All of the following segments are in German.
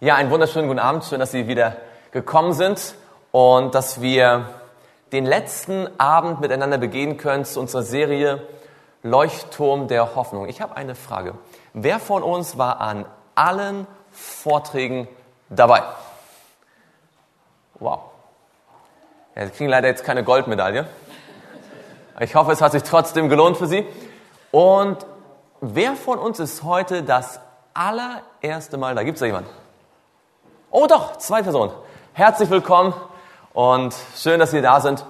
Ja, einen wunderschönen guten Abend. Schön, dass Sie wieder gekommen sind und dass wir den letzten Abend miteinander begehen können zu unserer Serie Leuchtturm der Hoffnung. Ich habe eine Frage. Wer von uns war an allen Vorträgen dabei? Wow. Ja, Sie kriegen leider jetzt keine Goldmedaille. Ich hoffe, es hat sich trotzdem gelohnt für Sie. Und wer von uns ist heute das allererste Mal da? Gibt es da jemanden? Oh doch, zwei Personen. Herzlich willkommen und schön, dass Sie da sind.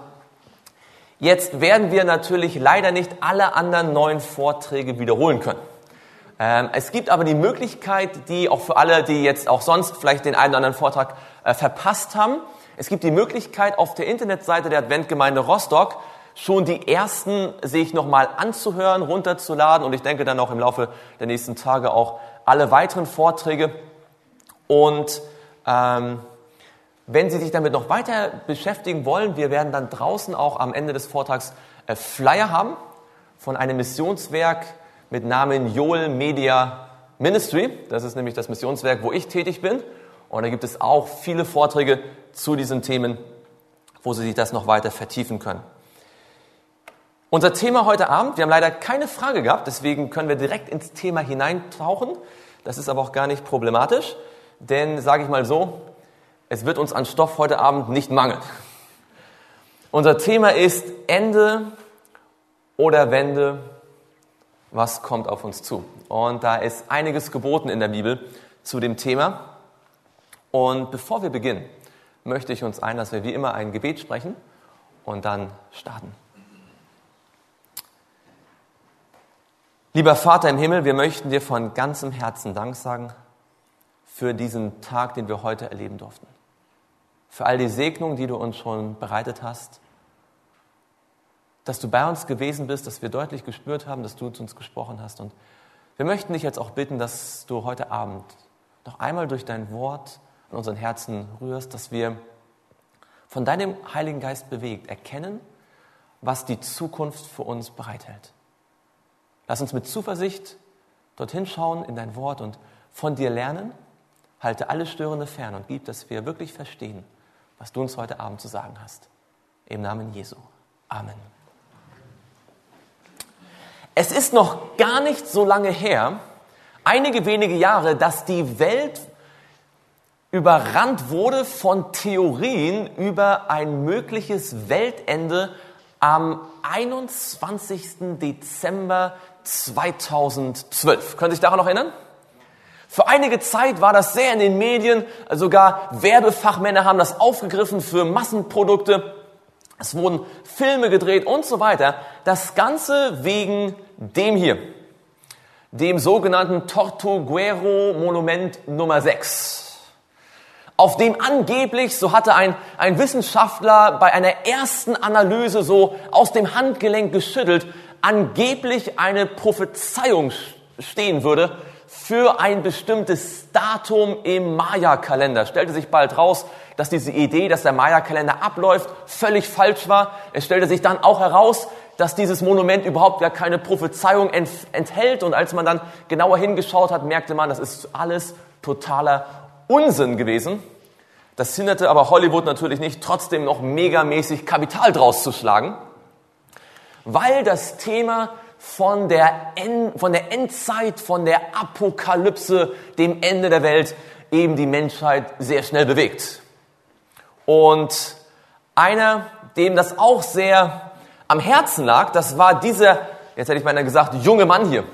Jetzt werden wir natürlich leider nicht alle anderen neuen Vorträge wiederholen können. Ähm, es gibt aber die Möglichkeit, die auch für alle, die jetzt auch sonst vielleicht den einen oder anderen Vortrag äh, verpasst haben, es gibt die Möglichkeit auf der Internetseite der Adventgemeinde Rostock schon die ersten sich nochmal anzuhören, runterzuladen und ich denke dann auch im Laufe der nächsten Tage auch alle weiteren Vorträge. Und ähm, wenn Sie sich damit noch weiter beschäftigen wollen, wir werden dann draußen auch am Ende des Vortrags äh, Flyer haben von einem Missionswerk mit Namen Joel Media Ministry. Das ist nämlich das Missionswerk, wo ich tätig bin. Und da gibt es auch viele Vorträge zu diesen Themen, wo Sie sich das noch weiter vertiefen können. Unser Thema heute Abend, wir haben leider keine Frage gehabt, deswegen können wir direkt ins Thema hineintauchen. Das ist aber auch gar nicht problematisch. Denn, sage ich mal so, es wird uns an Stoff heute Abend nicht mangeln. Unser Thema ist Ende oder Wende, was kommt auf uns zu? Und da ist einiges geboten in der Bibel zu dem Thema. Und bevor wir beginnen, möchte ich uns ein, dass wir wie immer ein Gebet sprechen und dann starten. Lieber Vater im Himmel, wir möchten dir von ganzem Herzen Dank sagen für diesen Tag, den wir heute erleben durften. Für all die Segnungen, die du uns schon bereitet hast. Dass du bei uns gewesen bist, dass wir deutlich gespürt haben, dass du zu uns gesprochen hast. Und wir möchten dich jetzt auch bitten, dass du heute Abend noch einmal durch dein Wort in unseren Herzen rührst, dass wir von deinem Heiligen Geist bewegt erkennen, was die Zukunft für uns bereithält. Lass uns mit Zuversicht dorthin schauen in dein Wort und von dir lernen Halte alles Störende fern und gib, dass wir wirklich verstehen, was du uns heute Abend zu sagen hast. Im Namen Jesu. Amen. Es ist noch gar nicht so lange her, einige wenige Jahre, dass die Welt überrannt wurde von Theorien über ein mögliches Weltende am 21. Dezember 2012. Können Sie sich daran noch erinnern? Für einige Zeit war das sehr in den Medien, sogar Werbefachmänner haben das aufgegriffen für Massenprodukte. Es wurden Filme gedreht und so weiter. Das Ganze wegen dem hier, dem sogenannten Tortuguero Monument Nummer 6 auf dem angeblich, so hatte ein, ein Wissenschaftler bei einer ersten Analyse so aus dem Handgelenk geschüttelt, angeblich eine Prophezeiung stehen würde, für ein bestimmtes Datum im Maya-Kalender. Stellte sich bald raus, dass diese Idee, dass der Maya-Kalender abläuft, völlig falsch war. Es stellte sich dann auch heraus, dass dieses Monument überhaupt gar keine Prophezeiung enthält. Und als man dann genauer hingeschaut hat, merkte man, das ist alles totaler Unsinn gewesen. Das hinderte aber Hollywood natürlich nicht, trotzdem noch megamäßig Kapital draus zu schlagen, weil das Thema von der, End, von der Endzeit, von der Apokalypse, dem Ende der Welt, eben die Menschheit sehr schnell bewegt. Und einer, dem das auch sehr am Herzen lag, das war dieser, jetzt hätte ich beinahe gesagt, junge Mann hier.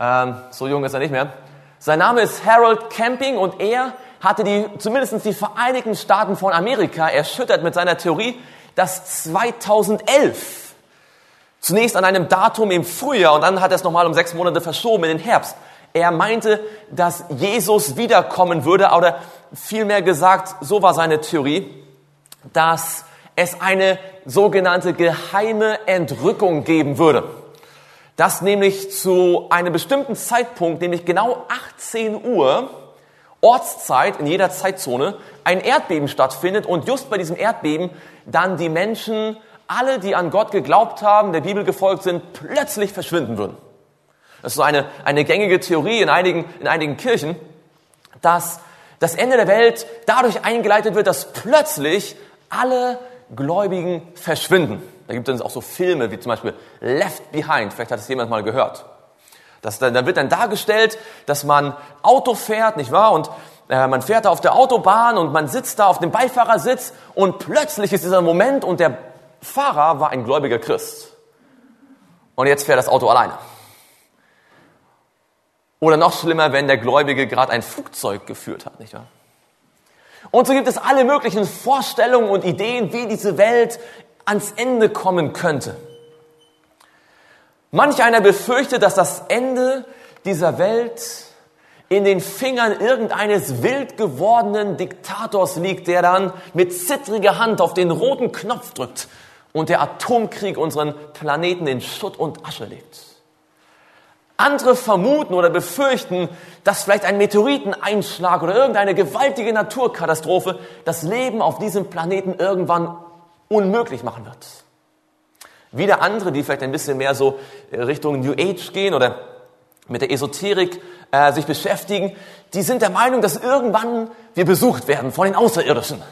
Ähm, so jung ist er nicht mehr. Sein Name ist Harold Camping und er hatte die, zumindest die Vereinigten Staaten von Amerika erschüttert mit seiner Theorie, dass 2011 Zunächst an einem Datum im Frühjahr und dann hat er es nochmal um sechs Monate verschoben in den Herbst. Er meinte, dass Jesus wiederkommen würde, oder vielmehr gesagt, so war seine Theorie, dass es eine sogenannte geheime Entrückung geben würde. Dass nämlich zu einem bestimmten Zeitpunkt, nämlich genau 18 Uhr, Ortszeit in jeder Zeitzone, ein Erdbeben stattfindet und just bei diesem Erdbeben dann die Menschen alle, die an Gott geglaubt haben, der Bibel gefolgt sind, plötzlich verschwinden würden. Das ist so eine, eine gängige Theorie in einigen, in einigen Kirchen, dass das Ende der Welt dadurch eingeleitet wird, dass plötzlich alle Gläubigen verschwinden. Da gibt es auch so Filme wie zum Beispiel Left Behind, vielleicht hat es jemand mal gehört. Das, da wird dann dargestellt, dass man Auto fährt, nicht wahr? Und äh, man fährt da auf der Autobahn und man sitzt da auf dem Beifahrersitz und plötzlich ist dieser Moment und der Fahrer war ein gläubiger Christ. Und jetzt fährt das Auto alleine. Oder noch schlimmer, wenn der Gläubige gerade ein Flugzeug geführt hat, nicht wahr? Und so gibt es alle möglichen Vorstellungen und Ideen, wie diese Welt ans Ende kommen könnte. Manch einer befürchtet, dass das Ende dieser Welt in den Fingern irgendeines wild gewordenen Diktators liegt, der dann mit zittriger Hand auf den roten Knopf drückt und der Atomkrieg unseren Planeten in Schutt und Asche legt. Andere vermuten oder befürchten, dass vielleicht ein Meteoriteneinschlag oder irgendeine gewaltige Naturkatastrophe das Leben auf diesem Planeten irgendwann unmöglich machen wird. Wieder andere, die vielleicht ein bisschen mehr so Richtung New Age gehen oder mit der Esoterik äh, sich beschäftigen, die sind der Meinung, dass irgendwann wir besucht werden von den Außerirdischen.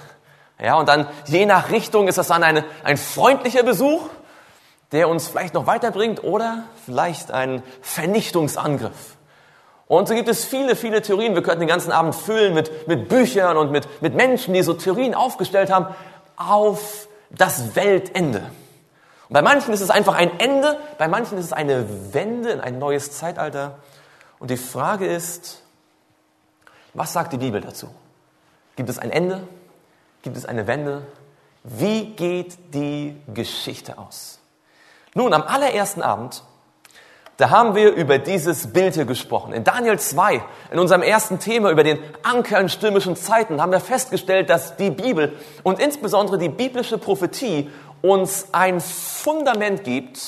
Ja, und dann je nach Richtung ist das dann eine, ein freundlicher Besuch der uns vielleicht noch weiterbringt oder vielleicht ein Vernichtungsangriff. Und so gibt es viele, viele Theorien. Wir könnten den ganzen Abend füllen mit, mit Büchern und mit, mit Menschen, die so Theorien aufgestellt haben auf das Weltende. Und bei manchen ist es einfach ein Ende, bei manchen ist es eine Wende in ein neues Zeitalter. Und die Frage ist, was sagt die Bibel dazu? Gibt es ein Ende? Gibt es eine Wende? Wie geht die Geschichte aus? Nun, am allerersten Abend, da haben wir über dieses Bild hier gesprochen. In Daniel 2, in unserem ersten Thema über den Anker in stürmischen Zeiten, haben wir festgestellt, dass die Bibel und insbesondere die biblische Prophetie uns ein Fundament gibt,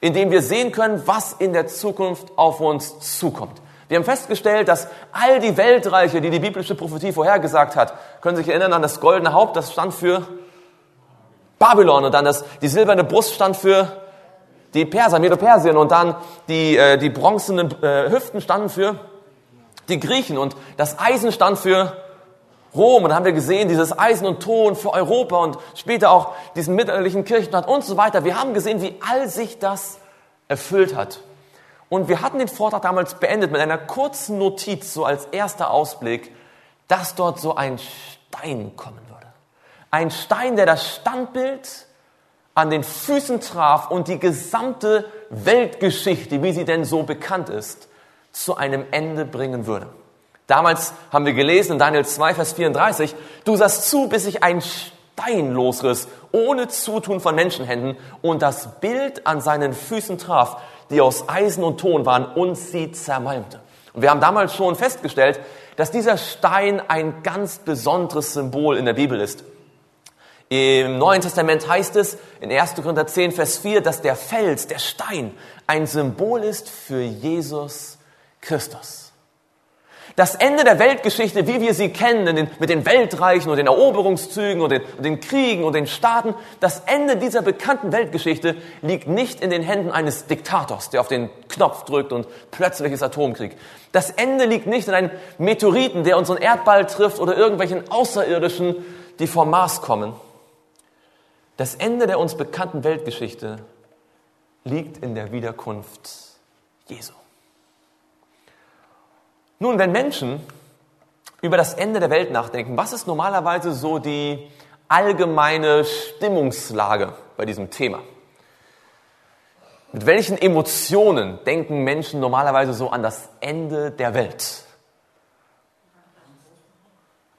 in dem wir sehen können, was in der Zukunft auf uns zukommt. Wir haben festgestellt, dass all die Weltreiche, die die biblische Prophetie vorhergesagt hat, können sich erinnern an das goldene Haupt, das stand für Babylon und dann das, die silberne Brust stand für die Perser, Medo-Persien und dann die, äh, die bronzenen äh, Hüften standen für die Griechen und das Eisen stand für Rom und da haben wir gesehen, dieses Eisen und Ton für Europa und später auch diesen mittelalterlichen Kirchenstaat und so weiter. Wir haben gesehen, wie all sich das erfüllt hat. Und wir hatten den Vortrag damals beendet mit einer kurzen Notiz, so als erster Ausblick, dass dort so ein Stein kommen würde. Ein Stein, der das Standbild an den Füßen traf und die gesamte Weltgeschichte, wie sie denn so bekannt ist, zu einem Ende bringen würde. Damals haben wir gelesen in Daniel 2, Vers 34, du sahst zu, bis sich ein Stein losriss, ohne Zutun von Menschenhänden, und das Bild an seinen Füßen traf, die aus Eisen und Ton waren, und sie zermalmte. Und wir haben damals schon festgestellt, dass dieser Stein ein ganz besonderes Symbol in der Bibel ist. Im Neuen Testament heißt es in 1. Korinther 10, Vers 4, dass der Fels, der Stein, ein Symbol ist für Jesus Christus. Das Ende der Weltgeschichte, wie wir sie kennen, den, mit den Weltreichen und den Eroberungszügen und den, und den Kriegen und den Staaten, das Ende dieser bekannten Weltgeschichte liegt nicht in den Händen eines Diktators, der auf den Knopf drückt und plötzlich ist Atomkrieg. Das Ende liegt nicht in einem Meteoriten, der unseren Erdball trifft oder irgendwelchen Außerirdischen, die vom Mars kommen. Das Ende der uns bekannten Weltgeschichte liegt in der Wiederkunft Jesu. Nun, wenn Menschen über das Ende der Welt nachdenken, was ist normalerweise so die allgemeine Stimmungslage bei diesem Thema? Mit welchen Emotionen denken Menschen normalerweise so an das Ende der Welt?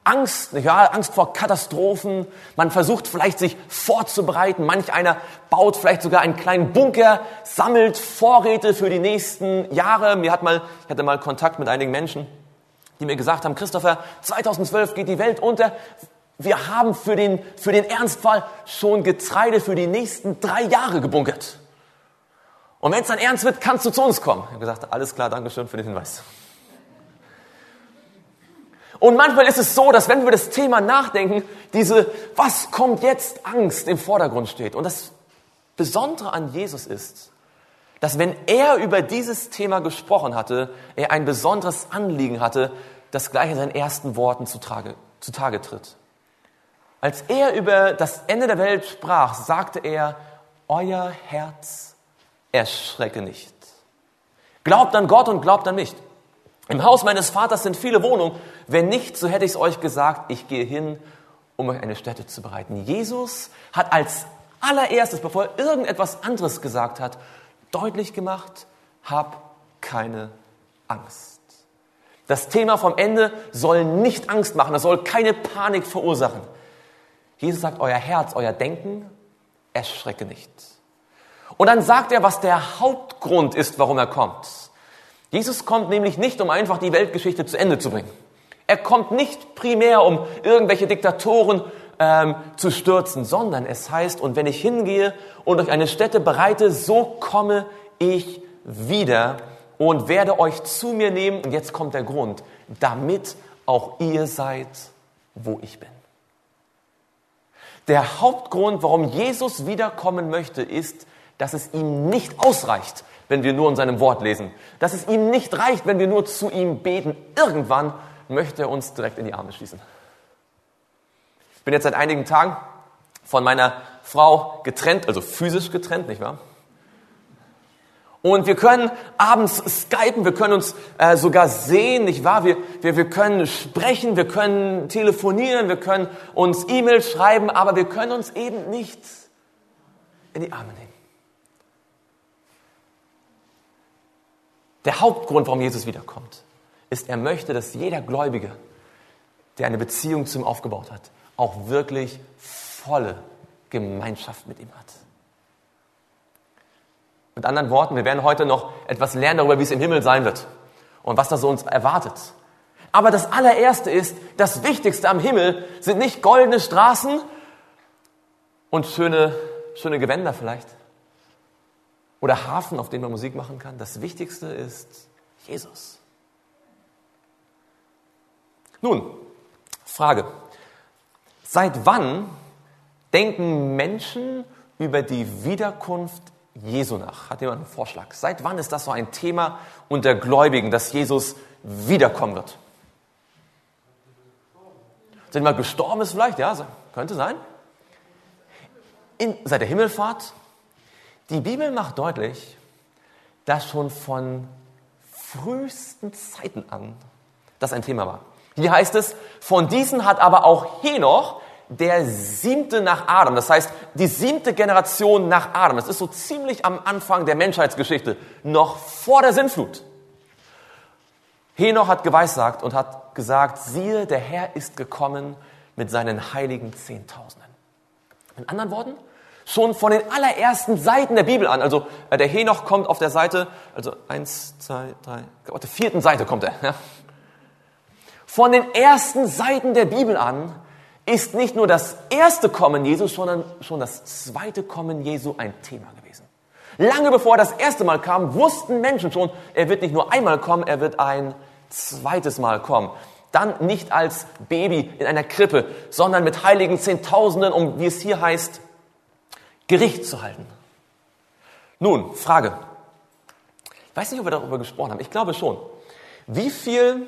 Angst, ja, Angst vor Katastrophen. Man versucht vielleicht sich vorzubereiten. Manch einer baut vielleicht sogar einen kleinen Bunker, sammelt Vorräte für die nächsten Jahre. Mir hat mal, ich hatte mal Kontakt mit einigen Menschen, die mir gesagt haben, Christopher, 2012 geht die Welt unter. Wir haben für den, für den Ernstfall schon Getreide für die nächsten drei Jahre gebunkert. Und wenn es dann ernst wird, kannst du zu uns kommen. Ich habe gesagt, alles klar, Dankeschön für den Hinweis. Und manchmal ist es so, dass wenn wir das Thema nachdenken, diese Was kommt jetzt Angst im Vordergrund steht. Und das Besondere an Jesus ist, dass wenn er über dieses Thema gesprochen hatte, er ein besonderes Anliegen hatte, das gleich in seinen ersten Worten zutage, zutage tritt. Als er über das Ende der Welt sprach, sagte er, euer Herz erschrecke nicht. Glaubt an Gott und glaubt an mich. Im Haus meines Vaters sind viele Wohnungen. Wenn nicht, so hätte ich es euch gesagt, ich gehe hin, um euch eine Stätte zu bereiten. Jesus hat als allererstes, bevor er irgendetwas anderes gesagt hat, deutlich gemacht, hab keine Angst. Das Thema vom Ende soll nicht Angst machen, das soll keine Panik verursachen. Jesus sagt, euer Herz, euer Denken, erschrecke nicht. Und dann sagt er, was der Hauptgrund ist, warum er kommt. Jesus kommt nämlich nicht, um einfach die Weltgeschichte zu Ende zu bringen. Er kommt nicht primär, um irgendwelche Diktatoren ähm, zu stürzen, sondern es heißt, und wenn ich hingehe und euch eine Stätte bereite, so komme ich wieder und werde euch zu mir nehmen. Und jetzt kommt der Grund, damit auch ihr seid, wo ich bin. Der Hauptgrund, warum Jesus wiederkommen möchte, ist, dass es ihm nicht ausreicht, wenn wir nur in seinem Wort lesen. Dass es ihm nicht reicht, wenn wir nur zu ihm beten. Irgendwann möchte er uns direkt in die Arme schließen. Ich bin jetzt seit einigen Tagen von meiner Frau getrennt, also physisch getrennt, nicht wahr? Und wir können abends skypen, wir können uns äh, sogar sehen, nicht wahr? Wir, wir, wir können sprechen, wir können telefonieren, wir können uns E-Mails schreiben, aber wir können uns eben nicht in die Arme nehmen. Der Hauptgrund, warum Jesus wiederkommt, ist, er möchte, dass jeder Gläubige, der eine Beziehung zu ihm aufgebaut hat, auch wirklich volle Gemeinschaft mit ihm hat. Mit anderen Worten, wir werden heute noch etwas lernen darüber, wie es im Himmel sein wird und was da so uns erwartet. Aber das allererste ist, das Wichtigste am Himmel sind nicht goldene Straßen und schöne, schöne Gewänder vielleicht. Oder Hafen, auf dem man Musik machen kann. Das Wichtigste ist Jesus. Nun, Frage. Seit wann denken Menschen über die Wiederkunft Jesu nach? Hat jemand einen Vorschlag? Seit wann ist das so ein Thema unter Gläubigen, dass Jesus wiederkommen wird? Sind wir gestorben ist vielleicht? Ja, könnte sein. In, seit der Himmelfahrt. Die Bibel macht deutlich, dass schon von frühesten Zeiten an das ein Thema war. Hier heißt es, von diesen hat aber auch Henoch, der siebte nach Adam. Das heißt, die siebte Generation nach Adam. Das ist so ziemlich am Anfang der Menschheitsgeschichte, noch vor der Sintflut. Henoch hat geweissagt und hat gesagt, siehe, der Herr ist gekommen mit seinen heiligen Zehntausenden. In anderen Worten, schon von den allerersten Seiten der Bibel an, also äh, der Henoch kommt auf der Seite, also eins, zwei, drei, auf der vierten Seite kommt er. Ja. Von den ersten Seiten der Bibel an ist nicht nur das erste Kommen Jesu, sondern schon das zweite Kommen Jesu ein Thema gewesen. Lange bevor er das erste Mal kam, wussten Menschen schon, er wird nicht nur einmal kommen, er wird ein zweites Mal kommen. Dann nicht als Baby in einer Krippe, sondern mit heiligen Zehntausenden, um, wie es hier heißt, Gericht zu halten. Nun, Frage. Ich weiß nicht, ob wir darüber gesprochen haben. Ich glaube schon. Wie viel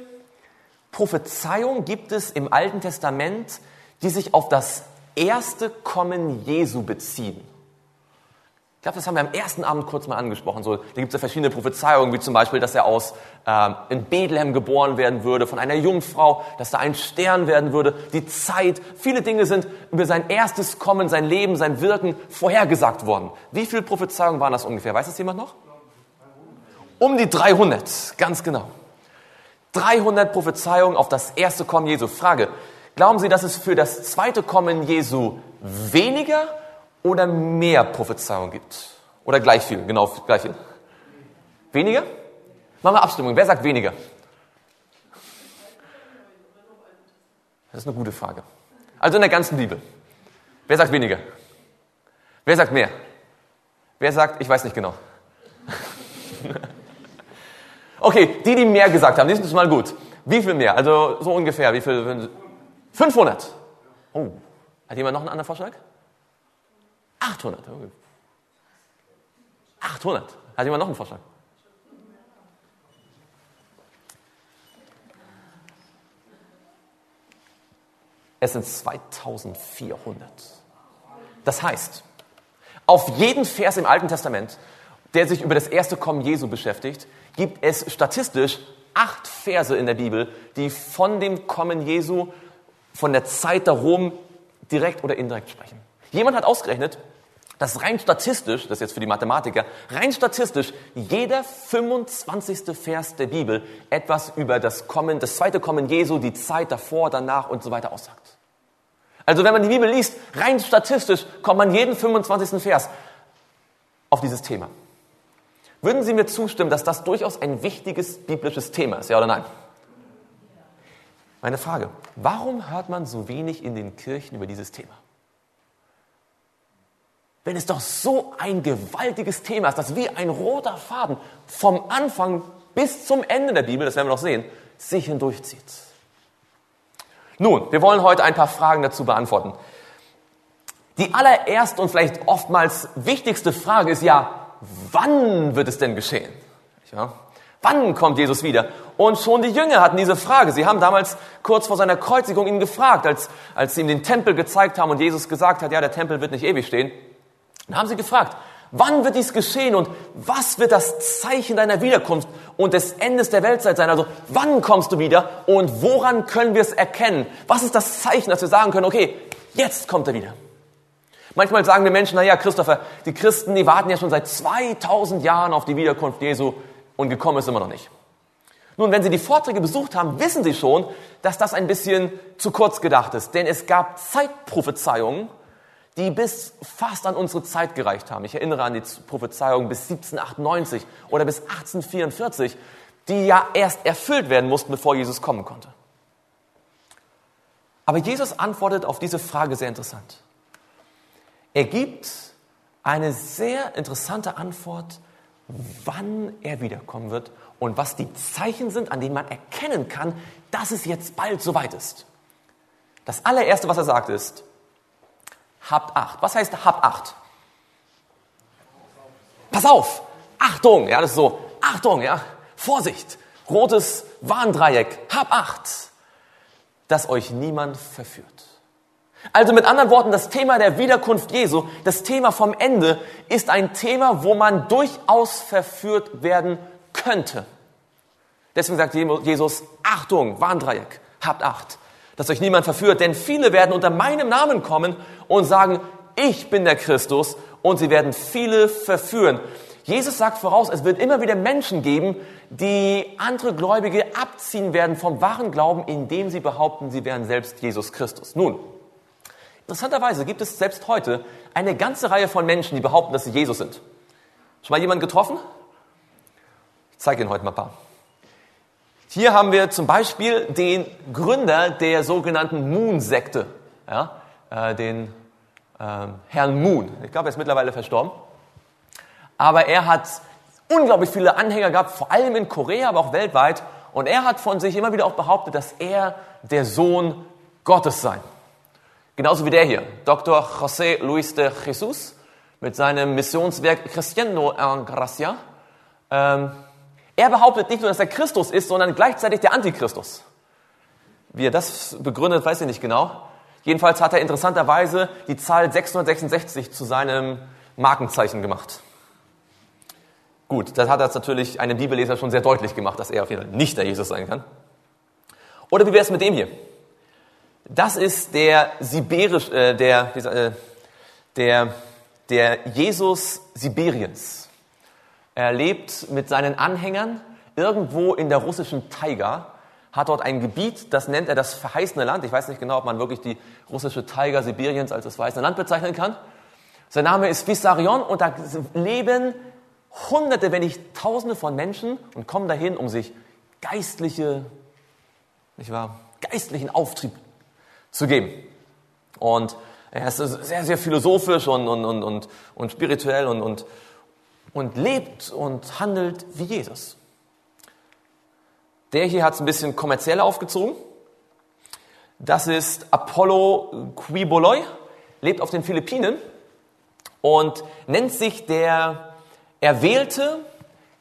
Prophezeiung gibt es im Alten Testament, die sich auf das erste Kommen Jesu beziehen. Ich glaube, das haben wir am ersten Abend kurz mal angesprochen. So, da gibt es ja verschiedene Prophezeiungen, wie zum Beispiel, dass er aus ähm, in Bethlehem geboren werden würde, von einer Jungfrau, dass da ein Stern werden würde, die Zeit. Viele Dinge sind über sein erstes Kommen, sein Leben, sein Wirken vorhergesagt worden. Wie viele Prophezeiungen waren das ungefähr? Weiß das jemand noch? Um die 300, ganz genau. 300 Prophezeiungen auf das erste Kommen Jesu. Frage, Glauben Sie, dass es für das zweite Kommen Jesu weniger oder mehr Prophezeiung gibt? Oder gleich viel? Genau, gleich viel. Weniger? Machen wir Abstimmung. Wer sagt weniger? Das ist eine gute Frage. Also in der ganzen Bibel. Wer sagt weniger? Wer sagt mehr? Wer sagt, ich weiß nicht genau? okay, die, die mehr gesagt haben, die sind mal gut. Wie viel mehr? Also so ungefähr. Wie viel? 500. Oh, hat jemand noch einen anderen Vorschlag? 800. 800. Hat jemand noch einen Vorschlag? Es sind 2400. Das heißt, auf jeden Vers im Alten Testament, der sich über das erste Kommen Jesu beschäftigt, gibt es statistisch acht Verse in der Bibel, die von dem Kommen Jesu, von der Zeit der Rom direkt oder indirekt sprechen. Jemand hat ausgerechnet, dass rein statistisch, das ist jetzt für die Mathematiker, rein statistisch jeder 25. Vers der Bibel etwas über das Kommen, das zweite Kommen Jesu, die Zeit davor, danach und so weiter aussagt. Also wenn man die Bibel liest, rein statistisch kommt man jeden 25. Vers auf dieses Thema. Würden Sie mir zustimmen, dass das durchaus ein wichtiges biblisches Thema ist, ja oder nein? Meine Frage, warum hört man so wenig in den Kirchen über dieses Thema? Wenn es doch so ein gewaltiges Thema ist, das wie ein roter Faden vom Anfang bis zum Ende der Bibel, das werden wir noch sehen, sich hindurchzieht. Nun, wir wollen heute ein paar Fragen dazu beantworten. Die allererste und vielleicht oftmals wichtigste Frage ist ja, wann wird es denn geschehen? Ja, wann kommt Jesus wieder? Und schon die Jünger hatten diese Frage. Sie haben damals kurz vor seiner Kreuzigung ihn gefragt, als, als sie ihm den Tempel gezeigt haben und Jesus gesagt hat, ja, der Tempel wird nicht ewig stehen. Dann haben sie gefragt, wann wird dies geschehen und was wird das Zeichen deiner Wiederkunft und des Endes der Weltzeit sein? Also wann kommst du wieder und woran können wir es erkennen? Was ist das Zeichen, dass wir sagen können, okay, jetzt kommt er wieder? Manchmal sagen wir Menschen, naja, Christopher, die Christen, die warten ja schon seit 2000 Jahren auf die Wiederkunft Jesu und gekommen ist immer noch nicht. Nun, wenn Sie die Vorträge besucht haben, wissen Sie schon, dass das ein bisschen zu kurz gedacht ist. Denn es gab Zeitprophezeiungen, die bis fast an unsere Zeit gereicht haben. Ich erinnere an die Prophezeiungen bis 1798 oder bis 1844, die ja erst erfüllt werden mussten, bevor Jesus kommen konnte. Aber Jesus antwortet auf diese Frage sehr interessant. Er gibt eine sehr interessante Antwort, wann er wiederkommen wird und was die Zeichen sind, an denen man erkennen kann, dass es jetzt bald soweit ist. Das allererste, was er sagt, ist, habt Acht. Was heißt habt Acht? Pass auf! Achtung! Ja, das ist so, Achtung, ja, Vorsicht! Rotes Warndreieck, hab Acht! Dass euch niemand verführt. Also mit anderen Worten, das Thema der Wiederkunft Jesu, das Thema vom Ende, ist ein Thema, wo man durchaus verführt werden könnte. Deswegen sagt Jesus, Achtung, Warndreieck, habt Acht dass euch niemand verführt, denn viele werden unter meinem Namen kommen und sagen, ich bin der Christus und sie werden viele verführen. Jesus sagt voraus, es wird immer wieder Menschen geben, die andere Gläubige abziehen werden vom wahren Glauben, indem sie behaupten, sie wären selbst Jesus Christus. Nun, interessanterweise gibt es selbst heute eine ganze Reihe von Menschen, die behaupten, dass sie Jesus sind. Schon mal jemand getroffen? Ich zeige Ihnen heute mal ein paar. Hier haben wir zum Beispiel den Gründer der sogenannten Moon-Sekte, ja, äh, den äh, Herrn Moon. Ich glaube, er ist mittlerweile verstorben. Aber er hat unglaublich viele Anhänger gehabt, vor allem in Korea, aber auch weltweit. Und er hat von sich immer wieder auch behauptet, dass er der Sohn Gottes sei. Genauso wie der hier, Dr. José Luis de Jesus mit seinem Missionswerk Cristiano en Gracia. Ähm, er behauptet nicht nur, dass er Christus ist, sondern gleichzeitig der Antichristus. Wie er das begründet, weiß ich nicht genau. Jedenfalls hat er interessanterweise die Zahl 666 zu seinem Markenzeichen gemacht. Gut, das hat er natürlich einem Bibelleser schon sehr deutlich gemacht, dass er auf jeden Fall nicht der Jesus sein kann. Oder wie wäre es mit dem hier? Das ist der Sibirisch, äh, der, äh, der, der Jesus Sibiriens. Er lebt mit seinen Anhängern irgendwo in der russischen Taiga, hat dort ein Gebiet, das nennt er das verheißene Land. Ich weiß nicht genau, ob man wirklich die russische Taiga Sibiriens als das verheißene Land bezeichnen kann. Sein Name ist Vissarion und da leben Hunderte, wenn nicht Tausende von Menschen und kommen dahin, um sich geistliche, nicht wahr, geistlichen Auftrieb zu geben. Und er ist sehr, sehr philosophisch und, und, und, und, und spirituell und, und und lebt und handelt wie Jesus. Der hier hat es ein bisschen kommerziell aufgezogen. Das ist Apollo Quiboloi, lebt auf den Philippinen und nennt sich der erwählte,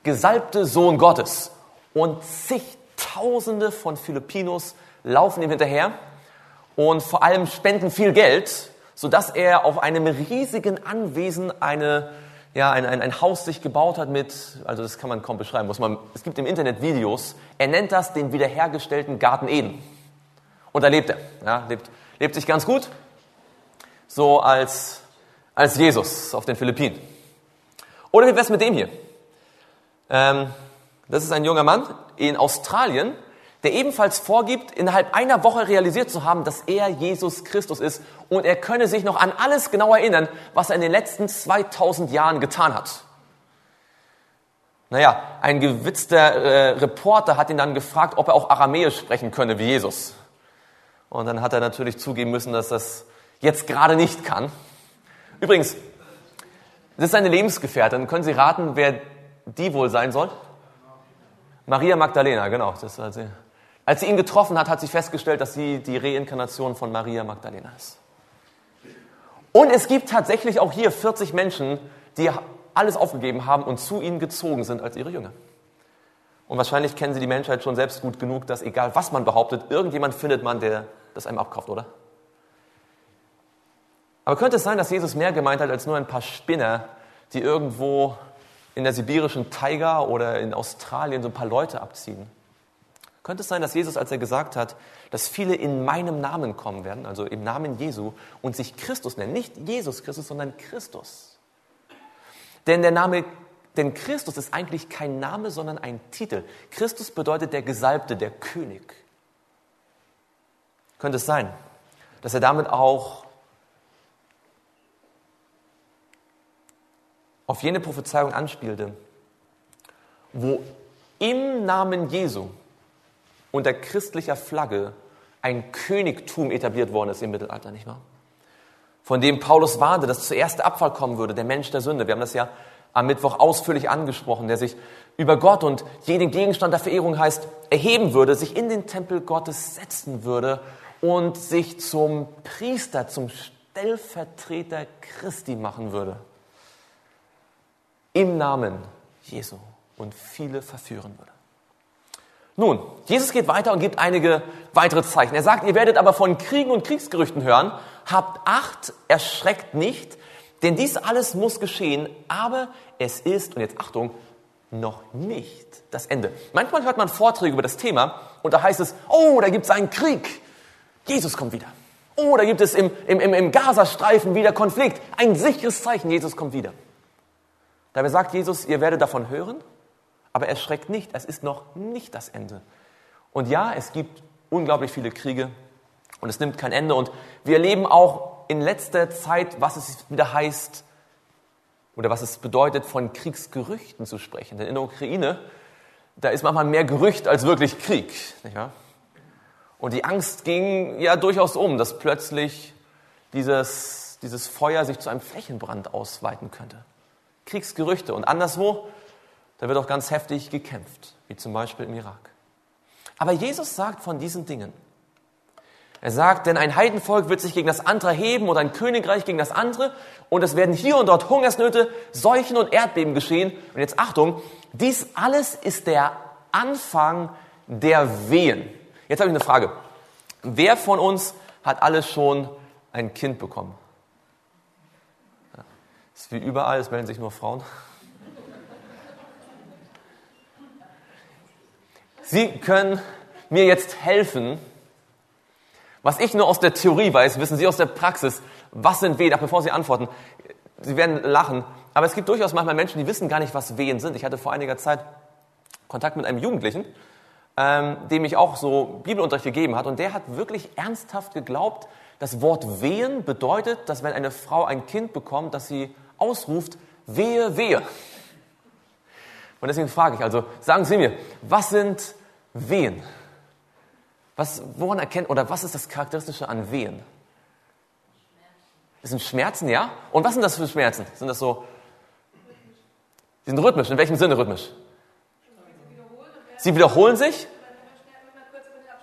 gesalbte Sohn Gottes. Und zigtausende von Filipinos laufen ihm hinterher und vor allem spenden viel Geld, sodass er auf einem riesigen Anwesen eine, ja, ein, ein, ein Haus sich gebaut hat mit, also das kann man kaum beschreiben, muss man, es gibt im Internet Videos, er nennt das den wiederhergestellten Garten Eden. Und da lebt er, ja, lebt, lebt sich ganz gut, so als, als Jesus auf den Philippinen. Oder wie wär's mit dem hier? Ähm, das ist ein junger Mann in Australien, der ebenfalls vorgibt, innerhalb einer Woche realisiert zu haben, dass er Jesus Christus ist und er könne sich noch an alles genau erinnern, was er in den letzten 2000 Jahren getan hat. Naja, ein gewitzter äh, Reporter hat ihn dann gefragt, ob er auch Aramäisch sprechen könne wie Jesus. Und dann hat er natürlich zugeben müssen, dass das jetzt gerade nicht kann. Übrigens, das ist seine Lebensgefährtin. Können Sie raten, wer die wohl sein soll? Maria Magdalena, genau. Das hat sie. Als sie ihn getroffen hat, hat sie festgestellt, dass sie die Reinkarnation von Maria Magdalena ist. Und es gibt tatsächlich auch hier 40 Menschen, die alles aufgegeben haben und zu ihnen gezogen sind als ihre Jünger. Und wahrscheinlich kennen sie die Menschheit schon selbst gut genug, dass egal was man behauptet, irgendjemand findet man, der das einem abkauft, oder? Aber könnte es sein, dass Jesus mehr gemeint hat als nur ein paar Spinner, die irgendwo in der sibirischen Taiga oder in Australien so ein paar Leute abziehen? Könnte es sein, dass Jesus, als er gesagt hat, dass viele in meinem Namen kommen werden, also im Namen Jesu, und sich Christus nennen, nicht Jesus Christus, sondern Christus. Denn der Name, denn Christus ist eigentlich kein Name, sondern ein Titel. Christus bedeutet der Gesalbte, der König. Könnte es sein, dass er damit auch auf jene Prophezeiung anspielte, wo im Namen Jesu unter christlicher Flagge ein Königtum etabliert worden ist im Mittelalter, nicht wahr? Von dem Paulus warnte, dass zuerst der Abfall kommen würde, der Mensch der Sünde. Wir haben das ja am Mittwoch ausführlich angesprochen, der sich über Gott und jeden Gegenstand der Verehrung heißt, erheben würde, sich in den Tempel Gottes setzen würde und sich zum Priester, zum Stellvertreter Christi machen würde im Namen Jesu und viele verführen würde. Nun, Jesus geht weiter und gibt einige weitere Zeichen. Er sagt, ihr werdet aber von Kriegen und Kriegsgerüchten hören. Habt Acht, erschreckt nicht, denn dies alles muss geschehen, aber es ist, und jetzt Achtung, noch nicht das Ende. Manchmal hört man Vorträge über das Thema und da heißt es, oh, da gibt es einen Krieg. Jesus kommt wieder. Oh, da gibt es im, im, im Gazastreifen wieder Konflikt. Ein sicheres Zeichen, Jesus kommt wieder. Dabei sagt Jesus, ihr werdet davon hören, aber erschreckt nicht, es ist noch nicht das Ende. Und ja, es gibt unglaublich viele Kriege und es nimmt kein Ende. Und wir erleben auch in letzter Zeit, was es wieder heißt oder was es bedeutet, von Kriegsgerüchten zu sprechen. Denn in der Ukraine, da ist manchmal mehr Gerücht als wirklich Krieg. Nicht wahr? Und die Angst ging ja durchaus um, dass plötzlich dieses, dieses Feuer sich zu einem Flächenbrand ausweiten könnte. Kriegsgerüchte. Und anderswo, da wird auch ganz heftig gekämpft, wie zum Beispiel im Irak. Aber Jesus sagt von diesen Dingen, er sagt, denn ein Heidenvolk wird sich gegen das andere heben oder ein Königreich gegen das andere und es werden hier und dort Hungersnöte, Seuchen und Erdbeben geschehen. Und jetzt Achtung, dies alles ist der Anfang der Wehen. Jetzt habe ich eine Frage. Wer von uns hat alles schon ein Kind bekommen? ist wie überall, es melden sich nur Frauen. Sie können mir jetzt helfen. Was ich nur aus der Theorie weiß, wissen Sie aus der Praxis. Was sind Wehen? Ach, bevor Sie antworten, Sie werden lachen. Aber es gibt durchaus manchmal Menschen, die wissen gar nicht, was Wehen sind. Ich hatte vor einiger Zeit Kontakt mit einem Jugendlichen, ähm, dem ich auch so Bibelunterricht gegeben hat. Und der hat wirklich ernsthaft geglaubt, das Wort Wehen bedeutet, dass wenn eine Frau ein Kind bekommt, dass sie ausruft, wehe, wehe. Und deswegen frage ich also, sagen Sie mir, was sind Wehen? Was, woran erkennt, oder was ist das Charakteristische an Wehen? Das sind Schmerzen, ja? Und was sind das für Schmerzen? Sind das so, die sind rhythmisch. In welchem Sinne rhythmisch? Sie wiederholen sich.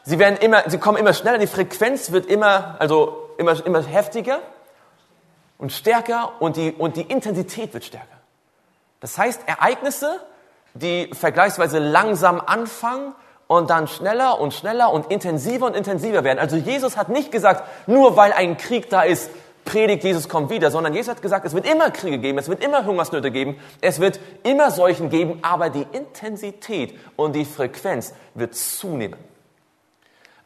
Sie werden immer, sie kommen immer schneller, die Frequenz wird immer, also immer, immer heftiger und stärker und die, und die Intensität wird stärker. Das heißt, Ereignisse, die vergleichsweise langsam anfangen und dann schneller und schneller und intensiver und intensiver werden. Also Jesus hat nicht gesagt, nur weil ein Krieg da ist, predigt, Jesus kommt wieder, sondern Jesus hat gesagt, es wird immer Kriege geben, es wird immer Hungersnöte geben, es wird immer Seuchen geben, aber die Intensität und die Frequenz wird zunehmen.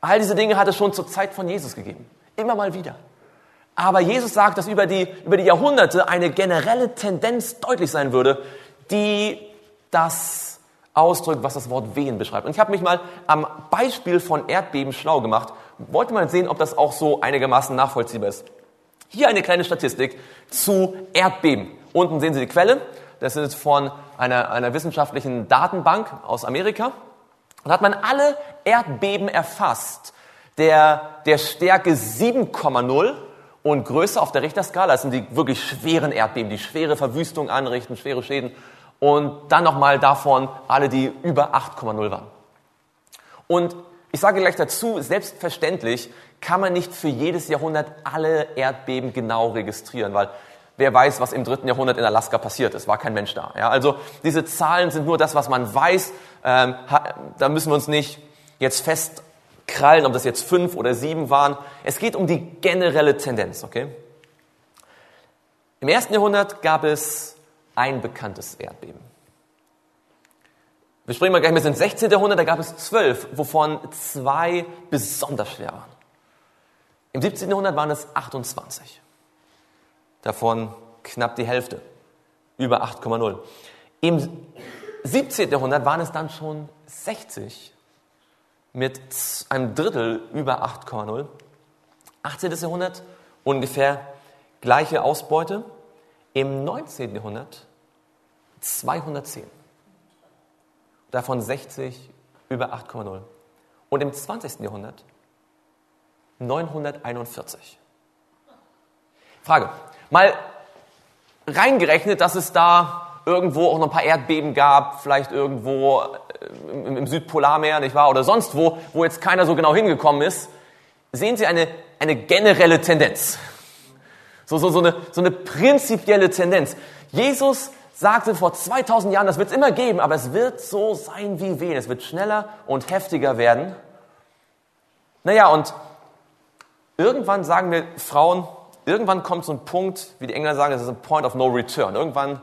All diese Dinge hat es schon zur Zeit von Jesus gegeben. Immer mal wieder. Aber Jesus sagt, dass über die, über die Jahrhunderte eine generelle Tendenz deutlich sein würde, die das ausdrückt, was das Wort Wehen beschreibt. Und ich habe mich mal am Beispiel von Erdbeben schlau gemacht, wollte mal sehen, ob das auch so einigermaßen nachvollziehbar ist. Hier eine kleine Statistik zu Erdbeben. Unten sehen Sie die Quelle. Das ist von einer, einer wissenschaftlichen Datenbank aus Amerika. Und hat man alle Erdbeben erfasst, der, der Stärke 7,0 und größer auf der Richterskala. Das sind die wirklich schweren Erdbeben, die schwere Verwüstung anrichten, schwere Schäden. Und dann nochmal davon alle, die über 8,0 waren. Und ich sage gleich dazu, selbstverständlich kann man nicht für jedes Jahrhundert alle Erdbeben genau registrieren, weil wer weiß, was im dritten Jahrhundert in Alaska passiert ist, war kein Mensch da. Ja, also diese Zahlen sind nur das, was man weiß. Ähm, da müssen wir uns nicht jetzt fest krallen, ob das jetzt fünf oder sieben waren. Es geht um die generelle Tendenz, okay? Im ersten Jahrhundert gab es ein bekanntes Erdbeben. Wir springen mal gleich bis ins 16. Jahrhundert, da gab es zwölf, wovon zwei besonders schwer waren. Im 17. Jahrhundert waren es 28. Davon knapp die Hälfte, über 8,0. Im 17. Jahrhundert waren es dann schon 60 mit einem Drittel über 8,0. 18. Jahrhundert ungefähr gleiche Ausbeute. Im 19. Jahrhundert 210. Davon 60 über 8,0. Und im 20. Jahrhundert 941. Frage. Mal reingerechnet, dass es da irgendwo auch noch ein paar Erdbeben gab, vielleicht irgendwo äh, im, Südpolarmeer, nicht wahr? Oder sonst wo, wo jetzt keiner so genau hingekommen ist, sehen Sie eine, eine generelle Tendenz. So, so, so, eine, so eine prinzipielle Tendenz. Jesus sagte vor 2000 Jahren, das wird es immer geben, aber es wird so sein wie wen. Es wird schneller und heftiger werden. Naja, und irgendwann sagen wir Frauen, irgendwann kommt so ein Punkt, wie die Engländer sagen, das ist ein Point of No Return. Irgendwann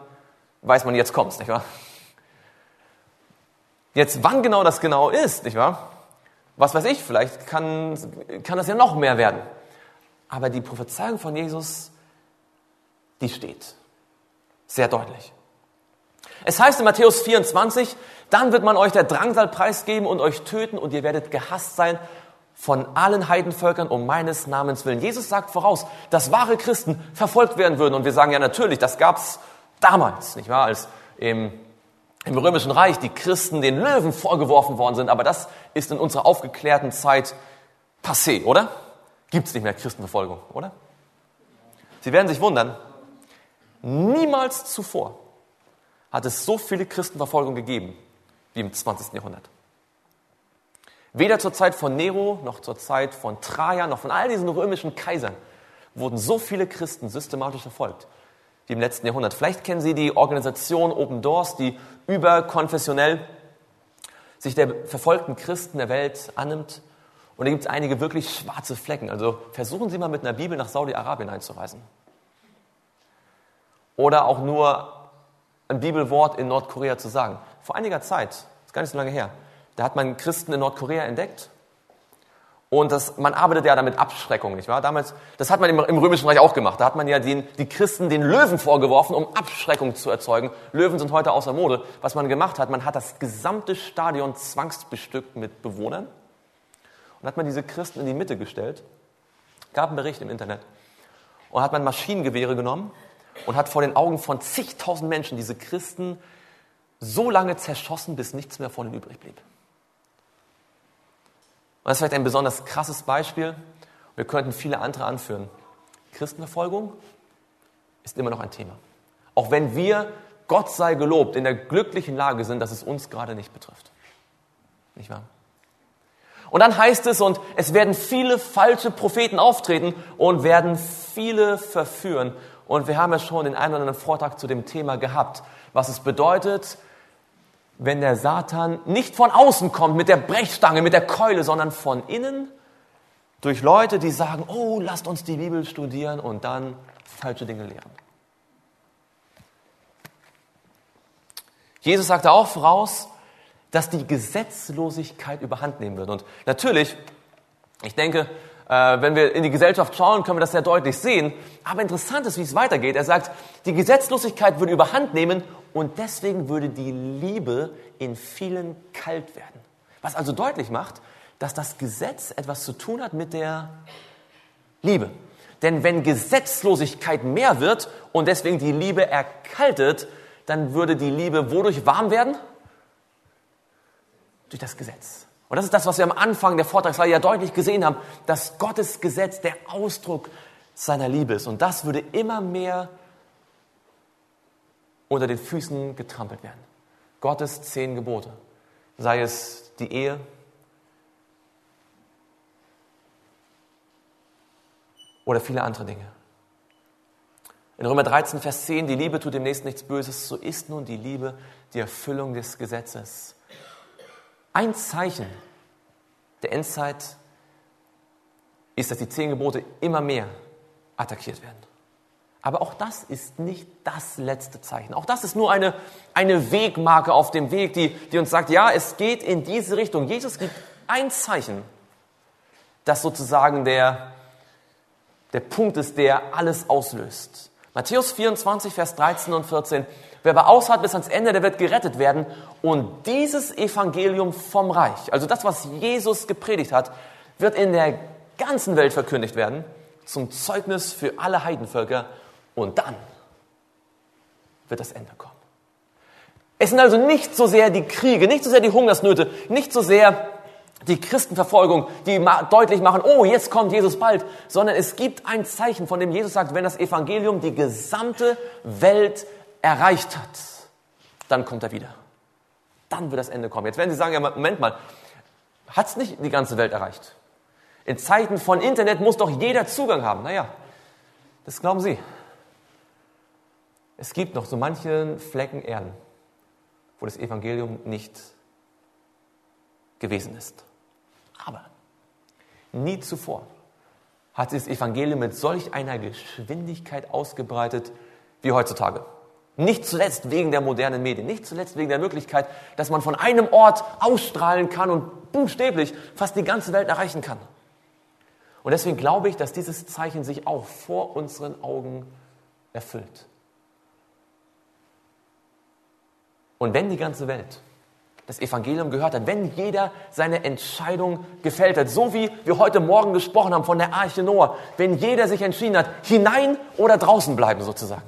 weiß man, jetzt kommt's, nicht wahr? Jetzt, wann genau das genau ist, nicht wahr? Was weiß ich, vielleicht kann, kann das ja noch mehr werden. Aber die Prophezeiung von Jesus, die steht. Sehr deutlich. Es heißt in Matthäus 24, dann wird man euch der Drangsal preisgeben und euch töten und ihr werdet gehasst sein von allen Heidenvölkern um meines Namens willen. Jesus sagt voraus, dass wahre Christen verfolgt werden würden. Und wir sagen ja natürlich, das gab's damals, nicht wahr, als im, im Römischen Reich die Christen den Löwen vorgeworfen worden sind. Aber das ist in unserer aufgeklärten Zeit passé, oder? Gibt es nicht mehr Christenverfolgung, oder? Sie werden sich wundern, niemals zuvor hat es so viele Christenverfolgung gegeben wie im 20. Jahrhundert. Weder zur Zeit von Nero, noch zur Zeit von Trajan, noch von all diesen römischen Kaisern wurden so viele Christen systematisch verfolgt wie im letzten Jahrhundert. Vielleicht kennen Sie die Organisation Open Doors, die überkonfessionell sich der verfolgten Christen der Welt annimmt. Und da gibt es einige wirklich schwarze Flecken. Also versuchen Sie mal mit einer Bibel nach Saudi-Arabien einzureisen. Oder auch nur ein Bibelwort in Nordkorea zu sagen. Vor einiger Zeit, ist gar nicht so lange her, da hat man Christen in Nordkorea entdeckt und das, man arbeitet ja damit Abschreckung, nicht wahr? Damals, das hat man im, im, Römischen Reich auch gemacht. Da hat man ja den, die Christen den Löwen vorgeworfen, um Abschreckung zu erzeugen. Löwen sind heute außer Mode. Was man gemacht hat, man hat das gesamte Stadion zwangsbestückt mit Bewohnern und hat man diese Christen in die Mitte gestellt. Gab einen Bericht im Internet. Und hat man Maschinengewehre genommen und hat vor den Augen von zigtausend Menschen diese Christen so lange zerschossen, bis nichts mehr von ihnen übrig blieb. Und das ist vielleicht ein besonders krasses Beispiel. Wir könnten viele andere anführen. Christenverfolgung ist immer noch ein Thema. Auch wenn wir, Gott sei gelobt, in der glücklichen Lage sind, dass es uns gerade nicht betrifft. Nicht wahr? Und dann heißt es, und es werden viele falsche Propheten auftreten und werden viele verführen. Und wir haben ja schon den einen oder anderen Vortrag zu dem Thema gehabt, was es bedeutet, wenn der Satan nicht von außen kommt mit der Brechstange, mit der Keule, sondern von innen durch Leute, die sagen, oh, lasst uns die Bibel studieren und dann falsche Dinge lehren. Jesus sagte auch voraus, dass die Gesetzlosigkeit überhand nehmen wird. Und natürlich, ich denke, wenn wir in die Gesellschaft schauen, können wir das sehr deutlich sehen. Aber interessant ist, wie es weitergeht. Er sagt, die Gesetzlosigkeit würde überhand nehmen und deswegen würde die Liebe in vielen kalt werden. Was also deutlich macht, dass das Gesetz etwas zu tun hat mit der Liebe. Denn wenn Gesetzlosigkeit mehr wird und deswegen die Liebe erkaltet, dann würde die Liebe wodurch warm werden? Durch das Gesetz. Und das ist das, was wir am Anfang der Vortragsreihe ja deutlich gesehen haben, dass Gottes Gesetz der Ausdruck seiner Liebe ist. Und das würde immer mehr unter den Füßen getrampelt werden. Gottes zehn Gebote. Sei es die Ehe, oder viele andere Dinge. In Römer 13, Vers 10, die Liebe tut dem Nächsten nichts Böses, so ist nun die Liebe die Erfüllung des Gesetzes. Ein Zeichen der Endzeit ist, dass die zehn Gebote immer mehr attackiert werden. Aber auch das ist nicht das letzte Zeichen. Auch das ist nur eine, eine Wegmarke auf dem Weg, die, die uns sagt, ja, es geht in diese Richtung. Jesus gibt ein Zeichen, das sozusagen der, der Punkt ist, der alles auslöst. Matthäus 24, Vers 13 und 14. Wer aber aushat bis ans Ende, der wird gerettet werden. Und dieses Evangelium vom Reich, also das, was Jesus gepredigt hat, wird in der ganzen Welt verkündigt werden, zum Zeugnis für alle Heidenvölker. Und dann wird das Ende kommen. Es sind also nicht so sehr die Kriege, nicht so sehr die Hungersnöte, nicht so sehr die Christenverfolgung, die deutlich machen, oh, jetzt kommt Jesus bald, sondern es gibt ein Zeichen, von dem Jesus sagt, wenn das Evangelium die gesamte Welt erreicht hat, dann kommt er wieder. Dann wird das Ende kommen. Jetzt werden Sie sagen, ja, Moment mal, hat es nicht die ganze Welt erreicht? In Zeiten von Internet muss doch jeder Zugang haben. Naja, das glauben Sie. Es gibt noch so manchen Flecken Erden, wo das Evangelium nicht gewesen ist. Aber nie zuvor hat sich das Evangelium mit solch einer Geschwindigkeit ausgebreitet wie heutzutage. Nicht zuletzt wegen der modernen Medien, nicht zuletzt wegen der Möglichkeit, dass man von einem Ort ausstrahlen kann und buchstäblich fast die ganze Welt erreichen kann. Und deswegen glaube ich, dass dieses Zeichen sich auch vor unseren Augen erfüllt. Und wenn die ganze Welt das Evangelium gehört hat, wenn jeder seine Entscheidung gefällt hat, so wie wir heute Morgen gesprochen haben von der Arche Noah, wenn jeder sich entschieden hat, hinein oder draußen bleiben sozusagen,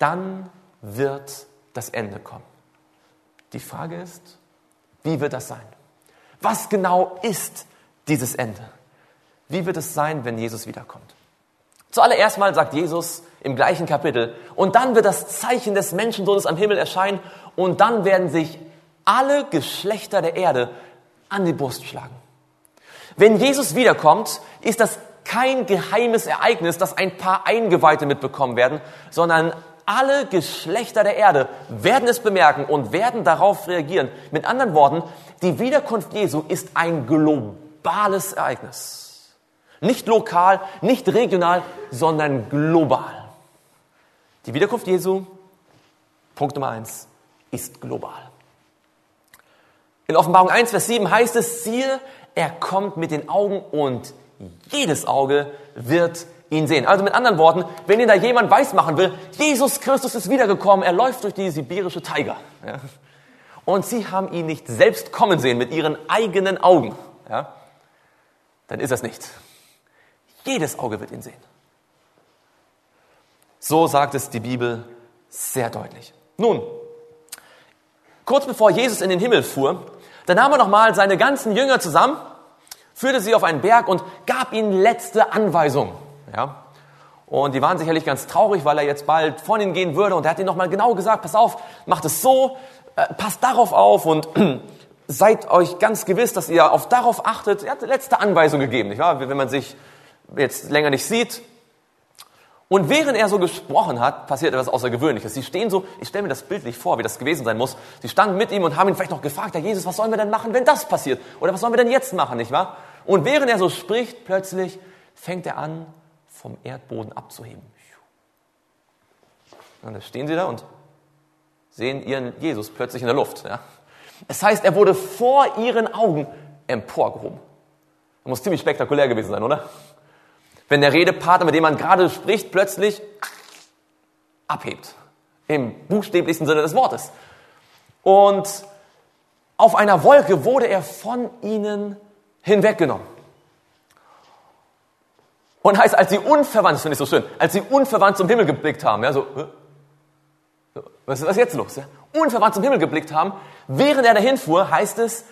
dann wird das Ende kommen. Die Frage ist, wie wird das sein? Was genau ist dieses Ende? Wie wird es sein, wenn Jesus wiederkommt? Zuallererst mal sagt Jesus im gleichen Kapitel, und dann wird das Zeichen des Menschensohnes am Himmel erscheinen, und dann werden sich alle Geschlechter der Erde an die Brust schlagen. Wenn Jesus wiederkommt, ist das kein geheimes Ereignis, das ein paar Eingeweihte mitbekommen werden, sondern alle Geschlechter der Erde werden es bemerken und werden darauf reagieren. Mit anderen Worten, die Wiederkunft Jesu ist ein globales Ereignis. Nicht lokal, nicht regional, sondern global. Die Wiederkunft Jesu, Punkt Nummer eins, ist global. In Offenbarung 1, Vers 7 heißt es, siehe, er kommt mit den Augen und jedes Auge wird ihn sehen. Also mit anderen Worten, wenn Ihnen da jemand weismachen will, Jesus Christus ist wiedergekommen, er läuft durch die sibirische Tiger. Ja, und Sie haben ihn nicht selbst kommen sehen mit Ihren eigenen Augen. Ja, dann ist das nicht. Jedes Auge wird ihn sehen. So sagt es die Bibel sehr deutlich. Nun, kurz bevor Jesus in den Himmel fuhr, da nahm er nochmal seine ganzen Jünger zusammen, führte sie auf einen Berg und gab ihnen letzte Anweisungen. Ja? Und die waren sicherlich ganz traurig, weil er jetzt bald von ihnen gehen würde. Und er hat ihnen nochmal genau gesagt, pass auf, macht es so, äh, passt darauf auf und seid euch ganz gewiss, dass ihr auf darauf achtet. Er hat letzte Anweisung gegeben, nicht wahr? Wenn man sich jetzt länger nicht sieht. Und während er so gesprochen hat, passiert etwas Außergewöhnliches. Sie stehen so, ich stelle mir das bildlich vor, wie das gewesen sein muss. Sie standen mit ihm und haben ihn vielleicht noch gefragt, Herr Jesus, was sollen wir denn machen, wenn das passiert? Oder was sollen wir denn jetzt machen, nicht wahr? Und während er so spricht, plötzlich fängt er an, vom Erdboden abzuheben. Und dann stehen sie da und sehen ihren Jesus plötzlich in der Luft. Ja. Es heißt, er wurde vor ihren Augen emporgehoben. Das muss ziemlich spektakulär gewesen sein, oder? Wenn der Redepartner, mit dem man gerade spricht, plötzlich abhebt. Im buchstäblichsten Sinne des Wortes. Und auf einer Wolke wurde er von ihnen hinweggenommen. Und heißt, als sie unverwandt, das finde ich so schön, als sie unverwandt zum Himmel geblickt haben, ja, so, was ist jetzt los? Ja? Unverwandt zum Himmel geblickt haben, während er dahin fuhr, heißt es,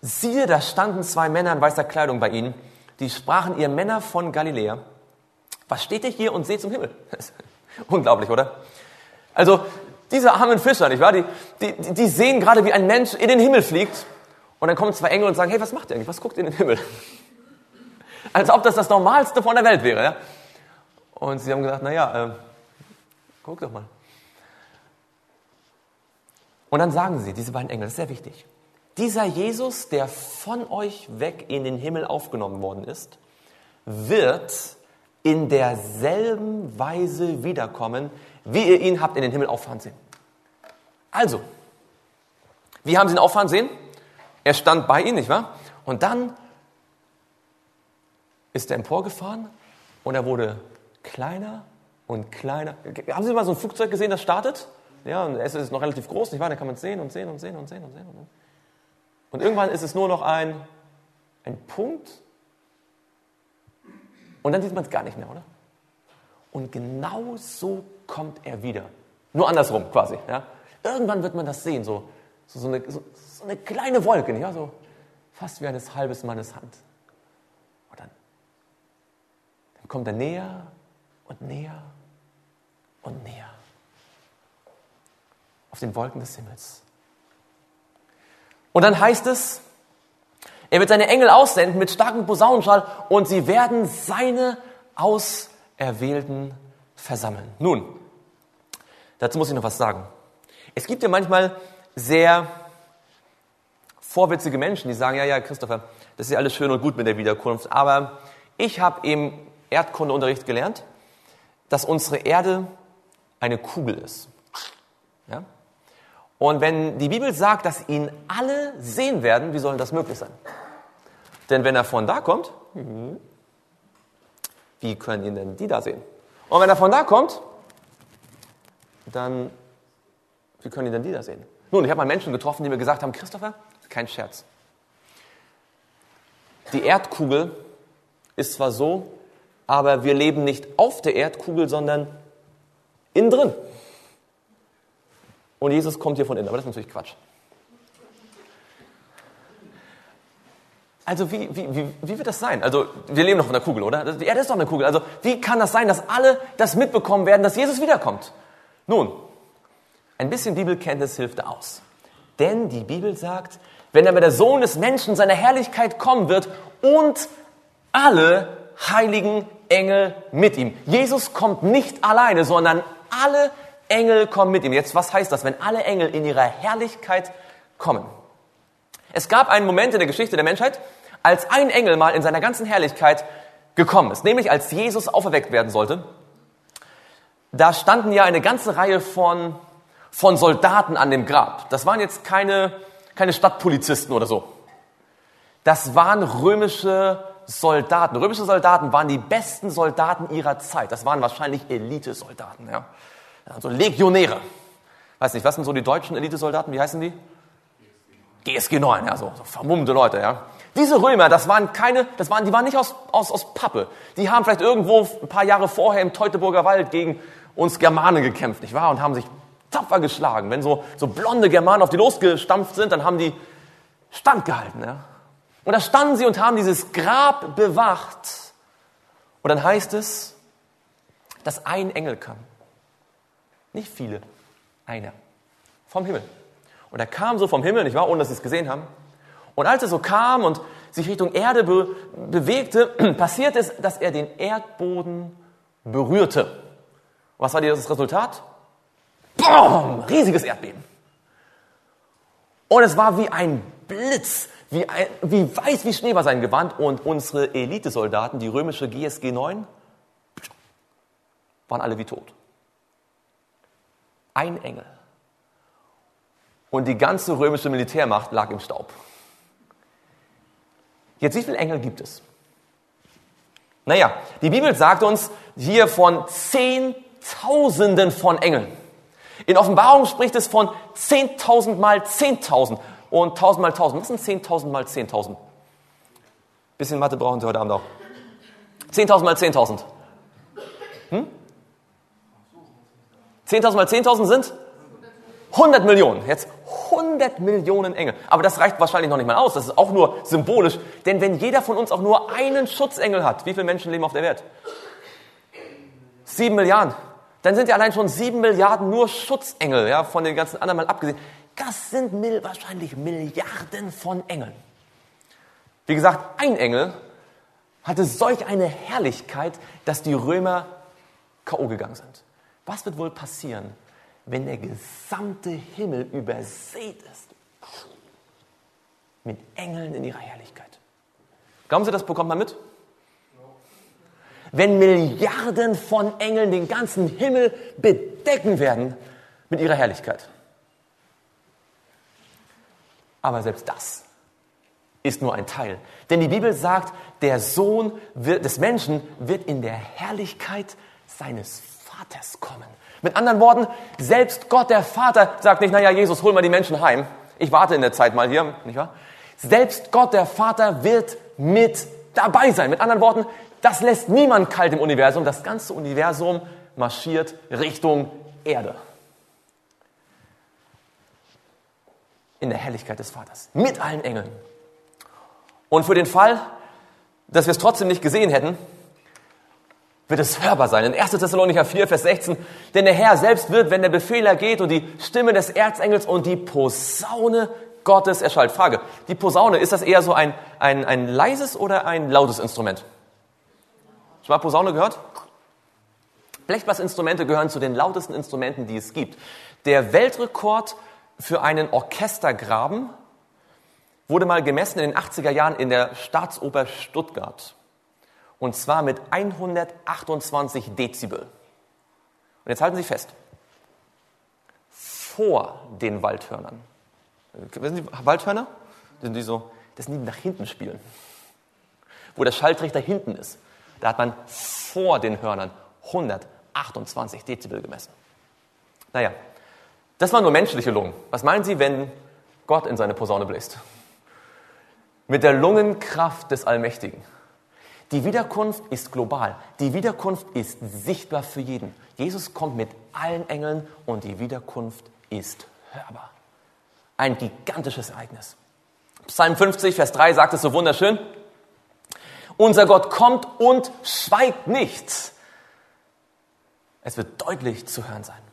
siehe, da standen zwei Männer in weißer Kleidung bei ihnen, die sprachen, ihr Männer von Galiläa, was steht ihr hier und seht zum Himmel? Unglaublich, oder? Also, diese armen Fischer, nicht wahr? Die, die, die sehen gerade, wie ein Mensch in den Himmel fliegt. Und dann kommen zwei Engel und sagen, hey, was macht ihr eigentlich? Was guckt ihr in den Himmel? Als ob das das Normalste von der Welt wäre, ja? Und sie haben gesagt, naja, äh, guck doch mal. Und dann sagen sie, diese beiden Engel, das ist sehr wichtig. Dieser Jesus, der von euch weg in den Himmel aufgenommen worden ist, wird in derselben Weise wiederkommen, wie ihr ihn habt in den Himmel auffahren sehen. Also, wie haben sie ihn auffahren sehen? Er stand bei ihnen, nicht wahr? Und dann ist er emporgefahren und er wurde kleiner und kleiner. Haben Sie mal so ein Flugzeug gesehen, das startet? Ja, und es ist noch relativ groß, nicht wahr? Da kann man es sehen und sehen und sehen und sehen und sehen. Und, sehen. und irgendwann ist es nur noch ein, ein Punkt und dann sieht man es gar nicht mehr, oder? Und genau so kommt er wieder. Nur andersrum quasi. Ja? Irgendwann wird man das sehen, so, so, so, eine, so, so eine kleine Wolke, nicht? Ja, so fast wie eines halbes Mannes Hand. Dann, kommt er näher und näher und näher auf den Wolken des Himmels. Und dann heißt es, er wird seine Engel aussenden mit starkem Posaunenschall und sie werden seine Auserwählten versammeln. Nun, dazu muss ich noch was sagen. Es gibt ja manchmal sehr vorwitzige Menschen, die sagen, ja, ja, Christopher, das ist ja alles schön und gut mit der Wiederkunft, aber ich habe im Erdkundeunterricht gelernt, dass unsere Erde eine Kugel ist. Ja? Und wenn die Bibel sagt, dass ihn alle sehen werden, wie soll das möglich sein? Denn wenn er von da kommt, wie können ihn denn die da sehen? Und wenn er von da kommt, dann, wie können ihn denn die da sehen? Nun, ich habe mal Menschen getroffen, die mir gesagt haben, Christopher, kein Scherz. Die Erdkugel ist zwar so, aber wir leben nicht auf der Erdkugel, sondern innen drin und Jesus kommt hier von innen. Aber das ist natürlich Quatsch. Also wie, wie, wie, wie wird das sein? Also wir leben noch in der Kugel, oder? Die Erde ist doch eine Kugel. Also wie kann das sein, dass alle das mitbekommen werden, dass Jesus wiederkommt? Nun, ein bisschen Bibelkenntnis hilft aus. Denn die Bibel sagt, wenn aber der Sohn des Menschen seiner Herrlichkeit kommen wird und alle heiligen Engel mit ihm. Jesus kommt nicht alleine, sondern alle Engel kommen mit ihm. Jetzt, was heißt das, wenn alle Engel in ihrer Herrlichkeit kommen? Es gab einen Moment in der Geschichte der Menschheit, als ein Engel mal in seiner ganzen Herrlichkeit gekommen ist, nämlich als Jesus auferweckt werden sollte. Da standen ja eine ganze Reihe von, von Soldaten an dem Grab. Das waren jetzt keine, keine Stadtpolizisten oder so. Das waren römische Soldaten. Römische Soldaten waren die besten Soldaten ihrer Zeit. Das waren wahrscheinlich Elite-Soldaten. Ja. Also Legionäre. Weiß nicht, was sind so die deutschen Elitesoldaten? Wie heißen die? GSG 9, ja, so, so vermummte Leute, ja. Diese Römer, das waren keine, das waren, die waren nicht aus, aus, aus Pappe. Die haben vielleicht irgendwo ein paar Jahre vorher im Teutoburger Wald gegen uns Germanen gekämpft, nicht wahr? Und haben sich tapfer geschlagen. Wenn so, so blonde Germanen auf die losgestampft sind, dann haben die standgehalten, ja. Und da standen sie und haben dieses Grab bewacht. Und dann heißt es, dass ein Engel kam. Nicht viele, einer. Vom Himmel. Und er kam so vom Himmel, nicht wahr, ohne dass sie es gesehen haben. Und als er so kam und sich Richtung Erde be bewegte, passiert es, dass er den Erdboden berührte. Was war das Resultat? Boom! Riesiges Erdbeben. Und es war wie ein Blitz, wie, ein, wie weiß wie Schnee war sein Gewand. Und unsere Elitesoldaten, die römische GSG 9, waren alle wie tot. Ein Engel. Und die ganze römische Militärmacht lag im Staub. Jetzt, wie viele Engel gibt es? Naja, die Bibel sagt uns hier von Zehntausenden von Engeln. In Offenbarung spricht es von 10.000 mal 10.000 und 1.000 mal 1.000. Was sind 10.000 mal 10.000? Bisschen Mathe brauchen Sie heute Abend auch. 10.000 mal 10.000. Hm? 10.000 mal 10.000 sind 100 Millionen. Jetzt 100 Millionen Engel. Aber das reicht wahrscheinlich noch nicht mal aus. Das ist auch nur symbolisch. Denn wenn jeder von uns auch nur einen Schutzengel hat, wie viele Menschen leben auf der Welt? Sieben Milliarden. Dann sind ja allein schon sieben Milliarden nur Schutzengel, ja, von den ganzen anderen mal abgesehen. Das sind mil wahrscheinlich Milliarden von Engeln. Wie gesagt, ein Engel hatte solch eine Herrlichkeit, dass die Römer K.O. gegangen sind. Was wird wohl passieren, wenn der gesamte Himmel übersät ist mit Engeln in ihrer Herrlichkeit. Glauben Sie, das bekommt man mit? Wenn Milliarden von Engeln den ganzen Himmel bedecken werden mit ihrer Herrlichkeit. Aber selbst das ist nur ein Teil. Denn die Bibel sagt, der Sohn des Menschen wird in der Herrlichkeit seines Vaters kommen. Mit anderen Worten, selbst Gott, der Vater, sagt nicht, naja, Jesus, hol mal die Menschen heim. Ich warte in der Zeit mal hier, nicht wahr? Selbst Gott, der Vater, wird mit dabei sein. Mit anderen Worten, das lässt niemand kalt im Universum. Das ganze Universum marschiert Richtung Erde. In der Herrlichkeit des Vaters. Mit allen Engeln. Und für den Fall, dass wir es trotzdem nicht gesehen hätten, wird es hörbar sein. In 1. Thessalonicher 4, Vers 16, denn der Herr selbst wird, wenn der Befehler geht und die Stimme des Erzengels und die Posaune Gottes erschallt. Frage, die Posaune, ist das eher so ein, ein, ein leises oder ein lautes Instrument? Schon mal Posaune gehört? Blechblasinstrumente gehören zu den lautesten Instrumenten, die es gibt. Der Weltrekord für einen Orchestergraben wurde mal gemessen in den 80er Jahren in der Staatsoper Stuttgart. Und zwar mit 128 Dezibel. Und jetzt halten Sie fest. Vor den Waldhörnern. Wissen Sie, Waldhörner? Das sind die so, das sind die nach hinten spielen. Wo der Schalltrichter hinten ist. Da hat man vor den Hörnern 128 Dezibel gemessen. Naja, das waren nur menschliche Lungen. Was meinen Sie, wenn Gott in seine Posaune bläst? Mit der Lungenkraft des Allmächtigen. Die Wiederkunft ist global. Die Wiederkunft ist sichtbar für jeden. Jesus kommt mit allen Engeln und die Wiederkunft ist hörbar. Ein gigantisches Ereignis. Psalm 50, Vers 3 sagt es so wunderschön. Unser Gott kommt und schweigt nicht. Es wird deutlich zu hören sein.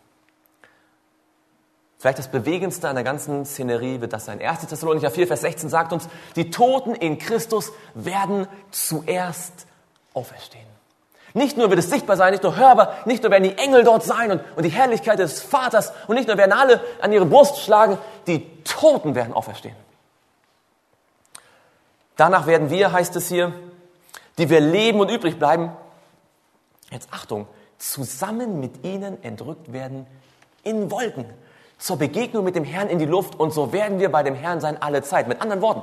Vielleicht das Bewegendste an der ganzen Szenerie wird das sein. 1. Thessalonicher 4, Vers 16 sagt uns, die Toten in Christus werden zuerst auferstehen. Nicht nur wird es sichtbar sein, nicht nur hörbar, nicht nur werden die Engel dort sein und, und die Herrlichkeit des Vaters und nicht nur werden alle an ihre Brust schlagen, die Toten werden auferstehen. Danach werden wir, heißt es hier, die wir leben und übrig bleiben, jetzt Achtung, zusammen mit ihnen entrückt werden in Wolken zur Begegnung mit dem Herrn in die Luft und so werden wir bei dem Herrn sein alle Zeit. Mit anderen Worten,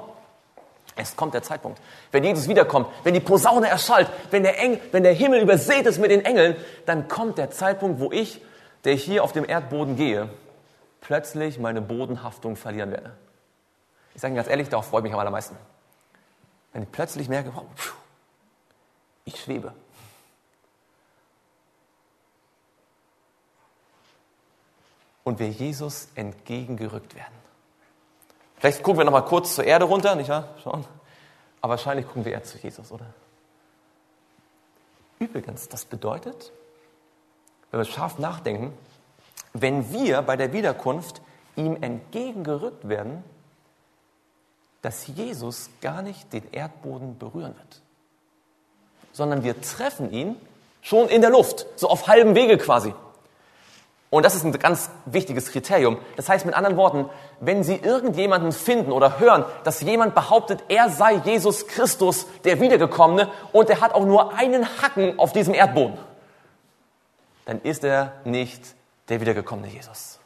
es kommt der Zeitpunkt, wenn Jesus wiederkommt, wenn die Posaune erschallt, wenn der, Engel, wenn der Himmel übersät ist mit den Engeln, dann kommt der Zeitpunkt, wo ich, der hier auf dem Erdboden gehe, plötzlich meine Bodenhaftung verlieren werde. Ich sage Ihnen ganz ehrlich, darauf freue ich mich am allermeisten. Wenn ich plötzlich merke, wow, ich schwebe. Und wir Jesus entgegengerückt werden. Vielleicht gucken wir noch mal kurz zur Erde runter, nicht wahr? Schauen. Aber wahrscheinlich gucken wir eher zu Jesus, oder? Übrigens, das bedeutet, wenn wir scharf nachdenken, wenn wir bei der Wiederkunft ihm entgegengerückt werden, dass Jesus gar nicht den Erdboden berühren wird, sondern wir treffen ihn schon in der Luft, so auf halbem Wege quasi. Und das ist ein ganz wichtiges Kriterium. Das heißt mit anderen Worten, wenn Sie irgendjemanden finden oder hören, dass jemand behauptet, er sei Jesus Christus, der Wiedergekommene, und er hat auch nur einen Hacken auf diesem Erdboden, dann ist er nicht der wiedergekommene Jesus.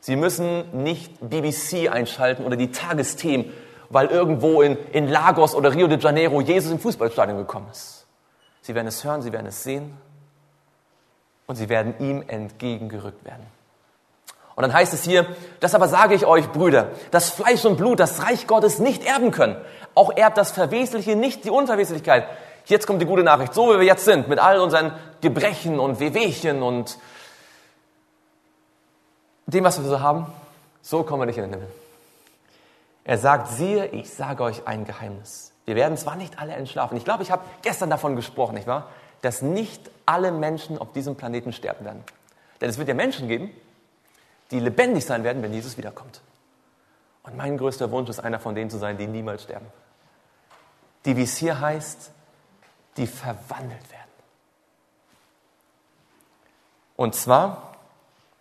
Sie müssen nicht BBC einschalten oder die Tagesthemen, weil irgendwo in, in Lagos oder Rio de Janeiro Jesus im Fußballstadion gekommen ist. Sie werden es hören, Sie werden es sehen und Sie werden ihm entgegengerückt werden. Und dann heißt es hier, das aber sage ich euch, Brüder, dass Fleisch und Blut das Reich Gottes nicht erben können. Auch erbt das Verwesliche nicht die Unverweslichkeit. Jetzt kommt die gute Nachricht. So wie wir jetzt sind, mit all unseren Gebrechen und Wehwehchen und dem, was wir so haben, so kommen wir nicht in den Himmel. Er sagt, siehe, ich sage euch ein Geheimnis. Wir werden zwar nicht alle entschlafen. Ich glaube, ich habe gestern davon gesprochen, nicht wahr? Dass nicht alle Menschen auf diesem Planeten sterben werden. Denn es wird ja Menschen geben, die lebendig sein werden, wenn Jesus wiederkommt. Und mein größter Wunsch ist, einer von denen zu sein, die niemals sterben. Die, wie es hier heißt, die verwandelt werden. Und zwar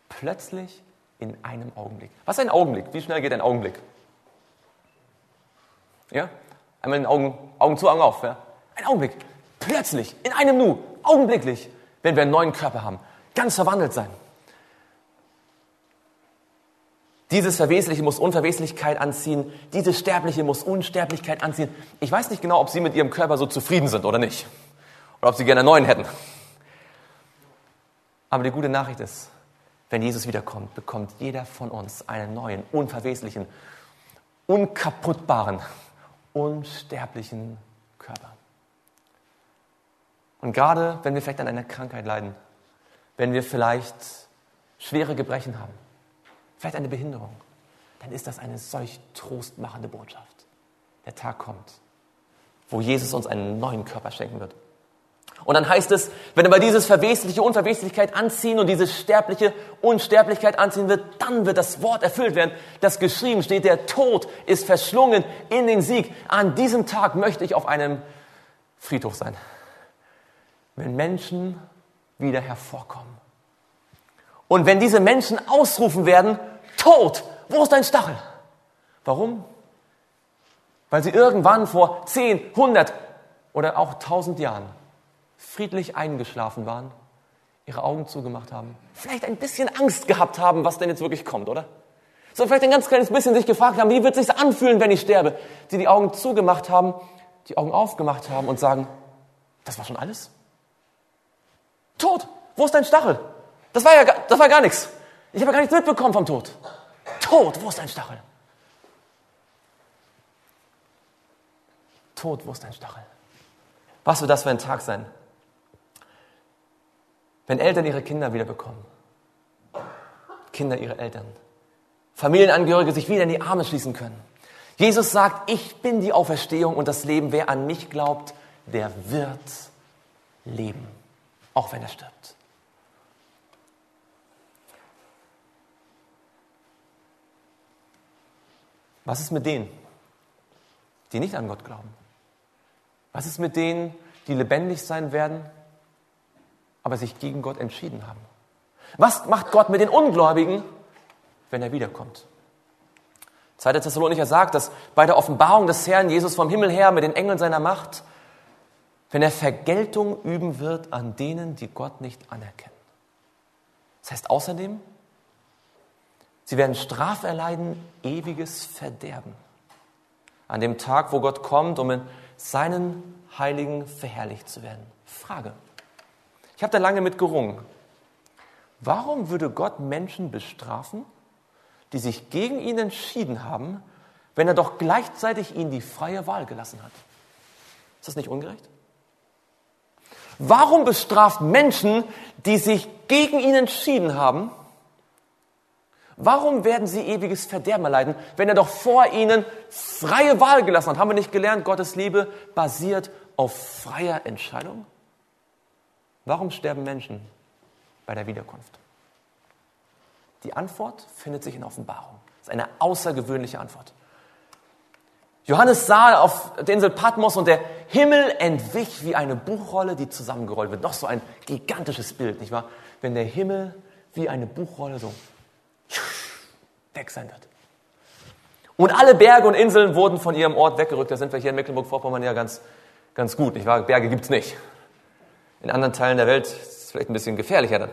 plötzlich in einem Augenblick. Was ist ein Augenblick? Wie schnell geht ein Augenblick? Ja? Einmal den Augen, Augen zu, Augen auf. Ja? Ein Augenblick. Plötzlich, in einem Nu, augenblicklich, wenn wir einen neuen Körper haben. Ganz verwandelt sein. Dieses Verwesliche muss Unverweslichkeit anziehen, dieses Sterbliche muss Unsterblichkeit anziehen. Ich weiß nicht genau, ob Sie mit Ihrem Körper so zufrieden sind oder nicht. Oder ob Sie gerne einen neuen hätten. Aber die gute Nachricht ist, wenn Jesus wiederkommt, bekommt jeder von uns einen neuen, unverweslichen, unkaputtbaren, unsterblichen. Und gerade wenn wir vielleicht an einer Krankheit leiden, wenn wir vielleicht schwere Gebrechen haben, vielleicht eine Behinderung, dann ist das eine solch trostmachende Botschaft. Der Tag kommt, wo Jesus uns einen neuen Körper schenken wird. Und dann heißt es, wenn aber dieses verwesliche Unverweslichkeit anziehen und diese sterbliche Unsterblichkeit anziehen wird, dann wird das Wort erfüllt werden, das geschrieben steht, der Tod ist verschlungen in den Sieg. An diesem Tag möchte ich auf einem Friedhof sein. Wenn Menschen wieder hervorkommen. Und wenn diese Menschen ausrufen werden, Tod, wo ist dein Stachel? Warum? Weil sie irgendwann vor 10, 100 oder auch 1000 Jahren friedlich eingeschlafen waren, ihre Augen zugemacht haben, vielleicht ein bisschen Angst gehabt haben, was denn jetzt wirklich kommt, oder? So vielleicht ein ganz kleines bisschen sich gefragt haben, wie wird es sich anfühlen, wenn ich sterbe? Sie die Augen zugemacht haben, die Augen aufgemacht haben und sagen, das war schon alles? Tod, wo ist dein Stachel? Das war ja das war gar nichts. Ich habe gar nichts mitbekommen vom Tod. Tod, wo ist dein Stachel? Tod, wo ist dein Stachel? Was wird das für ein Tag sein? Wenn Eltern ihre Kinder wiederbekommen, Kinder ihre Eltern, Familienangehörige sich wieder in die Arme schließen können. Jesus sagt, ich bin die Auferstehung und das Leben. Wer an mich glaubt, der wird leben, auch wenn er stirbt. Was ist mit denen, die nicht an Gott glauben? Was ist mit denen, die lebendig sein werden, aber sich gegen Gott entschieden haben. Was macht Gott mit den Ungläubigen, wenn er wiederkommt? 2. Thessalonicher sagt, dass bei der Offenbarung des Herrn Jesus vom Himmel her mit den Engeln seiner Macht, wenn er Vergeltung üben wird an denen, die Gott nicht anerkennen. Das heißt außerdem, sie werden Straf erleiden, ewiges Verderben. An dem Tag, wo Gott kommt, um in seinen Heiligen verherrlicht zu werden. Frage. Ich habe da lange mit gerungen. Warum würde Gott Menschen bestrafen, die sich gegen ihn entschieden haben, wenn er doch gleichzeitig ihnen die freie Wahl gelassen hat? Ist das nicht ungerecht? Warum bestraft Menschen, die sich gegen ihn entschieden haben? Warum werden sie ewiges Verderben erleiden, wenn er doch vor ihnen freie Wahl gelassen hat? Haben wir nicht gelernt, Gottes Liebe basiert auf freier Entscheidung? Warum sterben Menschen bei der Wiederkunft? Die Antwort findet sich in Offenbarung. Das ist eine außergewöhnliche Antwort. Johannes sah auf der Insel Patmos und der Himmel entwich wie eine Buchrolle, die zusammengerollt wird. Noch so ein gigantisches Bild, nicht wahr? Wenn der Himmel wie eine Buchrolle so weg sein wird. Und alle Berge und Inseln wurden von ihrem Ort weggerückt. Da sind wir hier in Mecklenburg-Vorpommern ja ganz, ganz gut. Nicht wahr? Berge gibt es nicht. In anderen Teilen der Welt ist es vielleicht ein bisschen gefährlicher dann.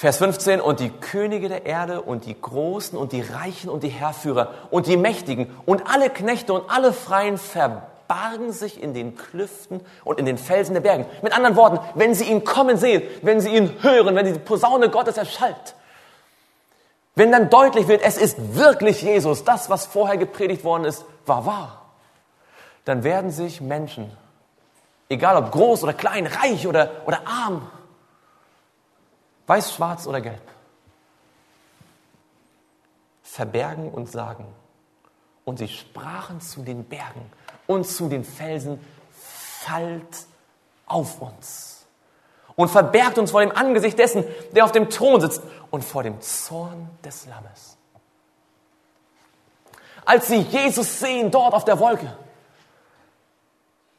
Vers 15, und die Könige der Erde und die Großen und die Reichen und die Herrführer und die Mächtigen und alle Knechte und alle Freien verbargen sich in den Klüften und in den Felsen der Bergen. Mit anderen Worten, wenn sie ihn kommen sehen, wenn sie ihn hören, wenn die Posaune Gottes erschallt, wenn dann deutlich wird, es ist wirklich Jesus, das, was vorher gepredigt worden ist, war wahr, dann werden sich Menschen, egal ob groß oder klein, reich oder, oder arm, weiß, schwarz oder gelb, verbergen und sagen. Und sie sprachen zu den Bergen und zu den Felsen, fallt auf uns und verbergt uns vor dem Angesicht dessen, der auf dem Thron sitzt und vor dem Zorn des Lammes. Als sie Jesus sehen dort auf der Wolke,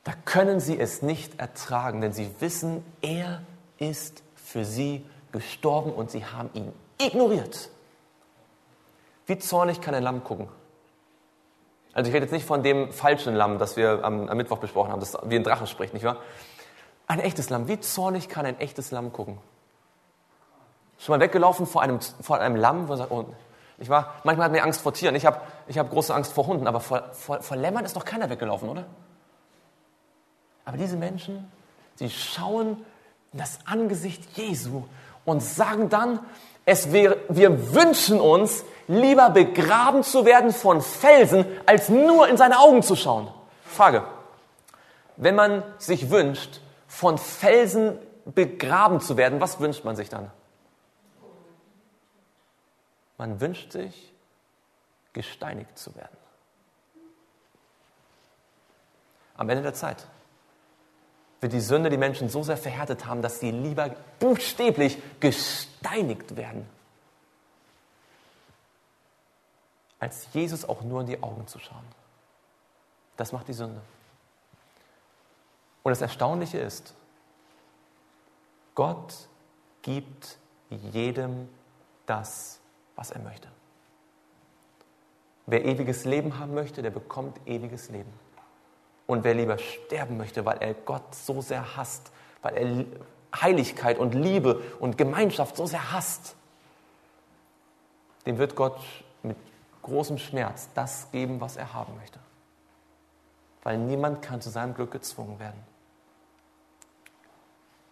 da können sie es nicht ertragen, denn sie wissen, er ist für sie gestorben und sie haben ihn ignoriert. Wie zornig kann ein Lamm gucken? Also ich rede jetzt nicht von dem falschen Lamm, das wir am, am Mittwoch besprochen haben, das wie ein Drache spricht, nicht wahr? Ein echtes Lamm. Wie zornig kann ein echtes Lamm gucken? Schon mal weggelaufen vor einem, vor einem Lamm, wo er sagt, oh, ich war, manchmal hat mir Angst vor Tieren. Ich habe ich hab große Angst vor Hunden, aber vor, vor, vor Lämmern ist doch keiner weggelaufen, oder? Aber diese Menschen, sie schauen in das Angesicht Jesu und sagen dann, es wäre, wir wünschen uns, lieber begraben zu werden von Felsen, als nur in seine Augen zu schauen. Frage. Wenn man sich wünscht, von Felsen begraben zu werden, was wünscht man sich dann? Man wünscht sich, gesteinigt zu werden. Am Ende der Zeit wird die Sünde die Menschen so sehr verhärtet haben, dass sie lieber buchstäblich gesteinigt werden, als Jesus auch nur in die Augen zu schauen. Das macht die Sünde. Und das Erstaunliche ist, Gott gibt jedem das, was er möchte. Wer ewiges Leben haben möchte, der bekommt ewiges Leben. Und wer lieber sterben möchte, weil er Gott so sehr hasst, weil er Heiligkeit und Liebe und Gemeinschaft so sehr hasst, dem wird Gott mit großem Schmerz das geben, was er haben möchte. Weil niemand kann zu seinem Glück gezwungen werden.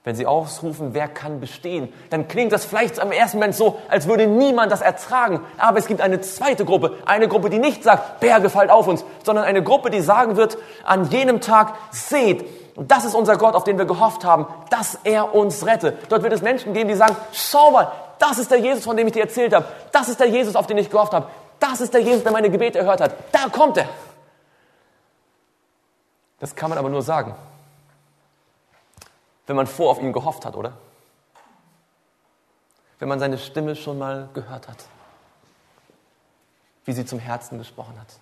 Wenn sie ausrufen, wer kann bestehen, dann klingt das vielleicht am ersten Moment so, als würde niemand das ertragen. Aber es gibt eine zweite Gruppe, eine Gruppe, die nicht sagt, Berge fallt auf uns, sondern eine Gruppe, die sagen wird, an jenem Tag, seht, das ist unser Gott, auf den wir gehofft haben, dass er uns rette. Dort wird es Menschen geben, die sagen, schau mal, das ist der Jesus, von dem ich dir erzählt habe. Das ist der Jesus, auf den ich gehofft habe. Das ist der Jesus, der meine Gebete erhört hat. Da kommt er. Das kann man aber nur sagen, wenn man vor auf ihn gehofft hat, oder? Wenn man seine Stimme schon mal gehört hat, wie sie zum Herzen gesprochen hat.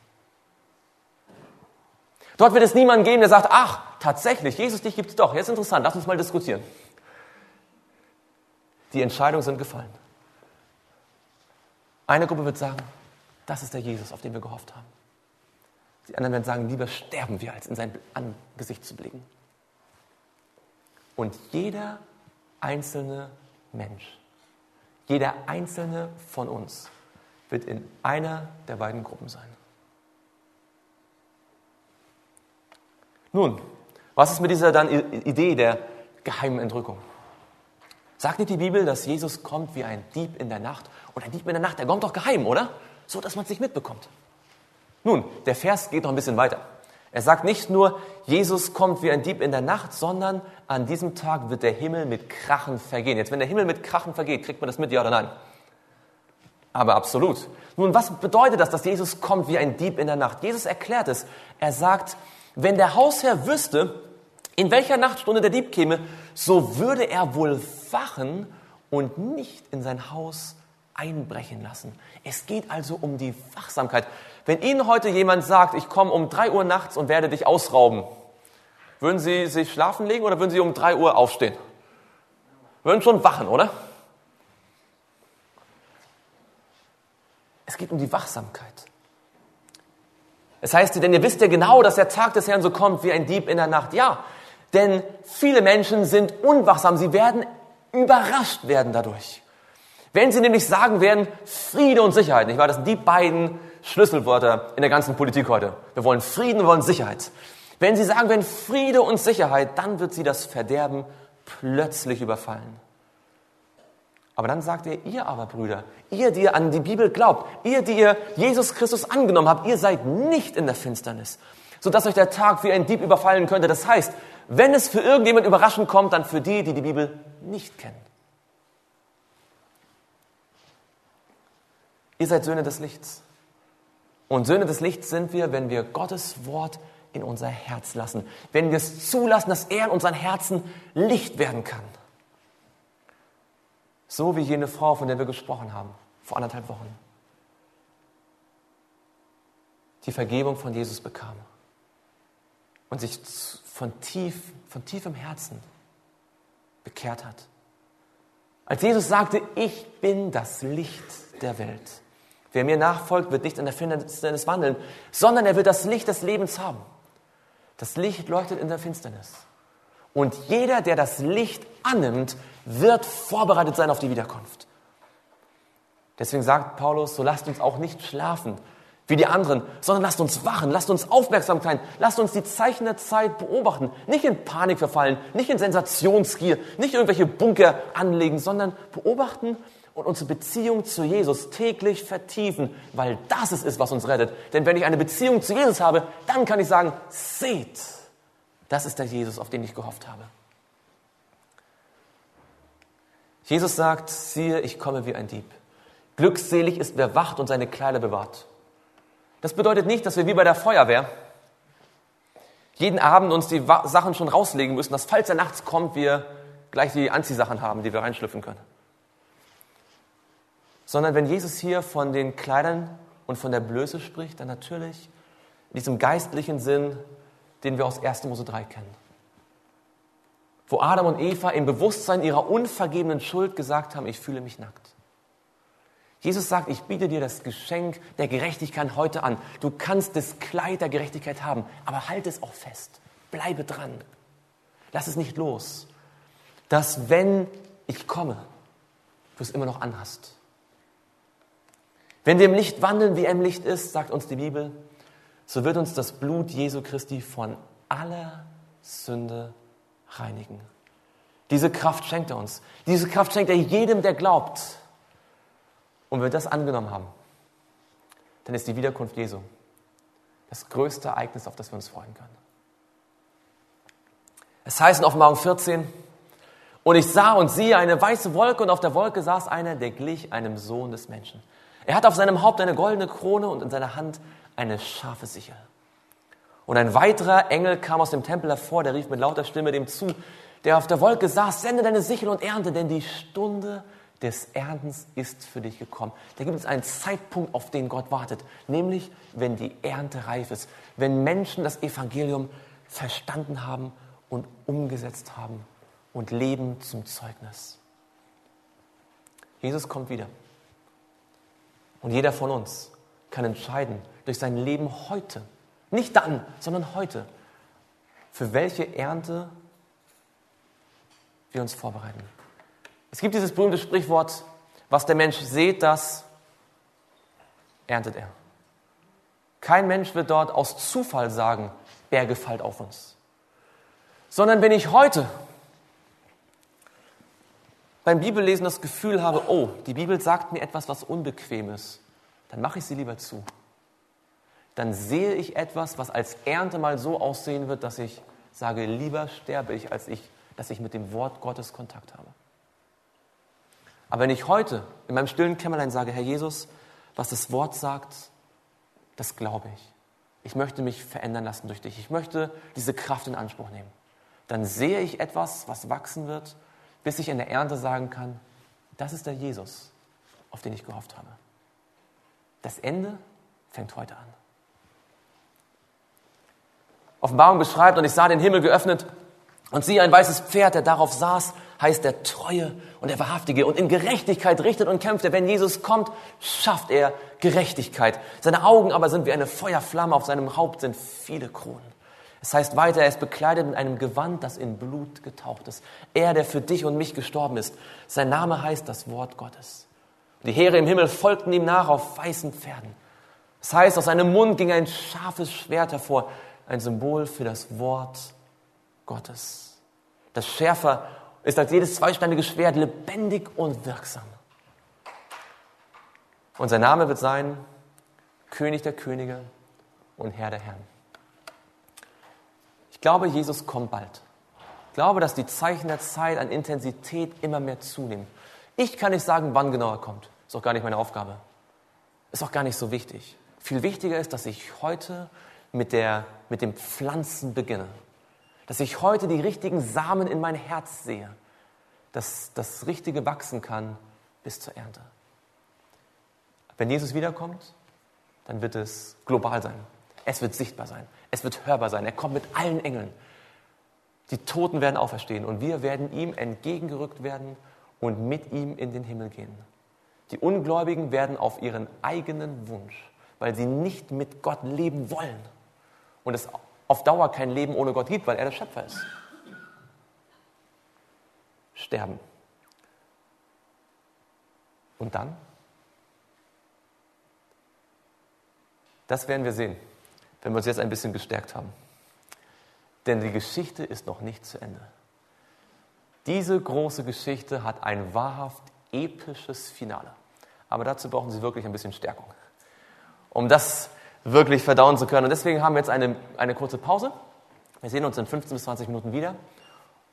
Dort wird es niemanden geben, der sagt, ach, tatsächlich, Jesus, dich gibt es doch. Jetzt interessant, lass uns mal diskutieren. Die Entscheidungen sind gefallen. Eine Gruppe wird sagen, das ist der Jesus, auf den wir gehofft haben. Die anderen werden sagen, lieber sterben wir, als in sein Angesicht zu blicken. Und jeder einzelne Mensch, jeder einzelne von uns wird in einer der beiden Gruppen sein. Nun, was ist mit dieser dann Idee der geheimen Entrückung? Sagt nicht die Bibel, dass Jesus kommt wie ein Dieb in der Nacht? Und ein Dieb in der Nacht, der kommt doch geheim, oder? So, dass man es nicht mitbekommt. Nun, der Vers geht noch ein bisschen weiter. Er sagt nicht nur, Jesus kommt wie ein Dieb in der Nacht, sondern an diesem Tag wird der Himmel mit Krachen vergehen. Jetzt, wenn der Himmel mit Krachen vergeht, kriegt man das mit, ja oder nein? Aber absolut. Nun, was bedeutet das, dass Jesus kommt wie ein Dieb in der Nacht? Jesus erklärt es. Er sagt, wenn der Hausherr wüsste, in welcher Nachtstunde der Dieb käme, so würde er wohl wachen und nicht in sein Haus einbrechen lassen. Es geht also um die Wachsamkeit. Wenn Ihnen heute jemand sagt, ich komme um 3 Uhr nachts und werde dich ausrauben, würden Sie sich schlafen legen oder würden Sie um 3 Uhr aufstehen? Würden schon wachen, oder? Es geht um die Wachsamkeit. Es heißt, denn ihr wisst ja genau, dass der Tag des Herrn so kommt wie ein Dieb in der Nacht. Ja, denn viele Menschen sind unwachsam. Sie werden überrascht werden dadurch. Wenn sie nämlich sagen werden, Friede und Sicherheit, nicht wahr? Das sind die beiden Schlüsselwörter in der ganzen Politik heute. Wir wollen Frieden, wir wollen Sicherheit. Wenn sie sagen werden, Friede und Sicherheit, dann wird sie das Verderben plötzlich überfallen. Aber dann sagt er, ihr aber Brüder, ihr, die ihr an die Bibel glaubt, ihr, die ihr Jesus Christus angenommen habt, ihr seid nicht in der Finsternis, sodass euch der Tag wie ein Dieb überfallen könnte. Das heißt, wenn es für irgendjemand überraschend kommt, dann für die, die die Bibel nicht kennen. Ihr seid Söhne des Lichts. Und Söhne des Lichts sind wir, wenn wir Gottes Wort in unser Herz lassen, wenn wir es zulassen, dass er in unseren Herzen Licht werden kann. So wie jene Frau, von der wir gesprochen haben, vor anderthalb Wochen. Die Vergebung von Jesus bekam und sich von, tief, von tiefem Herzen bekehrt hat. Als Jesus sagte, ich bin das Licht der Welt. Wer mir nachfolgt, wird nicht in der Finsternis wandeln, sondern er wird das Licht des Lebens haben. Das Licht leuchtet in der Finsternis. Und jeder, der das Licht annimmt, wird vorbereitet sein auf die Wiederkunft. Deswegen sagt Paulus, so lasst uns auch nicht schlafen wie die anderen, sondern lasst uns wachen, lasst uns aufmerksam sein, lasst uns die Zeichen der Zeit beobachten, nicht in Panik verfallen, nicht in Sensationsgier, nicht irgendwelche Bunker anlegen, sondern beobachten und unsere Beziehung zu Jesus täglich vertiefen, weil das es ist, was uns rettet. Denn wenn ich eine Beziehung zu Jesus habe, dann kann ich sagen, seht, das ist der Jesus, auf den ich gehofft habe. Jesus sagt, siehe, ich komme wie ein Dieb. Glückselig ist, wer wacht und seine Kleider bewahrt. Das bedeutet nicht, dass wir wie bei der Feuerwehr jeden Abend uns die Sachen schon rauslegen müssen, dass falls er nachts kommt, wir gleich die Anziehsachen haben, die wir reinschlüpfen können. Sondern wenn Jesus hier von den Kleidern und von der Blöße spricht, dann natürlich in diesem geistlichen Sinn den wir aus 1. Mose 3 kennen. Wo Adam und Eva im Bewusstsein ihrer unvergebenen Schuld gesagt haben, ich fühle mich nackt. Jesus sagt, ich biete dir das Geschenk der Gerechtigkeit heute an. Du kannst das Kleid der Gerechtigkeit haben, aber halt es auch fest. Bleibe dran. Lass es nicht los. Dass wenn ich komme, du es immer noch anhast. Wenn wir im Licht wandeln, wie er im Licht ist, sagt uns die Bibel, so wird uns das Blut Jesu Christi von aller Sünde reinigen. Diese Kraft schenkt er uns. Diese Kraft schenkt er jedem, der glaubt. Und wenn wir das angenommen haben, dann ist die Wiederkunft Jesu das größte Ereignis, auf das wir uns freuen können. Es heißt in Offenbarung 14, und ich sah und siehe eine weiße Wolke und auf der Wolke saß einer, der glich einem Sohn des Menschen. Er hat auf seinem Haupt eine goldene Krone und in seiner Hand eine scharfe Sichel. Und ein weiterer Engel kam aus dem Tempel hervor, der rief mit lauter Stimme dem zu, der auf der Wolke saß, sende deine Sichel und ernte, denn die Stunde des Erntens ist für dich gekommen. Da gibt es einen Zeitpunkt, auf den Gott wartet, nämlich wenn die Ernte reif ist, wenn Menschen das Evangelium verstanden haben und umgesetzt haben und leben zum Zeugnis. Jesus kommt wieder. Und jeder von uns kann entscheiden durch sein Leben heute, nicht dann, sondern heute, für welche Ernte wir uns vorbereiten. Es gibt dieses berühmte Sprichwort, was der Mensch sät, das erntet er. Kein Mensch wird dort aus Zufall sagen, Berge fallt auf uns. Sondern wenn ich heute beim Bibellesen das Gefühl habe, oh, die Bibel sagt mir etwas, was unbequem ist, dann mache ich sie lieber zu. Dann sehe ich etwas, was als Ernte mal so aussehen wird, dass ich sage, lieber sterbe ich, als ich, dass ich mit dem Wort Gottes Kontakt habe. Aber wenn ich heute in meinem stillen Kämmerlein sage, Herr Jesus, was das Wort sagt, das glaube ich. Ich möchte mich verändern lassen durch dich. Ich möchte diese Kraft in Anspruch nehmen. Dann sehe ich etwas, was wachsen wird, bis ich in der Ernte sagen kann, das ist der Jesus, auf den ich gehofft habe. Das Ende fängt heute an. Offenbarung beschreibt, und ich sah den Himmel geöffnet, Und siehe, ein weißes Pferd, der darauf saß, heißt der Treue und der Wahrhaftige. Und in Gerechtigkeit richtet und kämpft. Wenn Jesus kommt, schafft er Gerechtigkeit. Seine Augen aber sind wie eine Feuerflamme, auf seinem Haupt sind viele Kronen. Es heißt weiter, er ist bekleidet mit einem Gewand, das in Blut getaucht ist. Er, der für dich und mich gestorben ist. Sein Name heißt das Wort Gottes. Die Heere im Himmel folgten ihm nach auf weißen Pferden. Das heißt, aus seinem Mund ging ein scharfes Schwert hervor, ein Symbol für das Wort Gottes. Das schärfer ist als jedes zweisteindige Schwert lebendig und wirksam. Und sein Name wird sein König der Könige und Herr der Herren. Ich glaube, Jesus kommt bald. Ich glaube, dass die Zeichen der Zeit an Intensität immer mehr zunehmen. Ich kann nicht sagen, wann genau er kommt. Ist auch gar nicht meine Aufgabe. Ist auch gar nicht so wichtig. Viel wichtiger ist, dass ich heute mit, der, mit dem Pflanzen beginne. Dass ich heute die richtigen Samen in mein Herz sehe. Dass das Richtige wachsen kann bis zur Ernte. Wenn Jesus wiederkommt, dann wird es global sein. Es wird sichtbar sein. Es wird hörbar sein. Er kommt mit allen Engeln. Die Toten werden auferstehen und wir werden ihm entgegengerückt werden und mit ihm in den Himmel gehen. Die Ungläubigen werden auf ihren eigenen Wunsch, weil sie nicht mit Gott leben wollen und es auf Dauer kein Leben ohne Gott gibt, weil er der Schöpfer ist, sterben. Und dann? Das werden wir sehen, wenn wir uns jetzt ein bisschen gestärkt haben. Denn die Geschichte ist noch nicht zu Ende. Diese große Geschichte hat ein wahrhaft episches Finale. Aber dazu brauchen Sie wirklich ein bisschen Stärkung, um das wirklich verdauen zu können. Und deswegen haben wir jetzt eine, eine kurze Pause. Wir sehen uns in 15 bis 20 Minuten wieder.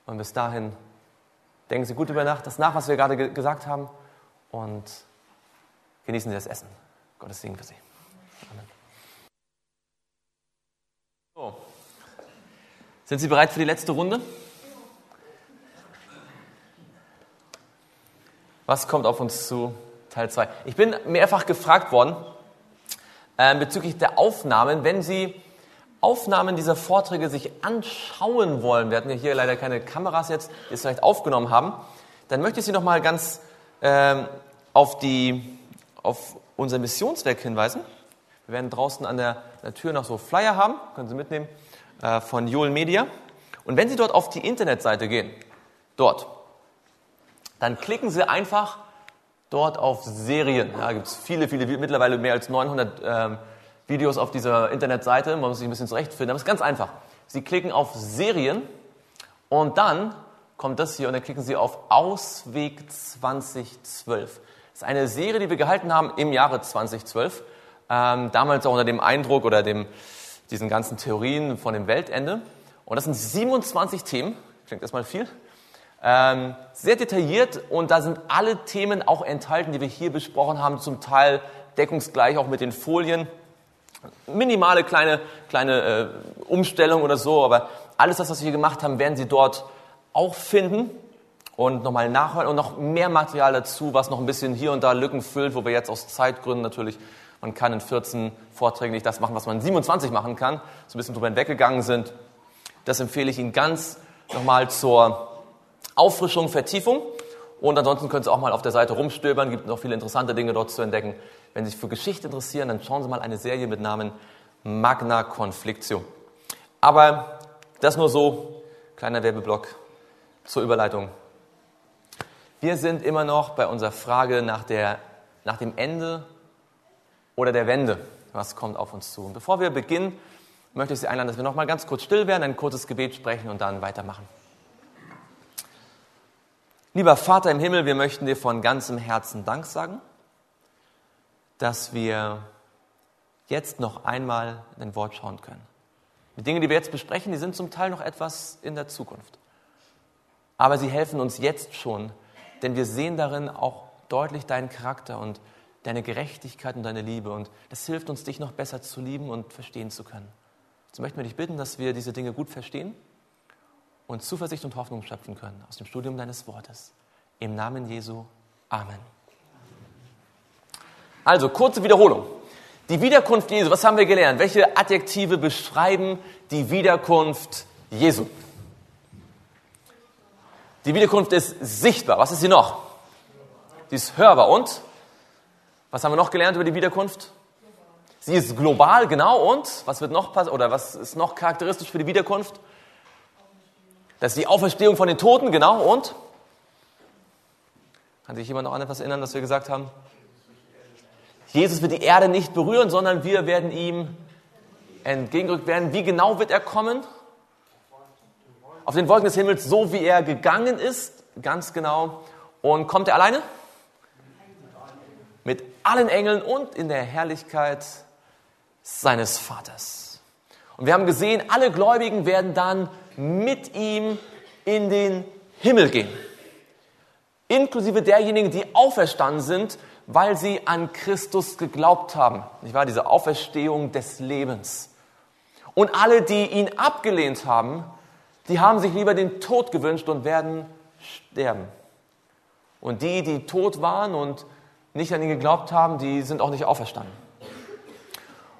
Und bis dahin denken Sie gut über Nacht, das nach, was wir gerade ge gesagt haben. Und genießen Sie das Essen. Gottes Segen für Sie. Amen. So. Sind Sie bereit für die letzte Runde? Was kommt auf uns zu? Teil 2. Ich bin mehrfach gefragt worden äh, bezüglich der Aufnahmen, wenn Sie Aufnahmen dieser Vorträge sich anschauen wollen, wir hatten ja hier leider keine Kameras jetzt, die es vielleicht aufgenommen haben, dann möchte ich Sie nochmal ganz äh, auf, die, auf unser Missionswerk hinweisen. Wir werden draußen an der, Tür noch so Flyer haben, können Sie mitnehmen, äh, von Joel Media. Und wenn Sie dort auf die Internetseite gehen, dort, dann klicken Sie einfach dort auf Serien. Da gibt es viele, viele, mittlerweile mehr als 900 ähm, Videos auf dieser Internetseite. Man muss sich ein bisschen zurechtfinden. Aber es ist ganz einfach. Sie klicken auf Serien und dann kommt das hier und dann klicken Sie auf Ausweg 2012. Das ist eine Serie, die wir gehalten haben im Jahre 2012. Ähm, damals auch unter dem Eindruck oder dem, diesen ganzen Theorien von dem Weltende. Und das sind 27 Themen. Klingt erstmal viel. Ähm, sehr detailliert und da sind alle Themen auch enthalten, die wir hier besprochen haben, zum Teil deckungsgleich auch mit den Folien. Minimale kleine, kleine äh, Umstellung oder so, aber alles das, was wir hier gemacht haben, werden Sie dort auch finden und nochmal nachhören und noch mehr Material dazu, was noch ein bisschen hier und da Lücken füllt, wo wir jetzt aus Zeitgründen natürlich, man kann in 14 Vorträgen nicht das machen, was man in 27 machen kann, so ein bisschen drüber hinweggegangen sind. Das empfehle ich Ihnen ganz nochmal zur Auffrischung, Vertiefung. Und ansonsten können Sie auch mal auf der Seite rumstöbern, gibt noch viele interessante Dinge dort zu entdecken. Wenn Sie sich für Geschichte interessieren, dann schauen Sie mal eine Serie mit Namen Magna Conflictio. Aber das nur so, kleiner Werbeblock zur Überleitung. Wir sind immer noch bei unserer Frage nach, der, nach dem Ende oder der Wende. Was kommt auf uns zu? Und bevor wir beginnen, möchte ich Sie einladen, dass wir noch mal ganz kurz still werden, ein kurzes Gebet sprechen und dann weitermachen. Lieber Vater im Himmel, wir möchten dir von ganzem Herzen Dank sagen, dass wir jetzt noch einmal in dein Wort schauen können. Die Dinge, die wir jetzt besprechen, die sind zum Teil noch etwas in der Zukunft. Aber sie helfen uns jetzt schon, denn wir sehen darin auch deutlich deinen Charakter und deine Gerechtigkeit und deine Liebe. Und das hilft uns, dich noch besser zu lieben und verstehen zu können. So möchten wir dich bitten, dass wir diese Dinge gut verstehen und Zuversicht und Hoffnung schöpfen können aus dem Studium deines Wortes. Im Namen Jesu. Amen. Also, kurze Wiederholung. Die Wiederkunft Jesu, was haben wir gelernt? Welche Adjektive beschreiben die Wiederkunft Jesu? Die Wiederkunft ist sichtbar. Was ist sie noch? Sie ist hörbar. Und? Was haben wir noch gelernt über die Wiederkunft? Sie ist global, genau. Und was wird noch oder was ist noch charakteristisch für die Wiederkunft? Das ist die Auferstehung von den Toten, genau. Und? Kann sich jemand noch an etwas erinnern, was wir gesagt haben? Jesus wird die Erde nicht berühren, sondern wir werden ihm entgegengerückt werden. Wie genau wird er kommen? Auf den Wolken des Himmels, so wie er gegangen ist, ganz genau. Und kommt er alleine? Allen Engeln und in der Herrlichkeit seines Vaters. Und wir haben gesehen, alle Gläubigen werden dann mit ihm in den Himmel gehen. Inklusive derjenigen, die auferstanden sind, weil sie an Christus geglaubt haben. Nicht wahr? Diese Auferstehung des Lebens. Und alle, die ihn abgelehnt haben, die haben sich lieber den Tod gewünscht und werden sterben. Und die, die tot waren und nicht an ihn geglaubt haben, die sind auch nicht auferstanden.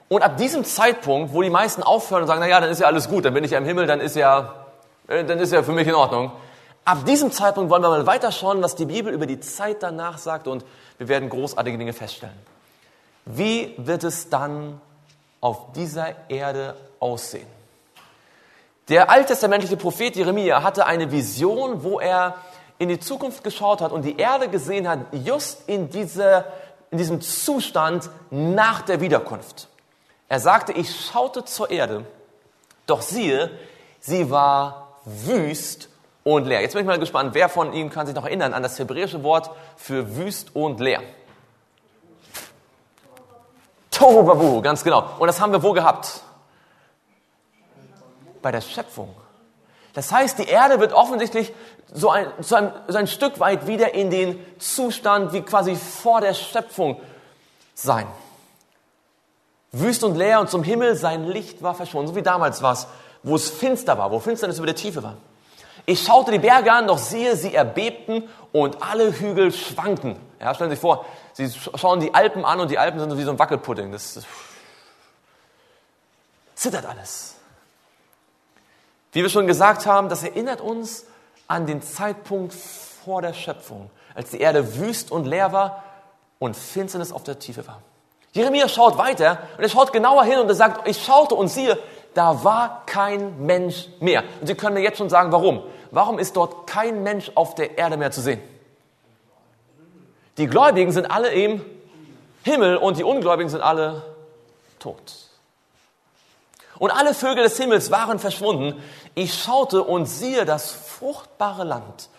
Und ab diesem Zeitpunkt, wo die meisten aufhören und sagen, na ja, dann ist ja alles gut, dann bin ich ja im Himmel, dann ist ja, äh, dann ist ja für mich in Ordnung. Ab diesem Zeitpunkt wollen wir mal weiterschauen, was die Bibel über die Zeit danach sagt und wir werden großartige Dinge feststellen. Wie wird es dann auf dieser Erde aussehen? Der alttestamentliche Prophet Jeremia hatte eine Vision, wo er in die Zukunft geschaut hat und die Erde gesehen hat, just in, dieser, in diesem Zustand nach der Wiederkunft. Er sagte, ich schaute zur Erde, doch siehe, sie war wüst und leer. Jetzt bin ich mal gespannt, wer von Ihnen kann sich noch erinnern an das hebräische Wort für wüst und leer? Tohuwabohu, ganz genau. Und das haben wir wo gehabt? Bei der Schöpfung. Das heißt, die Erde wird offensichtlich so ein, so ein, so ein Stück weit wieder in den Zustand wie quasi vor der Schöpfung sein wüst und leer und zum Himmel sein Licht war verschwunden, so wie damals war es, wo es finster war, wo Finsternis über der Tiefe war. Ich schaute die Berge an, doch siehe, sie erbebten und alle Hügel schwankten. Ja, stellen Sie sich vor, Sie schauen die Alpen an und die Alpen sind wie so ein Wackelpudding. Das, das zittert alles. Wie wir schon gesagt haben, das erinnert uns an den Zeitpunkt vor der Schöpfung, als die Erde wüst und leer war und Finsternis auf der Tiefe war. Jeremia schaut weiter und er schaut genauer hin und er sagt, ich schaute und siehe, da war kein Mensch mehr. Und Sie können mir jetzt schon sagen, warum. Warum ist dort kein Mensch auf der Erde mehr zu sehen? Die Gläubigen sind alle im Himmel und die Ungläubigen sind alle tot. Und alle Vögel des Himmels waren verschwunden. Ich schaute und siehe, das fruchtbare Land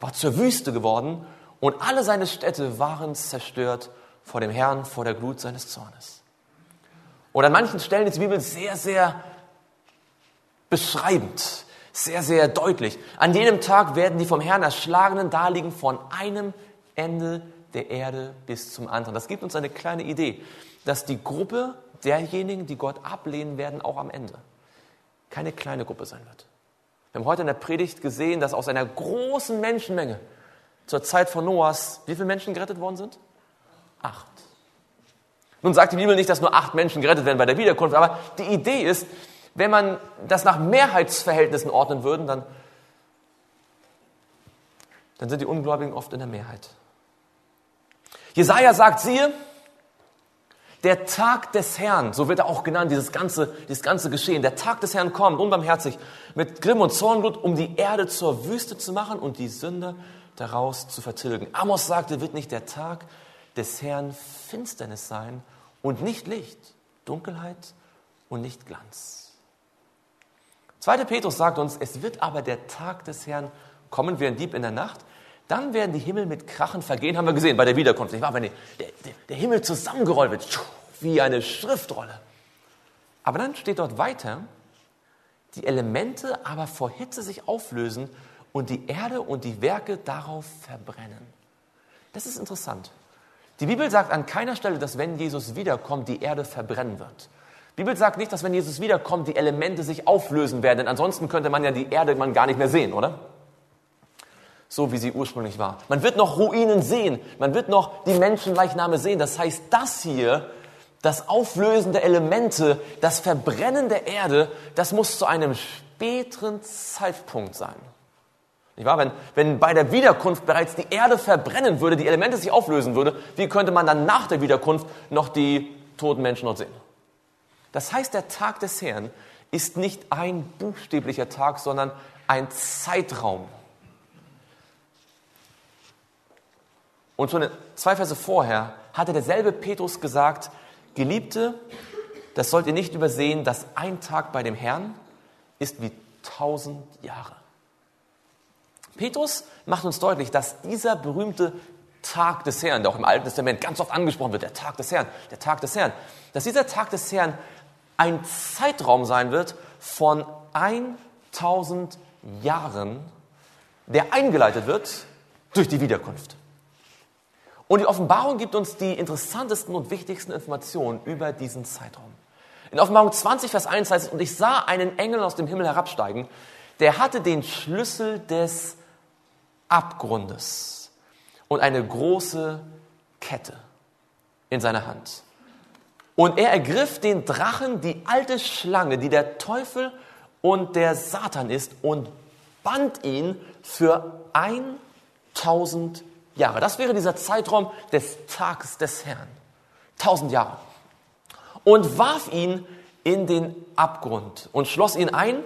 war zur Wüste geworden und alle seine Städte waren zerstört vor dem Herrn, vor der Glut seines Zornes. Und an manchen Stellen ist die Bibel sehr, sehr beschreibend, sehr, sehr deutlich. An jenem Tag werden die vom Herrn Erschlagenen daliegen von einem Ende der Erde bis zum anderen. Das gibt uns eine kleine Idee, dass die Gruppe derjenigen, die Gott ablehnen werden, auch am Ende keine kleine Gruppe sein wird. Wir haben heute in der Predigt gesehen, dass aus einer großen Menschenmenge zur Zeit von Noahs wie viele Menschen gerettet worden sind? Acht. Nun sagt die Bibel nicht, dass nur acht Menschen gerettet werden bei der Wiederkunft, aber die Idee ist, wenn man das nach Mehrheitsverhältnissen ordnen würde, dann, dann sind die Ungläubigen oft in der Mehrheit. Jesaja sagt, siehe, der Tag des Herrn, so wird er auch genannt, dieses ganze, dieses ganze Geschehen. Der Tag des Herrn kommt, unbarmherzig, mit Grimm und Zornblut, um die Erde zur Wüste zu machen und die Sünder daraus zu vertilgen. Amos sagte, wird nicht der Tag des Herrn Finsternis sein und nicht Licht, Dunkelheit und nicht Glanz. 2. Petrus sagt uns, es wird aber der Tag des Herrn kommen wie ein Dieb in der Nacht, dann werden die Himmel mit Krachen vergehen, haben wir gesehen bei der Wiederkunft, nicht wahr? Wenn der, der, der Himmel zusammengerollt wird, wie eine Schriftrolle. Aber dann steht dort weiter, die Elemente aber vor Hitze sich auflösen und die Erde und die Werke darauf verbrennen. Das ist interessant. Die Bibel sagt an keiner Stelle, dass wenn Jesus wiederkommt, die Erde verbrennen wird. Die Bibel sagt nicht, dass wenn Jesus wiederkommt, die Elemente sich auflösen werden, denn ansonsten könnte man ja die Erde man gar nicht mehr sehen, oder? So wie sie ursprünglich war. Man wird noch Ruinen sehen, man wird noch die Menschenleichname sehen. Das heißt, das hier, das Auflösen der Elemente, das Verbrennen der Erde, das muss zu einem späteren Zeitpunkt sein. Nicht wahr? Wenn, wenn bei der Wiederkunft bereits die Erde verbrennen würde, die Elemente sich auflösen würde, wie könnte man dann nach der Wiederkunft noch die toten Menschen dort sehen? Das heißt, der Tag des Herrn ist nicht ein buchstäblicher Tag, sondern ein Zeitraum. Und schon zwei Verse vorher hatte derselbe Petrus gesagt, Geliebte, das sollt ihr nicht übersehen, dass ein Tag bei dem Herrn ist wie tausend Jahre. Petrus macht uns deutlich, dass dieser berühmte Tag des Herrn, der auch im Alten Testament ganz oft angesprochen wird, der Tag des Herrn, der Tag des Herrn, dass dieser Tag des Herrn ein Zeitraum sein wird von 1000 Jahren, der eingeleitet wird durch die Wiederkunft. Und die Offenbarung gibt uns die interessantesten und wichtigsten Informationen über diesen Zeitraum. In Offenbarung 20, Vers 1 heißt es, und ich sah einen Engel aus dem Himmel herabsteigen, der hatte den Schlüssel des Abgrundes und eine große Kette in seiner Hand. Und er ergriff den Drachen, die alte Schlange, die der Teufel und der Satan ist, und band ihn für 1000 Jahre. Das wäre dieser Zeitraum des Tages des Herrn. 1000 Jahre. Und warf ihn in den Abgrund und schloss ihn ein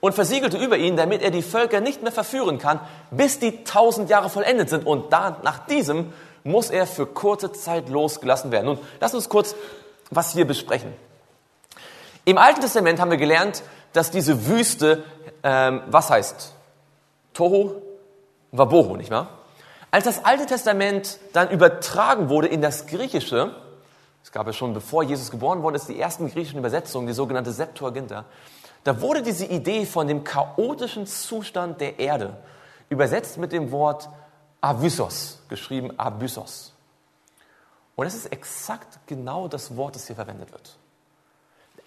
und versiegelte über ihn, damit er die Völker nicht mehr verführen kann, bis die tausend Jahre vollendet sind. Und da, nach diesem muss er für kurze Zeit losgelassen werden. Nun, lass uns kurz was hier besprechen. Im Alten Testament haben wir gelernt, dass diese Wüste, ähm, was heißt? Tohu Wabohu, nicht wahr? Als das Alte Testament dann übertragen wurde in das Griechische, es gab ja schon bevor Jesus geboren worden ist, die ersten griechischen Übersetzungen, die sogenannte Septuaginta, da wurde diese Idee von dem chaotischen Zustand der Erde übersetzt mit dem Wort Abysos, geschrieben Abysos. Und es ist exakt genau das Wort, das hier verwendet wird.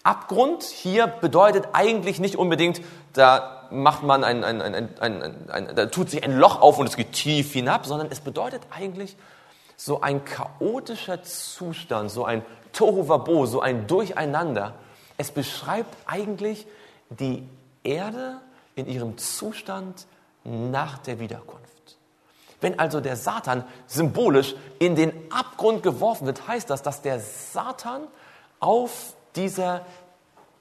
Abgrund hier bedeutet eigentlich nicht unbedingt, da macht man ein, ein, ein, ein, da tut sich ein Loch auf und es geht tief hinab, sondern es bedeutet eigentlich so ein chaotischer Zustand, so ein Tohuwabo, so ein Durcheinander. Es beschreibt eigentlich die Erde in ihrem Zustand nach der Wiederkunft. Wenn also der Satan symbolisch in den Abgrund geworfen wird, heißt das, dass der Satan auf dieser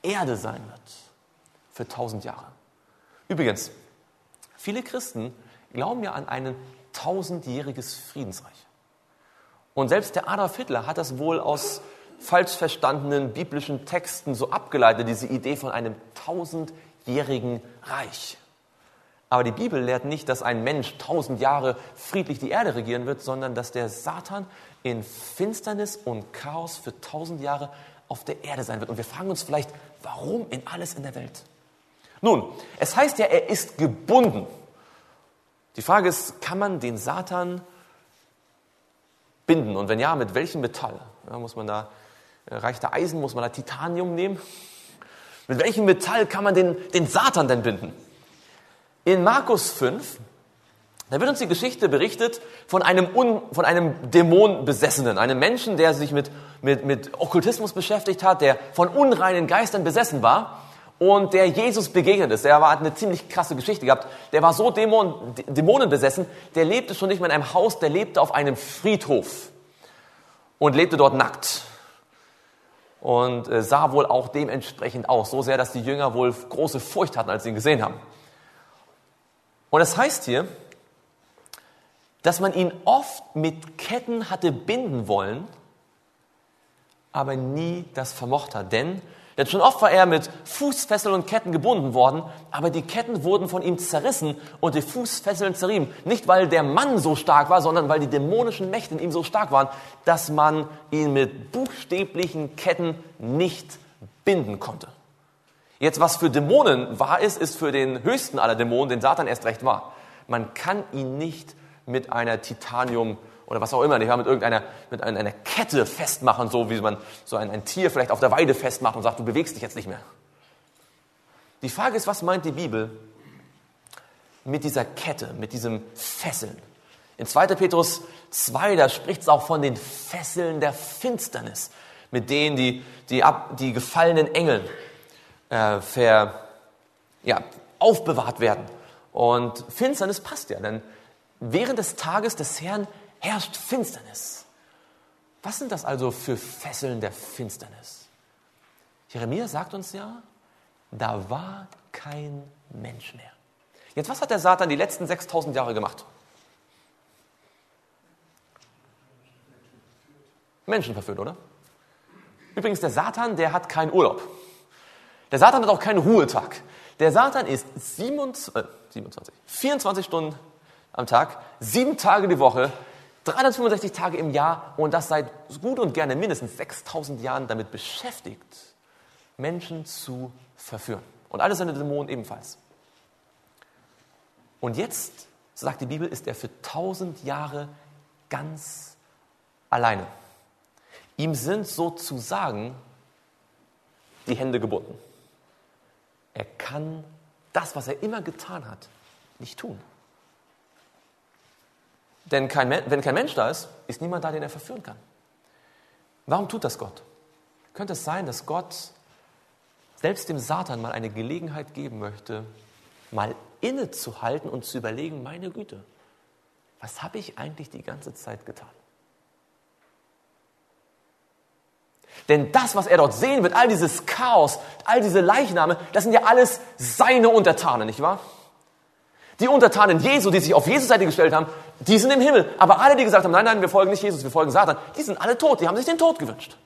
Erde sein wird für tausend Jahre. Übrigens, viele Christen glauben ja an ein tausendjähriges Friedensreich. Und selbst der Adolf Hitler hat das wohl aus falsch verstandenen biblischen Texten so abgeleitet, diese Idee von einem tausendjährigen Reich. Aber die Bibel lehrt nicht, dass ein Mensch tausend Jahre friedlich die Erde regieren wird, sondern dass der Satan in Finsternis und Chaos für tausend Jahre auf der Erde sein wird. Und wir fragen uns vielleicht, warum in alles in der Welt? Nun, es heißt ja, er ist gebunden. Die Frage ist, kann man den Satan binden? Und wenn ja, mit welchem Metall? Ja, muss man da äh, reicht da Eisen, muss man da Titanium nehmen? Mit welchem Metall kann man den, den Satan denn binden? In Markus 5, da wird uns die Geschichte berichtet von einem, Un, von einem Dämonbesessenen, einem Menschen, der sich mit, mit, mit Okkultismus beschäftigt hat, der von unreinen Geistern besessen war und der Jesus begegnet ist. Der hat eine ziemlich krasse Geschichte gehabt. Der war so Dämon, Dämonen besessen, der lebte schon nicht mehr in einem Haus, der lebte auf einem Friedhof und lebte dort nackt und äh, sah wohl auch dementsprechend aus, so sehr, dass die Jünger wohl große Furcht hatten, als sie ihn gesehen haben. Und es das heißt hier, dass man ihn oft mit Ketten hatte binden wollen, aber nie das vermocht hat. Denn, denn schon oft war er mit Fußfesseln und Ketten gebunden worden, aber die Ketten wurden von ihm zerrissen und die Fußfesseln zerrieben. Nicht, weil der Mann so stark war, sondern weil die dämonischen Mächte in ihm so stark waren, dass man ihn mit buchstäblichen Ketten nicht binden konnte. Jetzt, was für Dämonen wahr ist, ist für den höchsten aller Dämonen, den Satan erst recht wahr. Man kann ihn nicht mit einer Titanium oder was auch immer, nicht, mit irgendeiner mit einer Kette festmachen, so wie man so ein, ein Tier vielleicht auf der Weide festmacht und sagt, du bewegst dich jetzt nicht mehr. Die Frage ist, was meint die Bibel mit dieser Kette, mit diesem Fesseln? In 2. Petrus 2, da spricht es auch von den Fesseln der Finsternis, mit denen die, die, ab, die gefallenen Engel äh, ver, ja, aufbewahrt werden Und Finsternis passt ja, denn während des Tages des Herrn herrscht Finsternis. Was sind das also für Fesseln der Finsternis? Jeremia sagt uns ja, da war kein Mensch mehr. Jetzt, was hat der Satan die letzten 6000 Jahre gemacht? Menschen verführt, oder? Übrigens, der Satan, der hat keinen Urlaub. Der Satan hat auch keinen Ruhetag. Der Satan ist 27, äh, 27, 24 Stunden am Tag, sieben Tage die Woche, 365 Tage im Jahr und das seit gut und gerne mindestens 6000 Jahren damit beschäftigt, Menschen zu verführen. Und alle seine Dämonen ebenfalls. Und jetzt, so sagt die Bibel, ist er für 1000 Jahre ganz alleine. Ihm sind sozusagen die Hände gebunden. Er kann das, was er immer getan hat, nicht tun. Denn kein, wenn kein Mensch da ist, ist niemand da, den er verführen kann. Warum tut das Gott? Könnte es sein, dass Gott selbst dem Satan mal eine Gelegenheit geben möchte, mal innezuhalten und zu überlegen, meine Güte, was habe ich eigentlich die ganze Zeit getan? Denn das, was er dort sehen wird, all dieses Chaos, all diese Leichname, das sind ja alles seine Untertanen, nicht wahr? Die Untertanen Jesu, die sich auf Jesus Seite gestellt haben, die sind im Himmel. Aber alle, die gesagt haben, nein, nein, wir folgen nicht Jesus, wir folgen Satan, die sind alle tot, die haben sich den Tod gewünscht.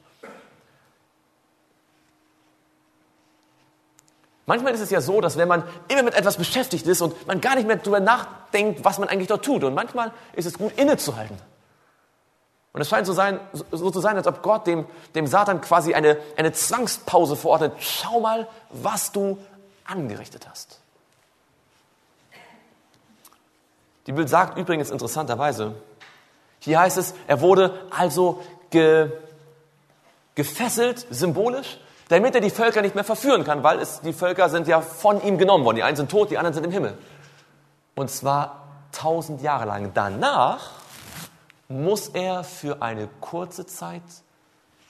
Manchmal ist es ja so, dass wenn man immer mit etwas beschäftigt ist und man gar nicht mehr darüber nachdenkt, was man eigentlich dort tut. Und manchmal ist es gut, innezuhalten. Und es scheint so, sein, so zu sein, als ob Gott dem, dem Satan quasi eine, eine Zwangspause verordnet. Schau mal, was du angerichtet hast. Die Bild sagt übrigens interessanterweise, hier heißt es, er wurde also ge, gefesselt, symbolisch, damit er die Völker nicht mehr verführen kann, weil es, die Völker sind ja von ihm genommen worden. Die einen sind tot, die anderen sind im Himmel. Und zwar tausend Jahre lang. Danach muss er für eine kurze Zeit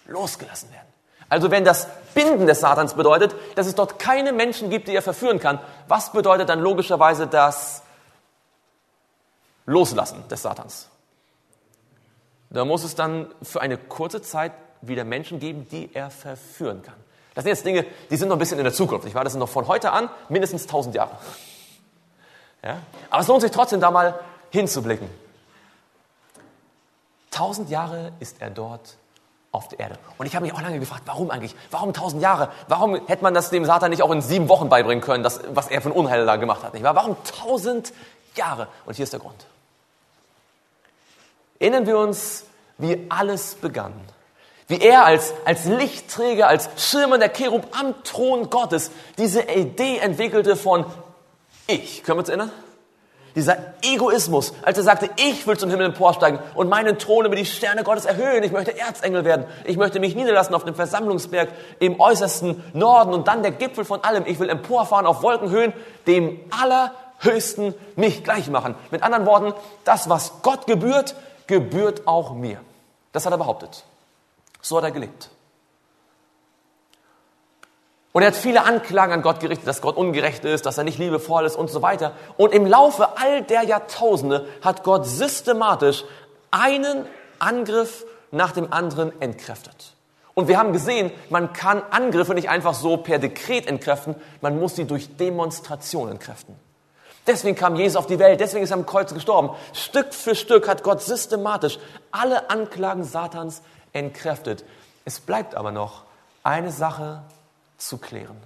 losgelassen werden. Also wenn das Binden des Satans bedeutet, dass es dort keine Menschen gibt, die er verführen kann, was bedeutet dann logischerweise das Loslassen des Satans? Da muss es dann für eine kurze Zeit wieder Menschen geben, die er verführen kann. Das sind jetzt Dinge, die sind noch ein bisschen in der Zukunft. Ich weiß, das sind noch von heute an mindestens 1000 Jahre. Ja? Aber es lohnt sich trotzdem, da mal hinzublicken. Tausend Jahre ist er dort auf der Erde. Und ich habe mich auch lange gefragt, warum eigentlich? Warum tausend Jahre? Warum hätte man das dem Satan nicht auch in sieben Wochen beibringen können, das, was er von Unheil da gemacht hat? Nicht? Warum tausend Jahre? Und hier ist der Grund. Erinnern wir uns, wie alles begann. Wie er als, als Lichtträger, als schirmender Cherub am Thron Gottes diese Idee entwickelte von Ich. Können wir uns erinnern? Dieser Egoismus, als er sagte, ich will zum Himmel emporsteigen und meinen Thron über die Sterne Gottes erhöhen. Ich möchte Erzengel werden. Ich möchte mich niederlassen auf dem Versammlungsberg im äußersten Norden und dann der Gipfel von allem. Ich will emporfahren auf Wolkenhöhen, dem Allerhöchsten mich gleich machen. Mit anderen Worten, das, was Gott gebührt, gebührt auch mir. Das hat er behauptet. So hat er gelebt. Und er hat viele Anklagen an Gott gerichtet, dass Gott ungerecht ist, dass er nicht liebevoll ist und so weiter. Und im Laufe all der Jahrtausende hat Gott systematisch einen Angriff nach dem anderen entkräftet. Und wir haben gesehen, man kann Angriffe nicht einfach so per Dekret entkräften, man muss sie durch Demonstration entkräften. Deswegen kam Jesus auf die Welt, deswegen ist er am Kreuz gestorben. Stück für Stück hat Gott systematisch alle Anklagen Satans entkräftet. Es bleibt aber noch eine Sache zu klären.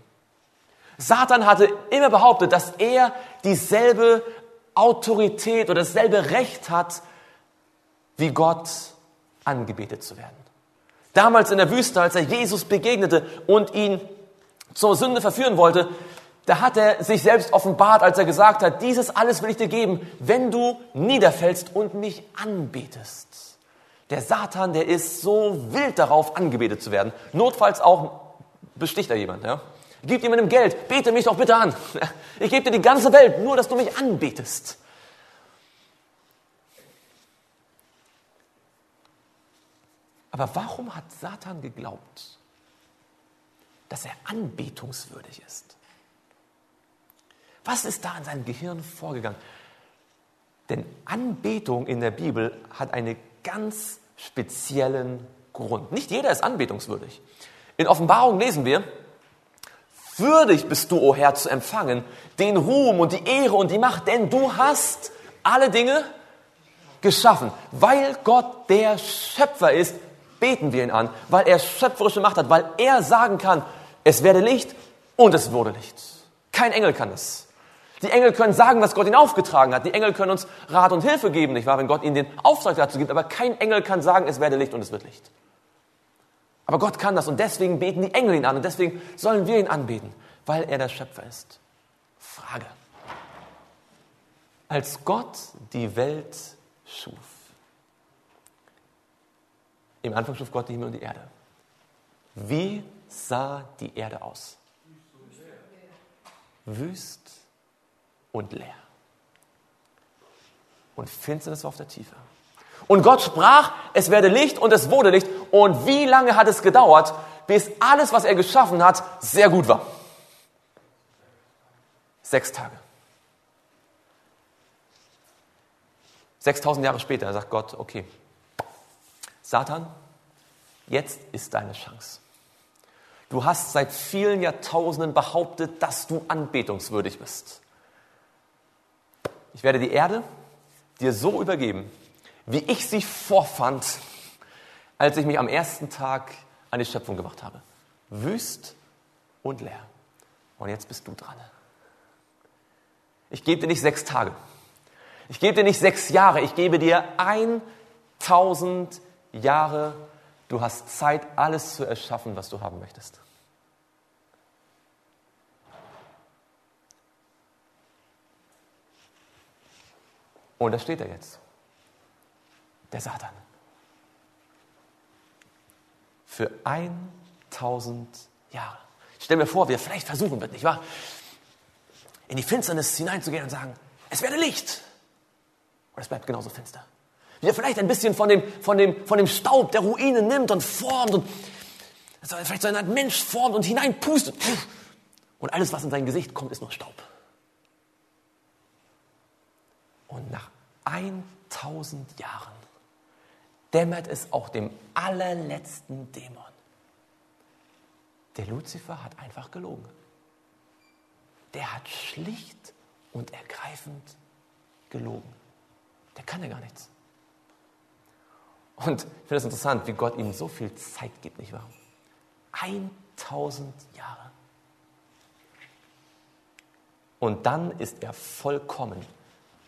Satan hatte immer behauptet, dass er dieselbe Autorität oder dasselbe Recht hat, wie Gott angebetet zu werden. Damals in der Wüste, als er Jesus begegnete und ihn zur Sünde verführen wollte, da hat er sich selbst offenbart, als er gesagt hat, dieses alles will ich dir geben, wenn du niederfällst und mich anbetest. Der Satan, der ist so wild darauf, angebetet zu werden. Notfalls auch besticht er jemand. Ja? Gib jemandem Geld, bete mich doch bitte an. Ich gebe dir die ganze Welt, nur dass du mich anbetest. Aber warum hat Satan geglaubt, dass er anbetungswürdig ist? Was ist da in seinem Gehirn vorgegangen? Denn Anbetung in der Bibel hat einen ganz speziellen Grund. Nicht jeder ist anbetungswürdig. In Offenbarung lesen wir, würdig bist du, o oh Herr, zu empfangen den Ruhm und die Ehre und die Macht, denn du hast alle Dinge geschaffen. Weil Gott der Schöpfer ist, beten wir ihn an, weil er schöpferische Macht hat, weil er sagen kann, es werde Licht und es wurde Licht. Kein Engel kann das. Die Engel können sagen, was Gott ihnen aufgetragen hat. Die Engel können uns Rat und Hilfe geben, nicht wahr, wenn Gott ihnen den Auftrag dazu gibt. Aber kein Engel kann sagen, es werde Licht und es wird Licht. Aber Gott kann das und deswegen beten die Engel ihn an und deswegen sollen wir ihn anbeten, weil er der Schöpfer ist. Frage. Als Gott die Welt schuf, im Anfang schuf Gott die Himmel und die Erde. Wie sah die Erde aus? Wüst und leer. Und Finsternis war auf der Tiefe. Und Gott sprach, es werde Licht und es wurde Licht. Und wie lange hat es gedauert, bis alles, was er geschaffen hat, sehr gut war? Sechs Tage. 6000 Jahre später sagt Gott, okay, Satan, jetzt ist deine Chance. Du hast seit vielen Jahrtausenden behauptet, dass du anbetungswürdig bist. Ich werde die Erde dir so übergeben, wie ich sie vorfand, als ich mich am ersten Tag an die Schöpfung gemacht habe. Wüst und leer. Und jetzt bist du dran. Ich gebe dir nicht sechs Tage. Ich gebe dir nicht sechs Jahre. Ich gebe dir 1000 Jahre. Du hast Zeit, alles zu erschaffen, was du haben möchtest. Und da steht er jetzt. Der Satan. Für 1000 Jahre. Ich stelle mir vor, wie er vielleicht versuchen wird, nicht wahr? In die Finsternis hineinzugehen und sagen, es werde Licht. Und es bleibt genauso finster. Wie er vielleicht ein bisschen von dem, von dem, von dem Staub der Ruine nimmt und formt und vielleicht so eine Art Mensch formt und hineinpustet. Und alles, was in sein Gesicht kommt, ist nur Staub. Und nach 1000 Jahren dämmert es auch dem allerletzten Dämon. Der Luzifer hat einfach gelogen. Der hat schlicht und ergreifend gelogen. Der kann ja gar nichts. Und ich finde es interessant, wie Gott ihm so viel Zeit gibt, nicht wahr? 1000 Jahre. Und dann ist er vollkommen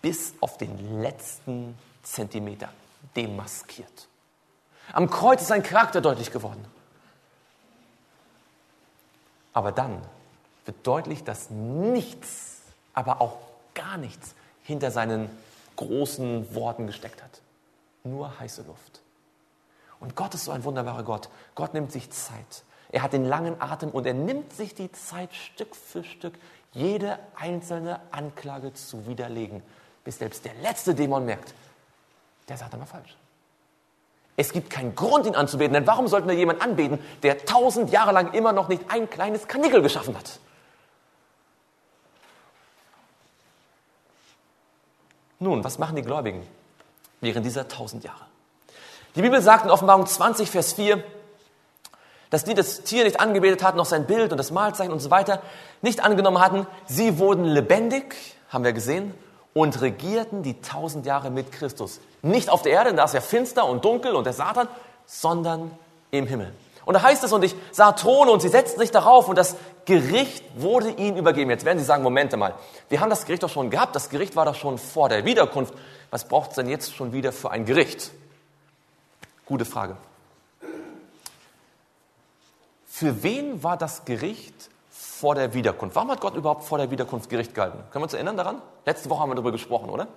bis auf den letzten Zentimeter demaskiert. Am Kreuz ist sein Charakter deutlich geworden. Aber dann wird deutlich, dass nichts, aber auch gar nichts hinter seinen großen Worten gesteckt hat. Nur heiße Luft. Und Gott ist so ein wunderbarer Gott. Gott nimmt sich Zeit. Er hat den langen Atem und er nimmt sich die Zeit, Stück für Stück jede einzelne Anklage zu widerlegen bis selbst der letzte Dämon merkt, der sagt mal falsch. Es gibt keinen Grund, ihn anzubeten, denn warum sollten wir jemanden anbeten, der tausend Jahre lang immer noch nicht ein kleines Kanickel geschaffen hat? Nun, was machen die Gläubigen während dieser tausend Jahre? Die Bibel sagt in Offenbarung 20, Vers 4, dass die das Tier nicht angebetet hatten, noch sein Bild und das Mahlzeichen und so weiter nicht angenommen hatten. Sie wurden lebendig, haben wir gesehen, und regierten die tausend Jahre mit Christus. Nicht auf der Erde, da ist ja finster und dunkel und der Satan, sondern im Himmel. Und da heißt es, und ich sah Throne und sie setzten sich darauf und das Gericht wurde ihnen übergeben. Jetzt werden Sie sagen, Momente mal, wir haben das Gericht doch schon gehabt, das Gericht war doch schon vor der Wiederkunft. Was braucht es denn jetzt schon wieder für ein Gericht? Gute Frage. Für wen war das Gericht vor der Wiederkunft. Warum hat Gott überhaupt vor der Wiederkunft Gericht gehalten? Können wir uns erinnern daran? Letzte Woche haben wir darüber gesprochen, oder?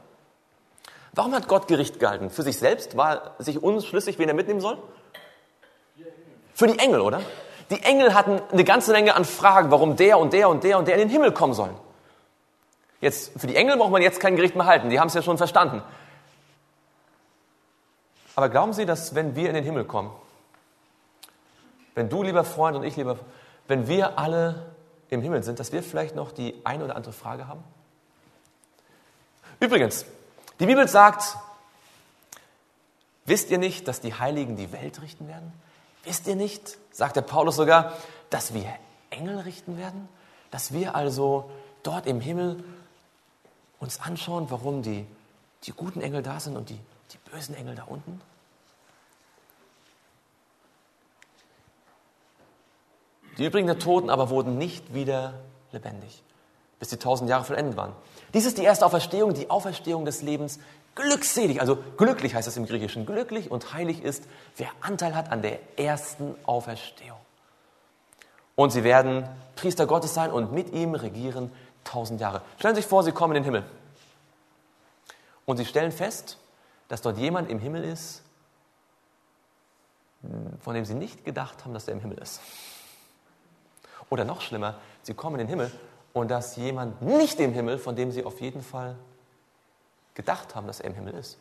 Warum hat Gott Gericht gehalten? Für sich selbst? War sich unschlüssig, wen er mitnehmen soll? Für die Engel, oder? Die Engel hatten eine ganze Menge an Fragen, warum der und der und der und der in den Himmel kommen sollen. Jetzt, für die Engel braucht man jetzt kein Gericht mehr halten, die haben es ja schon verstanden. Aber glauben Sie, dass wenn wir in den Himmel kommen, wenn du, lieber Freund, und ich, lieber, wenn wir alle im Himmel sind, dass wir vielleicht noch die eine oder andere Frage haben? Übrigens, die Bibel sagt, wisst ihr nicht, dass die Heiligen die Welt richten werden? Wisst ihr nicht, sagt der Paulus sogar, dass wir Engel richten werden? Dass wir also dort im Himmel uns anschauen, warum die, die guten Engel da sind und die, die bösen Engel da unten? Die übrigen der Toten aber wurden nicht wieder lebendig, bis die tausend Jahre vollendet waren. Dies ist die erste Auferstehung, die Auferstehung des Lebens. Glückselig, also glücklich heißt es im Griechischen. Glücklich und heilig ist, wer Anteil hat an der ersten Auferstehung. Und sie werden Priester Gottes sein und mit ihm regieren tausend Jahre. Stellen Sie sich vor, Sie kommen in den Himmel. Und Sie stellen fest, dass dort jemand im Himmel ist, von dem Sie nicht gedacht haben, dass er im Himmel ist. Oder noch schlimmer, Sie kommen in den Himmel und dass jemand nicht im Himmel, von dem Sie auf jeden Fall gedacht haben, dass er im Himmel ist.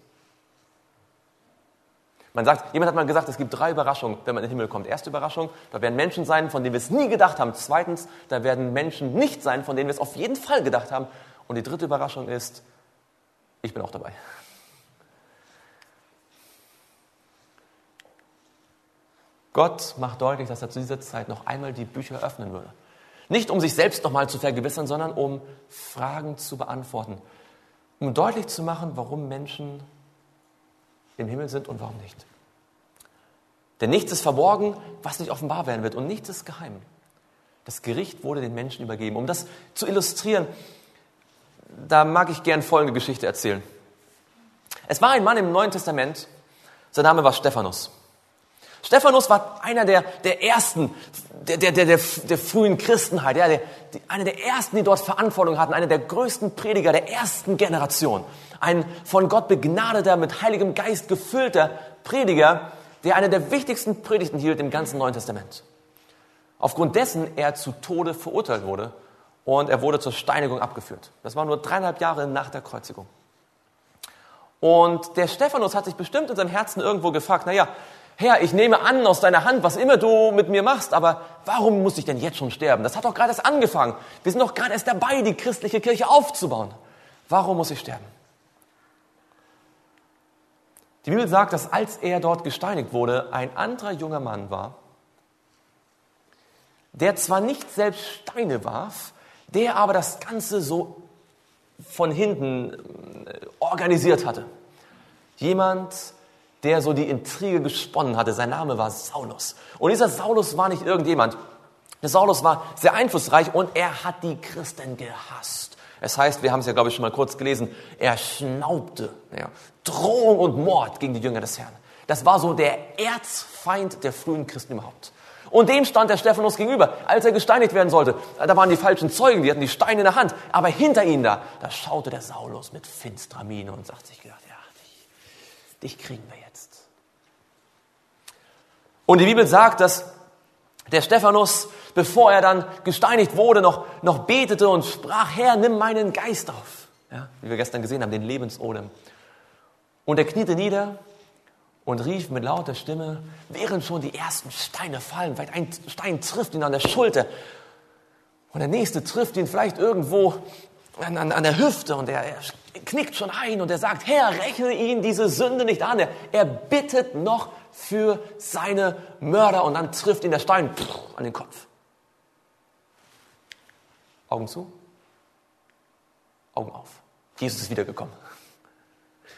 Man sagt, jemand hat mal gesagt, es gibt drei Überraschungen, wenn man in den Himmel kommt. Erste Überraschung, da werden Menschen sein, von denen wir es nie gedacht haben. Zweitens, da werden Menschen nicht sein, von denen wir es auf jeden Fall gedacht haben. Und die dritte Überraschung ist, ich bin auch dabei. Gott macht deutlich, dass er zu dieser Zeit noch einmal die Bücher öffnen würde. Nicht um sich selbst nochmal zu vergewissern, sondern um Fragen zu beantworten. Um deutlich zu machen, warum Menschen im Himmel sind und warum nicht. Denn nichts ist verborgen, was nicht offenbar werden wird und nichts ist geheim. Das Gericht wurde den Menschen übergeben. Um das zu illustrieren, da mag ich gern folgende Geschichte erzählen. Es war ein Mann im Neuen Testament, sein Name war Stephanus. Stephanus war einer der, der ersten, der, der, der, der, der frühen Christenheit, ja, der, die, einer der ersten, die dort Verantwortung hatten, einer der größten Prediger der ersten Generation. Ein von Gott begnadeter, mit Heiligem Geist gefüllter Prediger, der eine der wichtigsten Predigten hielt im ganzen Neuen Testament. Aufgrund dessen er zu Tode verurteilt wurde und er wurde zur Steinigung abgeführt. Das war nur dreieinhalb Jahre nach der Kreuzigung. Und der Stephanus hat sich bestimmt in seinem Herzen irgendwo gefragt, na ja, Herr, ich nehme an aus deiner Hand, was immer du mit mir machst, aber warum muss ich denn jetzt schon sterben? Das hat doch gerade erst angefangen. Wir sind doch gerade erst dabei, die christliche Kirche aufzubauen. Warum muss ich sterben? Die Bibel sagt, dass als er dort gesteinigt wurde, ein anderer junger Mann war, der zwar nicht selbst Steine warf, der aber das Ganze so von hinten äh, organisiert hatte. Jemand, der so die Intrige gesponnen hatte. Sein Name war Saulus. Und dieser Saulus war nicht irgendjemand. Der Saulus war sehr einflussreich und er hat die Christen gehasst. Es heißt, wir haben es ja, glaube ich, schon mal kurz gelesen, er schnaubte ja, Drohung und Mord gegen die Jünger des Herrn. Das war so der Erzfeind der frühen Christen überhaupt. Und dem stand der Stephanus gegenüber, als er gesteinigt werden sollte. Da waren die falschen Zeugen, die hatten die Steine in der Hand. Aber hinter ihnen da, da schaute der Saulus mit finsterer Miene und sagt sich gedacht, dich, kriegen wir jetzt. Und die Bibel sagt, dass der Stephanus, bevor er dann gesteinigt wurde, noch, noch betete und sprach, Herr, nimm meinen Geist auf. Ja, wie wir gestern gesehen haben, den Lebensodem. Und er kniete nieder und rief mit lauter Stimme, während schon die ersten Steine fallen, vielleicht ein Stein trifft ihn an der Schulter und der nächste trifft ihn vielleicht irgendwo an, an, an der Hüfte und er, er, knickt schon ein und er sagt, Herr, rechne ihn diese Sünde nicht an. Er, er bittet noch für seine Mörder und dann trifft ihn der Stein an den Kopf. Augen zu, Augen auf. Jesus ist wiedergekommen.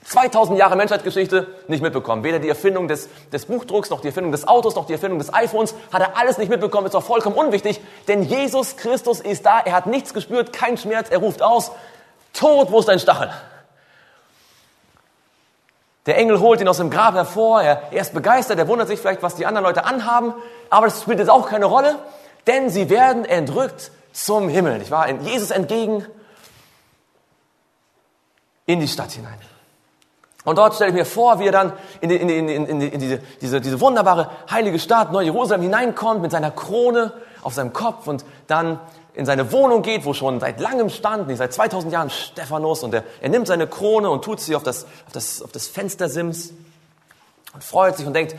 2000 Jahre Menschheitsgeschichte nicht mitbekommen. Weder die Erfindung des, des Buchdrucks, noch die Erfindung des Autos, noch die Erfindung des iPhones hat er alles nicht mitbekommen. Ist doch vollkommen unwichtig, denn Jesus Christus ist da. Er hat nichts gespürt, kein Schmerz. Er ruft aus, Tod, wo ist dein Stachel? Der Engel holt ihn aus dem Grab hervor. Er, er ist begeistert. Er wundert sich vielleicht, was die anderen Leute anhaben. Aber das spielt jetzt auch keine Rolle, denn sie werden entrückt zum Himmel. Ich war in Jesus entgegen in die Stadt hinein. Und dort stelle ich mir vor, wie er dann in, die, in, die, in, die, in diese, diese, diese wunderbare heilige Stadt Neu-Jerusalem hineinkommt mit seiner Krone auf seinem Kopf und dann in seine Wohnung geht, wo schon seit langem stand, nicht seit 2000 Jahren Stephanus und er, er nimmt seine Krone und tut sie auf das, auf das, auf das Fenstersims und freut sich und denkt,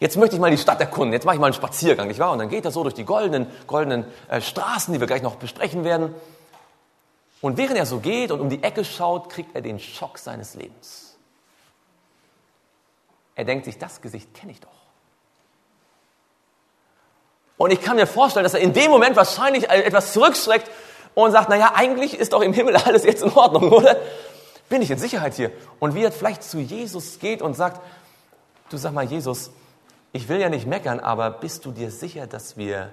jetzt möchte ich mal die Stadt erkunden, jetzt mache ich mal einen Spaziergang, nicht wahr? Und dann geht er so durch die goldenen, goldenen äh, Straßen, die wir gleich noch besprechen werden. Und während er so geht und um die Ecke schaut, kriegt er den Schock seines Lebens. Er denkt sich, das Gesicht kenne ich doch. Und ich kann mir vorstellen, dass er in dem Moment wahrscheinlich etwas zurückschreckt und sagt, naja, eigentlich ist doch im Himmel alles jetzt in Ordnung, oder? Bin ich in Sicherheit hier? Und wie er vielleicht zu Jesus geht und sagt, du sag mal, Jesus, ich will ja nicht meckern, aber bist du dir sicher, dass wir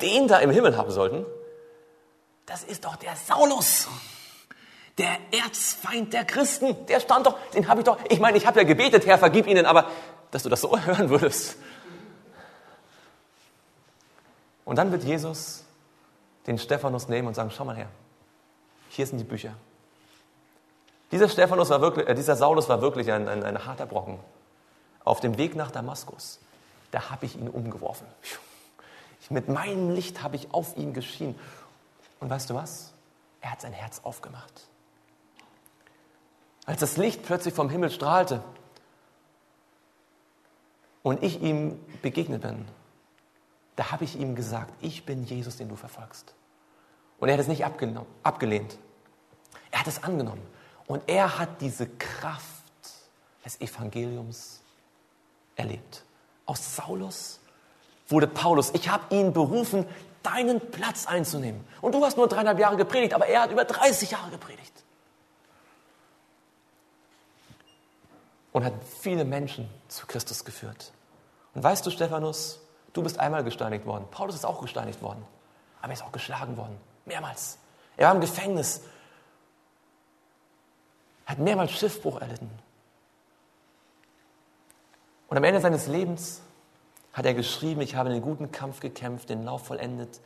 den da im Himmel haben sollten? Das ist doch der Saulus, der Erzfeind der Christen. Der stand doch, den habe ich doch, ich meine, ich habe ja gebetet, Herr, vergib ihnen, aber dass du das so hören würdest. Und dann wird Jesus den Stephanus nehmen und sagen, schau mal her, hier sind die Bücher. Dieser Stephanus war wirklich, äh, dieser Saulus war wirklich ein, ein, ein harter Brocken. Auf dem Weg nach Damaskus, da habe ich ihn umgeworfen. Ich, mit meinem Licht habe ich auf ihn geschienen. Und weißt du was? Er hat sein Herz aufgemacht. Als das Licht plötzlich vom Himmel strahlte und ich ihm begegnet bin, da habe ich ihm gesagt, ich bin Jesus, den du verfolgst. Und er hat es nicht abgelehnt. Er hat es angenommen. Und er hat diese Kraft des Evangeliums erlebt. Aus Saulus wurde Paulus. Ich habe ihn berufen, deinen Platz einzunehmen. Und du hast nur dreieinhalb Jahre gepredigt, aber er hat über 30 Jahre gepredigt. Und hat viele Menschen zu Christus geführt. Und weißt du, Stephanus, du bist einmal gesteinigt worden. Paulus ist auch gesteinigt worden. Aber er ist auch geschlagen worden. Mehrmals. Er war im Gefängnis. Er hat mehrmals Schiffbruch erlitten. Und am Ende seines Lebens hat er geschrieben, ich habe den guten Kampf gekämpft, den Lauf vollendet,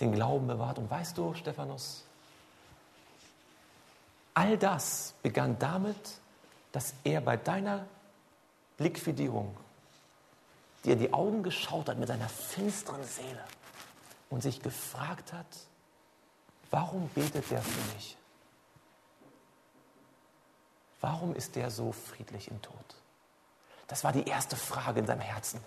den Glauben bewahrt. Und weißt du, Stephanus, all das begann damit, dass er bei deiner Liquidierung dir die Augen geschaut hat mit seiner finsteren Seele und sich gefragt hat, warum betet der für mich? Warum ist der so friedlich im Tod? Das war die erste Frage in seinem Herzen.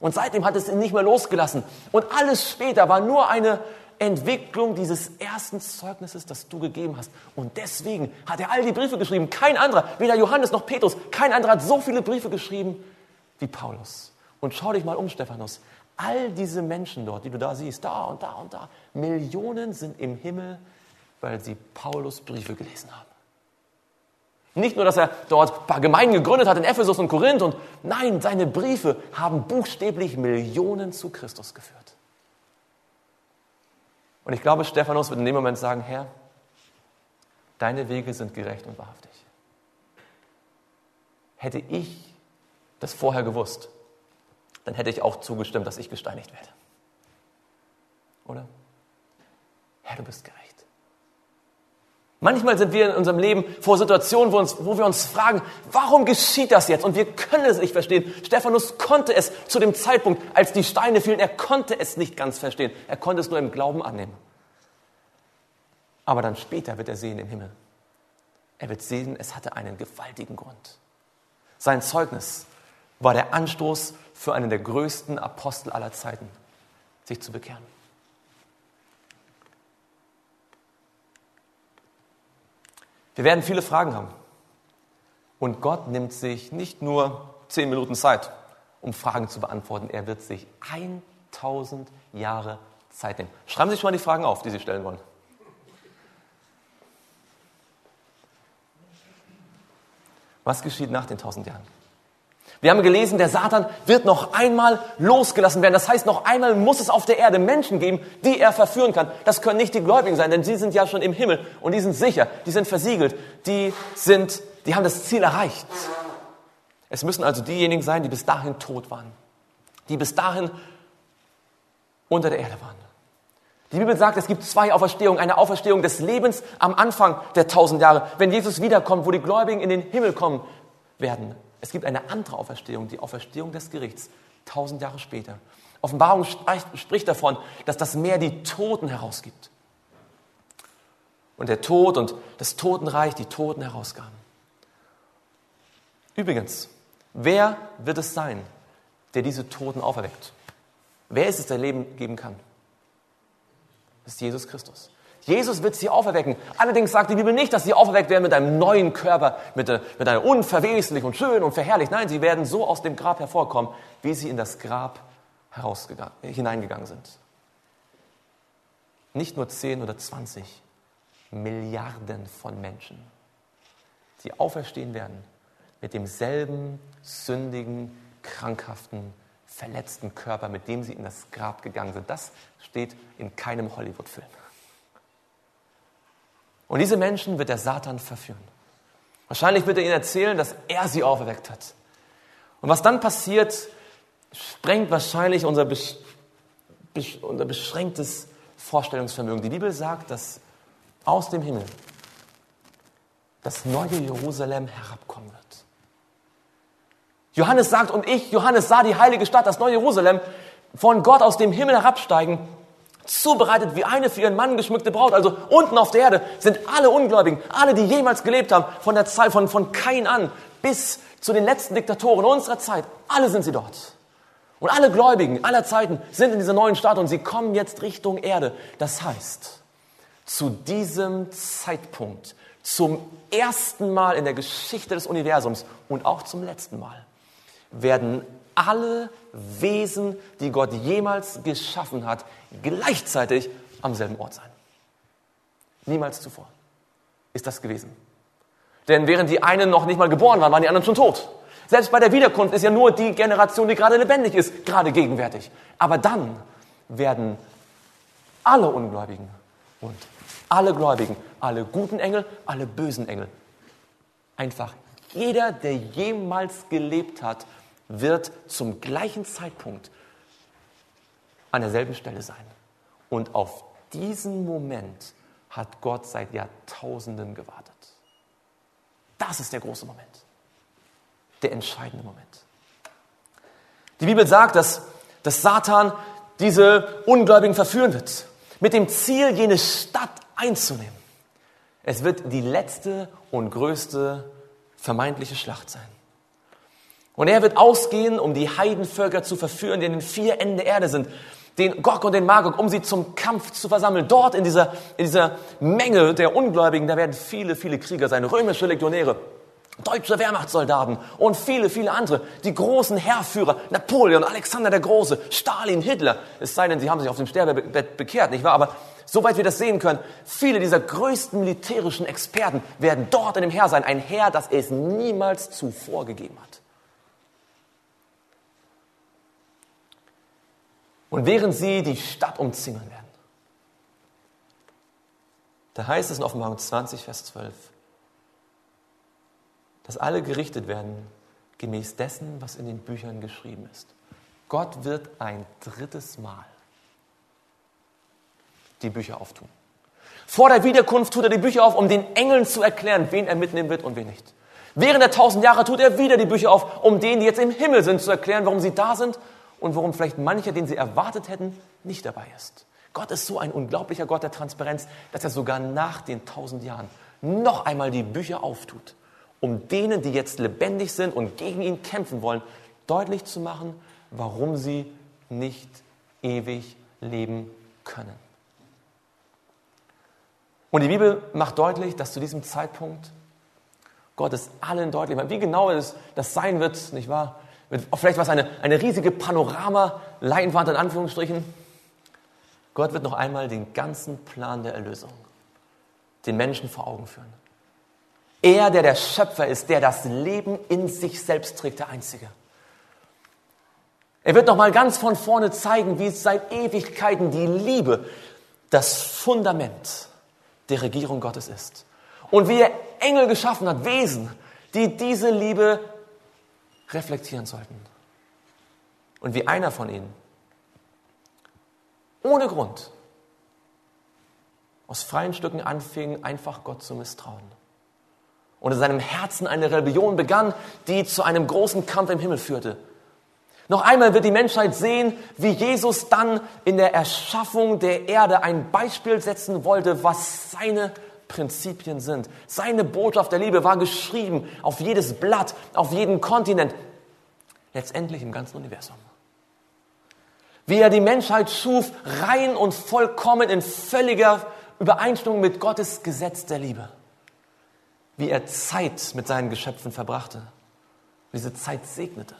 Und seitdem hat es ihn nicht mehr losgelassen. Und alles später war nur eine Entwicklung dieses ersten Zeugnisses, das du gegeben hast. Und deswegen hat er all die Briefe geschrieben. Kein anderer, weder Johannes noch Petrus, kein anderer hat so viele Briefe geschrieben wie Paulus. Und schau dich mal um, Stephanus. All diese Menschen dort, die du da siehst, da und da und da, Millionen sind im Himmel, weil sie Paulus Briefe gelesen haben. Nicht nur, dass er dort ein paar Gemeinden gegründet hat in Ephesus und Korinth und nein, seine Briefe haben buchstäblich Millionen zu Christus geführt. Und ich glaube, Stephanus wird in dem Moment sagen, Herr, deine Wege sind gerecht und wahrhaftig. Hätte ich das vorher gewusst, dann hätte ich auch zugestimmt, dass ich gesteinigt werde. Oder? Herr, du bist gerecht. Manchmal sind wir in unserem Leben vor Situationen, wo, uns, wo, wir uns fragen, warum geschieht das jetzt? Und wir können es nicht verstehen. Stephanus konnte es zu dem Zeitpunkt, als die Steine fielen, er konnte es nicht ganz verstehen. Er konnte es nur im Glauben annehmen. Aber dann später wird er sehen im Himmel. Er wird sehen, es hatte einen gewaltigen Grund. Sein Zeugnis war der Anstoß für einen der größten Apostel aller Zeiten, sich zu bekehren. Wir werden viele Fragen haben. Und Gott nimmt sich nicht nur zehn Minuten Zeit, um Fragen zu beantworten. Er wird sich 1000 Jahre Zeit nehmen. Schreiben Sie sich mal die Fragen auf, die Sie stellen wollen. Was geschieht nach den 1000 Jahren? Wir haben gelesen, der Satan wird noch einmal losgelassen werden. Das heißt, noch einmal muss es auf der Erde Menschen geben, die er verführen kann. Das können nicht die Gläubigen sein, denn sie sind ja schon im Himmel und die sind sicher, die sind versiegelt, die sind, die haben das Ziel erreicht. Es müssen also diejenigen sein, die bis dahin tot waren, die bis dahin unter der Erde waren. Die Bibel sagt, es gibt zwei Auferstehungen. Eine Auferstehung des Lebens am Anfang der tausend Jahre, wenn Jesus wiederkommt, wo die Gläubigen in den Himmel kommen werden. Es gibt eine andere Auferstehung, die Auferstehung des Gerichts, tausend Jahre später. Offenbarung spricht davon, dass das Meer die Toten herausgibt. Und der Tod und das Totenreich die Toten herausgaben. Übrigens, wer wird es sein, der diese Toten auferweckt. Wer ist es, der Leben geben kann? Das ist Jesus Christus. Jesus wird sie auferwecken. Allerdings sagt die Bibel nicht, dass sie auferweckt werden mit einem neuen Körper, mit, äh, mit einem unverweslich und schön und verherrlicht. Nein, sie werden so aus dem Grab hervorkommen, wie sie in das Grab hineingegangen sind. Nicht nur 10 oder 20, Milliarden von Menschen, die auferstehen werden mit demselben sündigen, krankhaften, verletzten Körper, mit dem sie in das Grab gegangen sind. Das steht in keinem Hollywood-Film. Und diese Menschen wird der Satan verführen. Wahrscheinlich wird er ihnen erzählen, dass er sie auferweckt hat. Und was dann passiert, sprengt wahrscheinlich unser, besch unser beschränktes Vorstellungsvermögen. Die Bibel sagt, dass aus dem Himmel das neue Jerusalem herabkommen wird. Johannes sagt, und ich, Johannes, sah die heilige Stadt, das neue Jerusalem, von Gott aus dem Himmel herabsteigen zubereitet wie eine für ihren Mann geschmückte Braut. Also unten auf der Erde sind alle Ungläubigen, alle, die jemals gelebt haben, von der Zeit, von, von Kain an bis zu den letzten Diktatoren unserer Zeit. Alle sind sie dort. Und alle Gläubigen aller Zeiten sind in dieser neuen Stadt und sie kommen jetzt Richtung Erde. Das heißt, zu diesem Zeitpunkt, zum ersten Mal in der Geschichte des Universums und auch zum letzten Mal, werden alle Wesen, die Gott jemals geschaffen hat, gleichzeitig am selben Ort sein. Niemals zuvor ist das gewesen. Denn während die einen noch nicht mal geboren waren, waren die anderen schon tot. Selbst bei der Wiederkunft ist ja nur die Generation, die gerade lebendig ist, gerade gegenwärtig. Aber dann werden alle Ungläubigen und alle Gläubigen, alle guten Engel, alle bösen Engel, einfach jeder, der jemals gelebt hat, wird zum gleichen Zeitpunkt an derselben Stelle sein. Und auf diesen Moment hat Gott seit Jahrtausenden gewartet. Das ist der große Moment. Der entscheidende Moment. Die Bibel sagt, dass, dass Satan diese Ungläubigen verführen wird, mit dem Ziel, jene Stadt einzunehmen. Es wird die letzte und größte vermeintliche Schlacht sein. Und er wird ausgehen, um die Heidenvölker zu verführen, die in den vier Enden der Erde sind, den Gog und den Magog, um sie zum Kampf zu versammeln. Dort in dieser, in dieser Menge der Ungläubigen, da werden viele, viele Krieger sein, römische Legionäre, deutsche Wehrmachtssoldaten und viele, viele andere. Die großen Herrführer, Napoleon, Alexander der Große, Stalin, Hitler. Es sei denn, sie haben sich auf dem Sterbebett bekehrt, nicht wahr? Aber soweit wir das sehen können, viele dieser größten militärischen Experten werden dort in dem Heer sein. Ein Heer, das es niemals zuvor gegeben hat. Und während sie die Stadt umzingeln werden, da heißt es in Offenbarung 20, Vers 12, dass alle gerichtet werden gemäß dessen, was in den Büchern geschrieben ist. Gott wird ein drittes Mal die Bücher auftun. Vor der Wiederkunft tut er die Bücher auf, um den Engeln zu erklären, wen er mitnehmen wird und wen nicht. Während der tausend Jahre tut er wieder die Bücher auf, um denen, die jetzt im Himmel sind, zu erklären, warum sie da sind und warum vielleicht mancher, den sie erwartet hätten, nicht dabei ist. Gott ist so ein unglaublicher Gott der Transparenz, dass er sogar nach den tausend Jahren noch einmal die Bücher auftut, um denen, die jetzt lebendig sind und gegen ihn kämpfen wollen, deutlich zu machen, warum sie nicht ewig leben können. Und die Bibel macht deutlich, dass zu diesem Zeitpunkt Gott es allen deutlich macht. Wie genau es das sein wird, nicht wahr? Vielleicht was eine, eine riesige Panorama-Leinwand in Anführungsstrichen. Gott wird noch einmal den ganzen Plan der Erlösung den Menschen vor Augen führen. Er, der der Schöpfer ist, der das Leben in sich selbst trägt, der Einzige. Er wird noch mal ganz von vorne zeigen, wie es seit Ewigkeiten die Liebe, das Fundament der Regierung Gottes ist. Und wie er Engel geschaffen hat, Wesen, die diese Liebe reflektieren sollten. Und wie einer von ihnen ohne Grund aus freien Stücken anfing, einfach Gott zu misstrauen. Und in seinem Herzen eine Rebellion begann, die zu einem großen Kampf im Himmel führte. Noch einmal wird die Menschheit sehen, wie Jesus dann in der Erschaffung der Erde ein Beispiel setzen wollte, was seine Prinzipien sind. Seine Botschaft der Liebe war geschrieben auf jedes Blatt, auf jeden Kontinent. letztendlich im ganzen Universum. Wie er die Menschheit schuf, rein und vollkommen in völliger Übereinstimmung mit Gottes Gesetz der Liebe. Wie er Zeit mit seinen Geschöpfen verbrachte, diese Zeit segnete.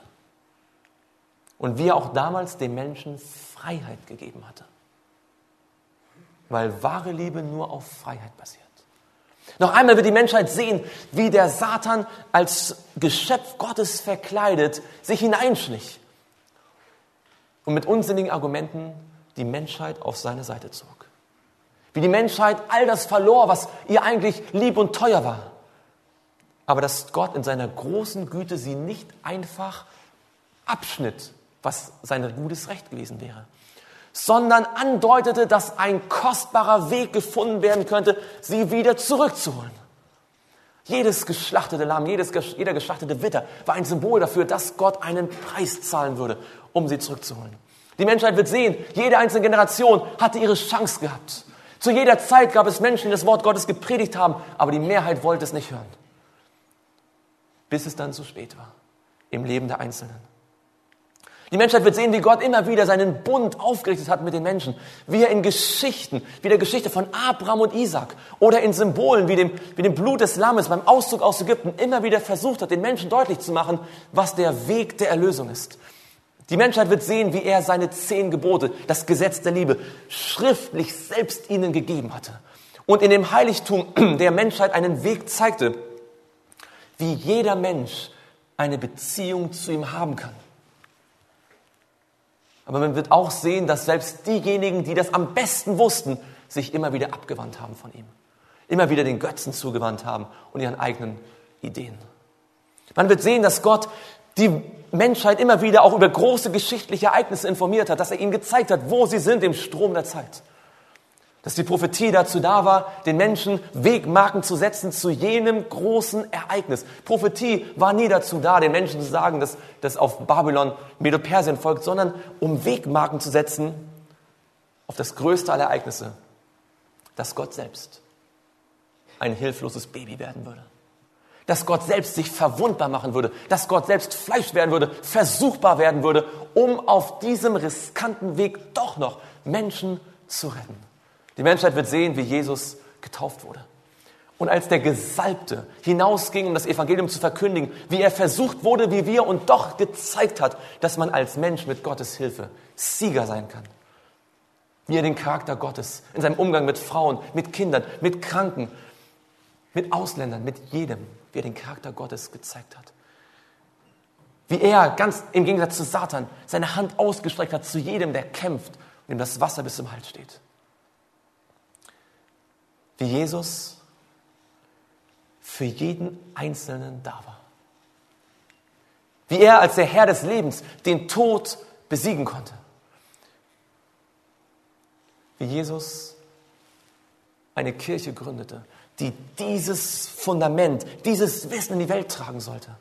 Und wie er auch damals den Menschen Freiheit gegeben hatte. Weil wahre Liebe nur auf Freiheit basiert. Noch einmal wird die Menschheit sehen, wie der Satan als Geschöpf Gottes verkleidet sich hineinschlich und mit unsinnigen Argumenten die Menschheit auf seine Seite zog. Wie die Menschheit all das verlor, was ihr eigentlich lieb und teuer war. Aber dass Gott in seiner großen Güte sie nicht einfach abschnitt, was sein gutes Recht gewesen wäre, sondern andeutete, dass ein kostbarer Weg gefunden werden könnte, sie wieder zurückzuholen. Jedes geschlachtete Lamm, jedes, jeder geschlachtete Witter war ein Symbol dafür, dass Gott einen Preis zahlen würde, um sie zurückzuholen. Die Menschheit wird sehen, jede einzelne Generation hatte ihre Chance gehabt. Zu jeder Zeit gab es Menschen, die das Wort Gottes gepredigt haben, aber die Mehrheit wollte es nicht hören. Bis es dann zu spät war im Leben der Einzelnen. Die Menschheit wird sehen, wie Gott immer wieder seinen Bund aufgerichtet hat mit den Menschen. Wie er in Geschichten, wie der Geschichte von Abraham und Isaac oder in Symbolen wie dem, wie dem Blut des Lammes beim Auszug aus Ägypten immer wieder versucht hat, den Menschen deutlich zu machen, was der Weg der Erlösung ist. Die Menschheit wird sehen, wie er seine zehn Gebote, das Gesetz der Liebe, schriftlich selbst ihnen gegeben hatte. Und in dem Heiligtum der Menschheit einen Weg zeigte, wie jeder Mensch eine Beziehung zu ihm haben kann. Aber man wird auch sehen, dass selbst diejenigen, die das am besten wussten, sich immer wieder abgewandt haben von ihm. Immer wieder den Götzen zugewandt haben und ihren eigenen Ideen. Man wird sehen, dass Gott die Menschheit immer wieder auch über große geschichtliche Ereignisse informiert hat, dass er ihnen gezeigt hat, wo sie sind im Strom der Zeit dass die Prophetie dazu da war, den Menschen Wegmarken zu setzen zu jenem großen Ereignis. Prophetie war nie dazu da, den Menschen zu sagen, dass das auf Babylon, Medo-Persien folgt, sondern um Wegmarken zu setzen auf das größte aller Ereignisse, dass Gott selbst ein hilfloses Baby werden würde. Dass Gott selbst sich verwundbar machen würde, dass Gott selbst Fleisch werden würde, versuchbar werden würde, um auf diesem riskanten Weg doch noch Menschen zu retten. Die Menschheit wird sehen, wie Jesus getauft wurde. Und als der Gesalbte hinausging, um das Evangelium zu verkündigen, wie er versucht wurde, wie wir und doch gezeigt hat, dass man als Mensch mit Gottes Hilfe Sieger sein kann. Wie er den Charakter Gottes in seinem Umgang mit Frauen, mit Kindern, mit Kranken, mit Ausländern, mit jedem, wie er den Charakter Gottes gezeigt hat. Wie er ganz im Gegensatz zu Satan seine Hand ausgestreckt hat zu jedem, der kämpft und ihm das Wasser bis zum Hals steht wie Jesus für jeden Einzelnen da war. Wie er als der Herr des Lebens den Tod besiegen konnte. Wie Jesus eine Kirche gründete, die dieses Fundament, dieses Wissen in die Welt tragen sollte.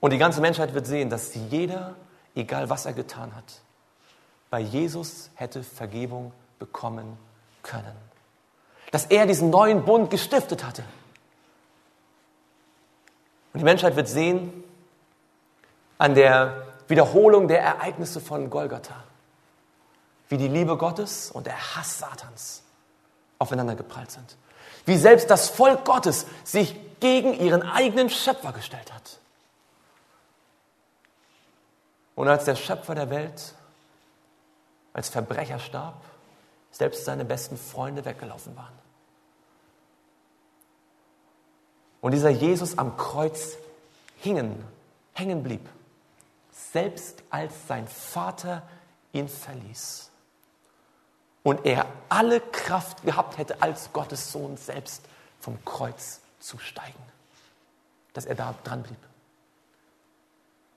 Und die ganze Menschheit wird sehen, dass jeder, egal was er getan hat, bei Jesus hätte Vergebung bekommen können dass er diesen neuen Bund gestiftet hatte. Und die Menschheit wird sehen an der Wiederholung der Ereignisse von Golgatha, wie die Liebe Gottes und der Hass Satans aufeinander geprallt sind. Wie selbst das Volk Gottes sich gegen ihren eigenen Schöpfer gestellt hat. Und als der Schöpfer der Welt als Verbrecher starb, selbst seine besten Freunde weggelaufen waren. Und dieser Jesus am Kreuz hingen, hängen blieb, selbst als sein Vater ihn verließ. Und er alle Kraft gehabt hätte, als Gottes Sohn selbst vom Kreuz zu steigen. Dass er da dran blieb.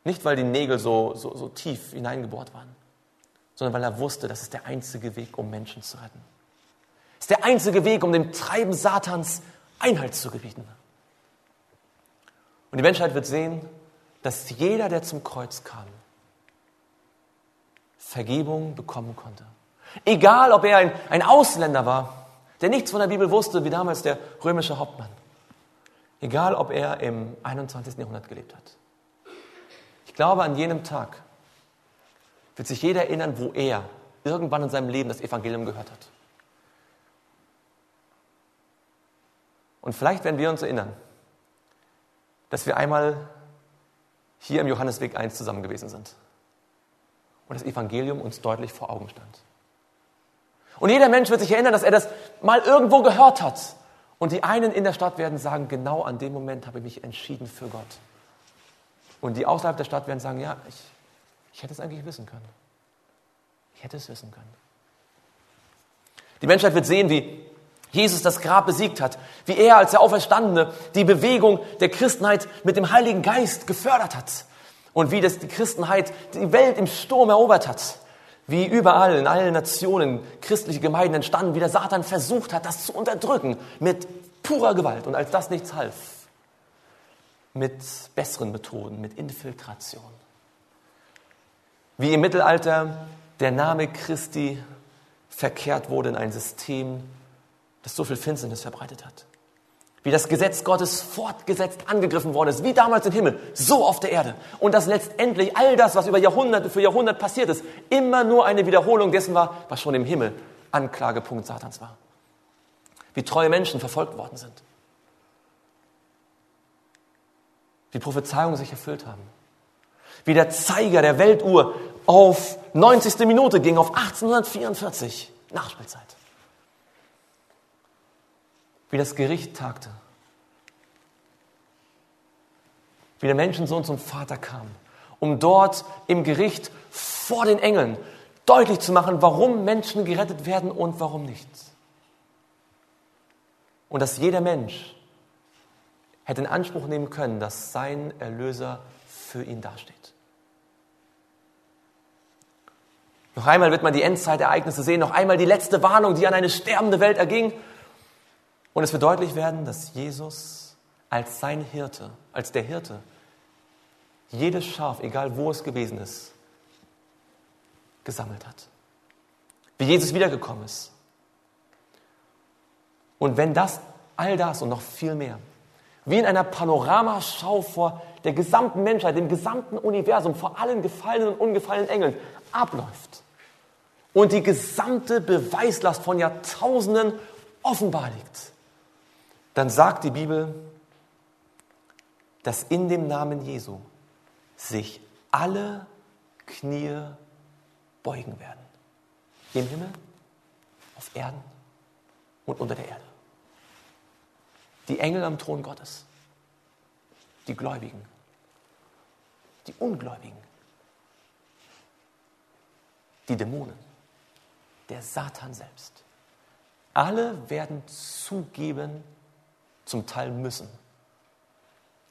Nicht, weil die Nägel so, so, so tief hineingebohrt waren, sondern weil er wusste, das ist der einzige Weg, um Menschen zu retten. Das ist der einzige Weg, um dem Treiben Satans Einhalt zu gebieten. Und die Menschheit wird sehen, dass jeder, der zum Kreuz kam, Vergebung bekommen konnte. Egal, ob er ein, ein Ausländer war, der nichts von der Bibel wusste, wie damals der römische Hauptmann. Egal, ob er im 21. Jahrhundert gelebt hat. glaube, an jenem Tag wird sich jeder erinnern, wo er irgendwann in seinem Leben das Evangelium gehört hat. Und vielleicht werden wir uns erinnern, dass wir einmal hier im Johannesweg 1 zusammen gewesen sind und das Evangelium uns deutlich vor Augen stand. Und jeder Mensch wird sich erinnern, dass er das mal irgendwo gehört hat. Und die einen in der Stadt werden sagen, genau an dem Moment habe ich mich entschieden für Gott. Und die außerhalb der Stadt werden sagen, ja, ich, ich hätte es eigentlich wissen können. Ich hätte es wissen können. Die Menschheit wird sehen, wie Jesus das Grab besiegt hat, wie er als der Auferstandene die Bewegung der Christenheit mit dem Heiligen Geist gefördert hat und wie das die Christenheit die Welt im Sturm erobert hat, wie überall in allen Nationen christliche Gemeinden entstanden, wie der Satan versucht hat, das zu unterdrücken mit purer Gewalt und als das nichts half, mit besseren Methoden, mit Infiltration. Wie im Mittelalter der Name Christi verkehrt wurde in ein System, das so viel Finsternis verbreitet hat. Wie das Gesetz Gottes fortgesetzt angegriffen worden ist, wie damals im Himmel, so auf der Erde. Und dass letztendlich all das, was über Jahrhunderte für Jahrhundert passiert ist, immer nur eine Wiederholung dessen war, was schon im Himmel Anklagepunkt Satans war. Wie treue Menschen verfolgt worden sind. Wie Prophezeiungen sich erfüllt haben. Wie der Zeiger der Weltuhr auf 90. Minute ging, auf 1844, Nachspielzeit wie das Gericht tagte, wie der Menschensohn zum Vater kam, um dort im Gericht vor den Engeln deutlich zu machen, warum Menschen gerettet werden und warum nicht. Und dass jeder Mensch hätte in Anspruch nehmen können, dass sein Erlöser für ihn dasteht. Noch einmal wird man die Endzeitereignisse sehen, noch einmal die letzte Warnung, die an eine sterbende Welt erging und es wird deutlich werden, dass Jesus als sein Hirte, als der Hirte, jedes Schaf, egal wo es gewesen ist, gesammelt hat. Wie Jesus wiedergekommen ist. Und wenn das, all das und noch viel mehr, wie in einer Panoramaschau vor der gesamten Menschheit, dem gesamten Universum, vor allen gefallenen und ungefallenen Engeln abläuft und die gesamte Beweislast von Jahrtausenden offenbar liegt, dann sagt die Bibel, dass in dem Namen Jesu sich alle Knie beugen werden. Im Himmel, auf Erden und unter der Erde. Die Engel am Thron Gottes, die Gläubigen, die Ungläubigen, die Dämonen, der Satan selbst. Alle werden zugeben, zum Teil müssen,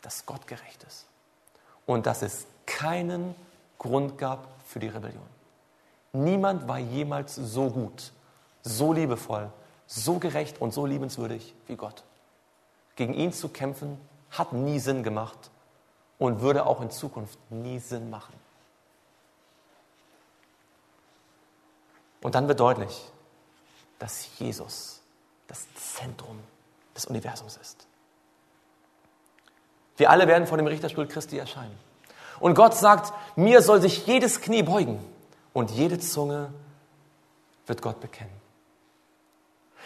dass Gott gerecht ist und dass es keinen Grund gab für die Rebellion. Niemand war jemals so gut, so liebevoll, so gerecht und so liebenswürdig wie Gott. Gegen ihn zu kämpfen hat nie Sinn gemacht und würde auch in Zukunft nie Sinn machen. Und dann wird deutlich, dass Jesus das Zentrum des Universums ist. Wir alle werden vor dem Richterstuhl Christi erscheinen. Und Gott sagt, mir soll sich jedes Knie beugen und jede Zunge wird Gott bekennen.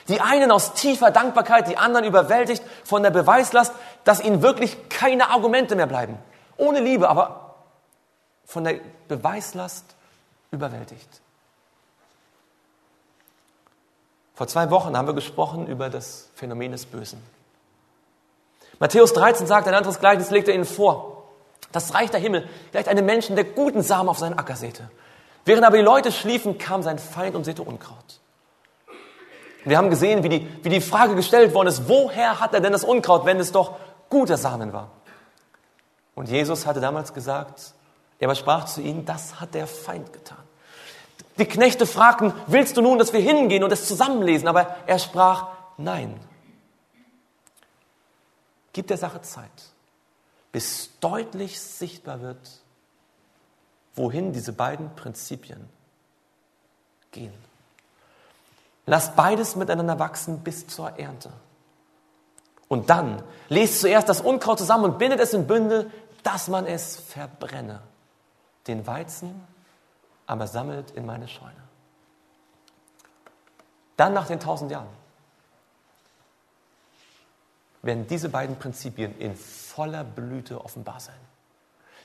Die einen aus tiefer Dankbarkeit, die anderen überwältigt von der Beweislast, dass ihnen wirklich keine Argumente mehr bleiben. Ohne Liebe, aber von der Beweislast überwältigt. Vor zwei Wochen haben wir gesprochen über das Phänomen des Bösen. Matthäus 13 sagt, ein anderes Gleichnis legt er ihnen vor. Das Reich der Himmel gleicht einem Menschen, der guten Samen auf seinen Acker säte. Während aber die Leute schliefen, kam sein Feind und säte Unkraut. Wir haben gesehen, wie die, wie die Frage gestellt worden ist, woher hat er denn das Unkraut, wenn es doch guter Samen war? Und Jesus hatte damals gesagt, er aber sprach zu ihnen, das hat der Feind getan. Die Knechte fragten, willst du nun, dass wir hingehen und es zusammenlesen? Aber er sprach, nein. Gib der Sache Zeit, bis deutlich sichtbar wird, wohin diese beiden Prinzipien gehen. Lasst beides miteinander wachsen bis zur Ernte. Und dann lest zuerst das Unkraut zusammen und bindet es in Bündel, dass man es verbrenne. den Weizen aber sammelt in meine Scheune. Dann nach den tausend Jahren werden diese beiden Prinzipien in voller Blüte offenbar sein.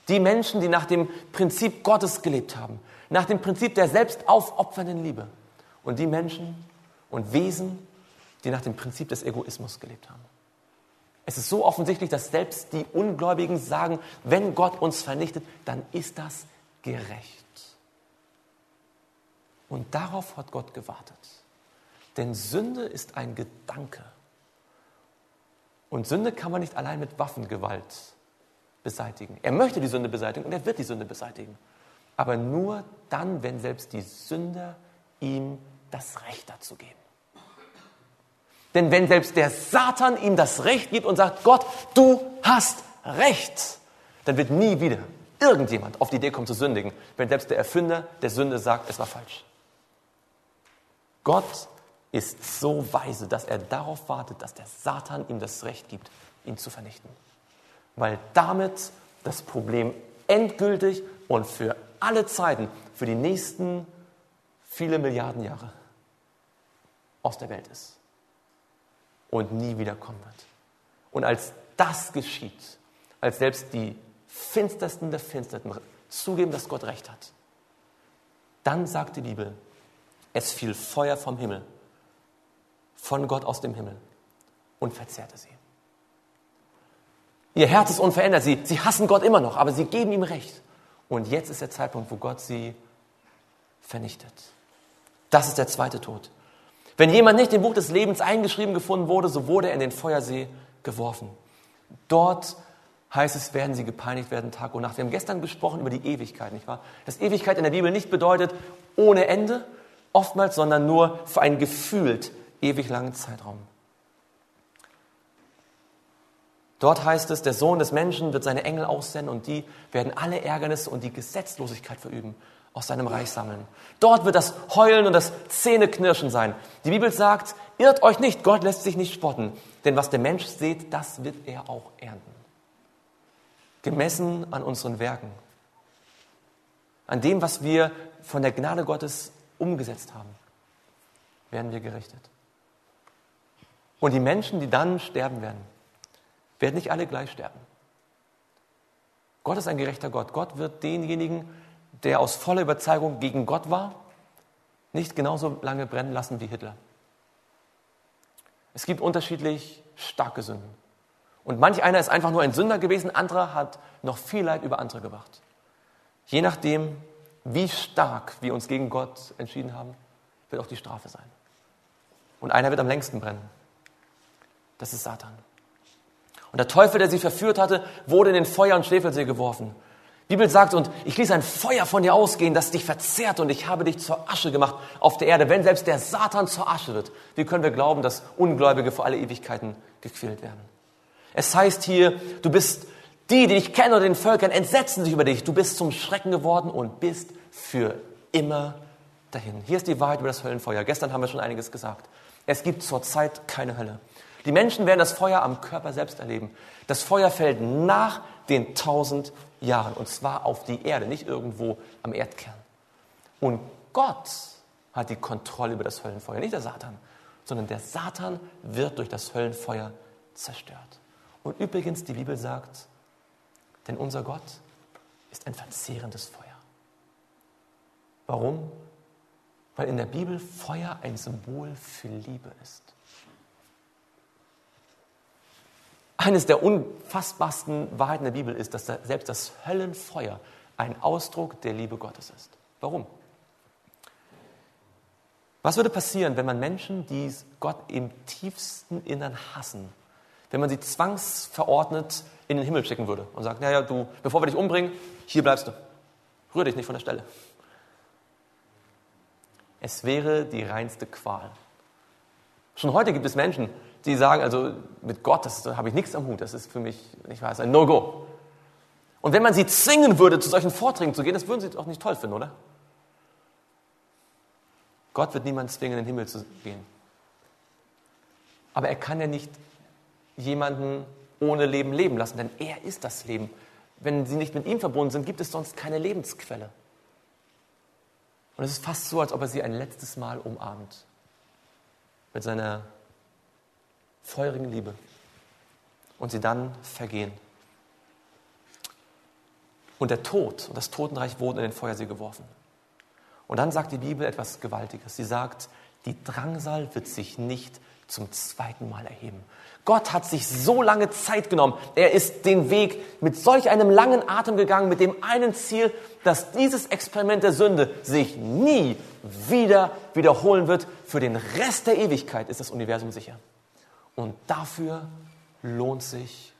Die Menschen, die nach dem Prinzip Gottes gelebt haben, nach dem Prinzip der selbstaufopfernden Liebe. Und die Menschen und Wesen, die nach dem Prinzip des Egoismus gelebt haben. Es ist so offensichtlich, dass selbst die Ungläubigen sagen, wenn Gott uns vernichtet, dann ist das gerecht. Und darauf hat Gott gewartet. Denn Sünde ist ein Gedanke. Und Sünde kann man nicht allein mit Waffengewalt beseitigen. Er möchte die Sünde beseitigen und er wird die Sünde beseitigen. Aber nur dann, wenn selbst die Sünder ihm das Recht dazu geben. Denn wenn selbst der Satan ihm das Recht gibt und sagt, Gott, du hast Recht, dann wird nie wieder irgendjemand auf die Idee kommen zu sündigen, wenn selbst der Erfinder der Sünde sagt, es war falsch. Gott ist so weise, dass er darauf wartet, dass der Satan ihm das Recht gibt, ihn zu vernichten. Weil damit das Problem endgültig und für alle Zeiten, für die nächsten viele Milliarden Jahre aus der Welt ist und nie wiederkommen wird. Und als das geschieht, als selbst die Finstersten der Finstersten zugeben, dass Gott recht hat, dann sagt die Bibel, es fiel Feuer vom Himmel von Gott aus dem Himmel und verzehrte sie. Ihr Herz ist unverändert. Sie, sie hassen Gott immer noch, aber sie geben ihm Recht. Und jetzt ist der Zeitpunkt, wo Gott sie vernichtet. Das ist der zweite Tod. Wenn jemand nicht im Buch des Lebens eingeschrieben gefunden wurde, so wurde er in den Feuersee geworfen. Dort heißt es, werden sie gepeinigt werden Tag und Nacht. Wir haben gestern gesprochen über die Ewigkeit, nicht wahr? Dass Ewigkeit in der Bibel nicht bedeutet ohne Ende, oftmals, sondern nur für einen gefühlt ewig langen Zeitraum. Dort heißt es, der Sohn des Menschen wird seine Engel aussenden und die werden alle Ärgernisse und die Gesetzlosigkeit verüben, aus seinem Reich sammeln. Dort wird das Heulen und das Zähneknirschen sein. Die Bibel sagt, irrt euch nicht, Gott lässt sich nicht spotten, denn was der Mensch sieht, das wird er auch ernten. Gemessen an unseren Werken, an dem, was wir von der Gnade Gottes umgesetzt haben, werden wir gerichtet. Und die Menschen, die dann sterben werden, werden nicht alle gleich sterben. Gott ist ein gerechter Gott. Gott wird denjenigen, der aus voller Überzeugung gegen Gott war, nicht genauso lange brennen lassen wie Hitler. Es gibt unterschiedlich starke Sünden. Und manch einer ist einfach nur ein Sünder gewesen, anderer hat noch viel Leid über andere gebracht. Je nachdem, wie stark wir uns gegen Gott entschieden haben, wird auch die Strafe sein. Und einer wird am längsten brennen. Das ist Satan. Und der Teufel, der sie verführt hatte, wurde in den Feuer- und Schwefelsee geworfen. Die Bibel sagt, und ich ließ ein Feuer von dir ausgehen, das dich verzehrt und ich habe dich zur Asche gemacht auf der Erde. Wenn selbst der Satan zur Asche wird, wie können wir glauben, dass Ungläubige vor alle Ewigkeiten gequält werden? Es heißt hier, du bist die, die dich kennen oder den Völkern, entsetzen sich über dich. Du bist zum Schrecken geworden und bist für immer dahin. Hier ist die Wahrheit über das Höllenfeuer. Gestern haben wir schon einiges gesagt. Es gibt zurzeit keine Hölle. Die Menschen werden das Feuer am Körper selbst erleben. Das Feuer fällt nach den tausend Jahren und zwar auf die Erde, nicht irgendwo am Erdkern. Und Gott hat die Kontrolle über das Höllenfeuer, nicht der Satan, sondern der Satan wird durch das Höllenfeuer zerstört. Und übrigens, die Bibel sagt, denn unser Gott ist ein verzehrendes Feuer. Warum? Weil in der Bibel Feuer ein Symbol für Liebe ist. Eines der unfassbarsten Wahrheiten der Bibel ist, dass selbst das Höllenfeuer ein Ausdruck der Liebe Gottes ist. Warum? Was würde passieren, wenn man Menschen, die Gott im tiefsten Innern hassen, wenn man sie zwangsverordnet in den Himmel schicken würde und sagt, naja, du, bevor wir dich umbringen, hier bleibst du. Rühr dich nicht von der Stelle. Es wäre die reinste Qual. Schon heute gibt es Menschen, die sagen, also mit Gott, das habe ich nichts am Hut, das ist für mich, ich weiß, ein No-Go. Und wenn man sie zwingen würde, zu solchen Vorträgen zu gehen, das würden sie doch nicht toll finden, oder? Gott wird niemanden zwingen, in den Himmel zu gehen. Aber er kann ja nicht jemanden ohne Leben leben lassen, denn er ist das Leben. wenn sie nicht mit ihm verbunden sind, gibt es sonst keine Lebensquelle. Und es ist fast so, als ob er sie ein letztes Mal umarmt. Mit seiner feurigen Liebe. Und sie dann vergehen. Und der Tod und das Totenreich wurden in den Feuersee geworfen. Und dann sagt die Bibel etwas Gewaltiges. Sie sagt, die Drangsal wird sich nicht zum zweiten Mal erheben. Gott hat sich so lange Zeit genommen. Er ist den Weg mit solch einem langen Atem gegangen, mit dem einen Ziel, dass dieses Experiment der Sünde sich nie wieder wiederholen wird. Für den Rest der Ewigkeit ist das Universum sicher. Und dafür lohnt sich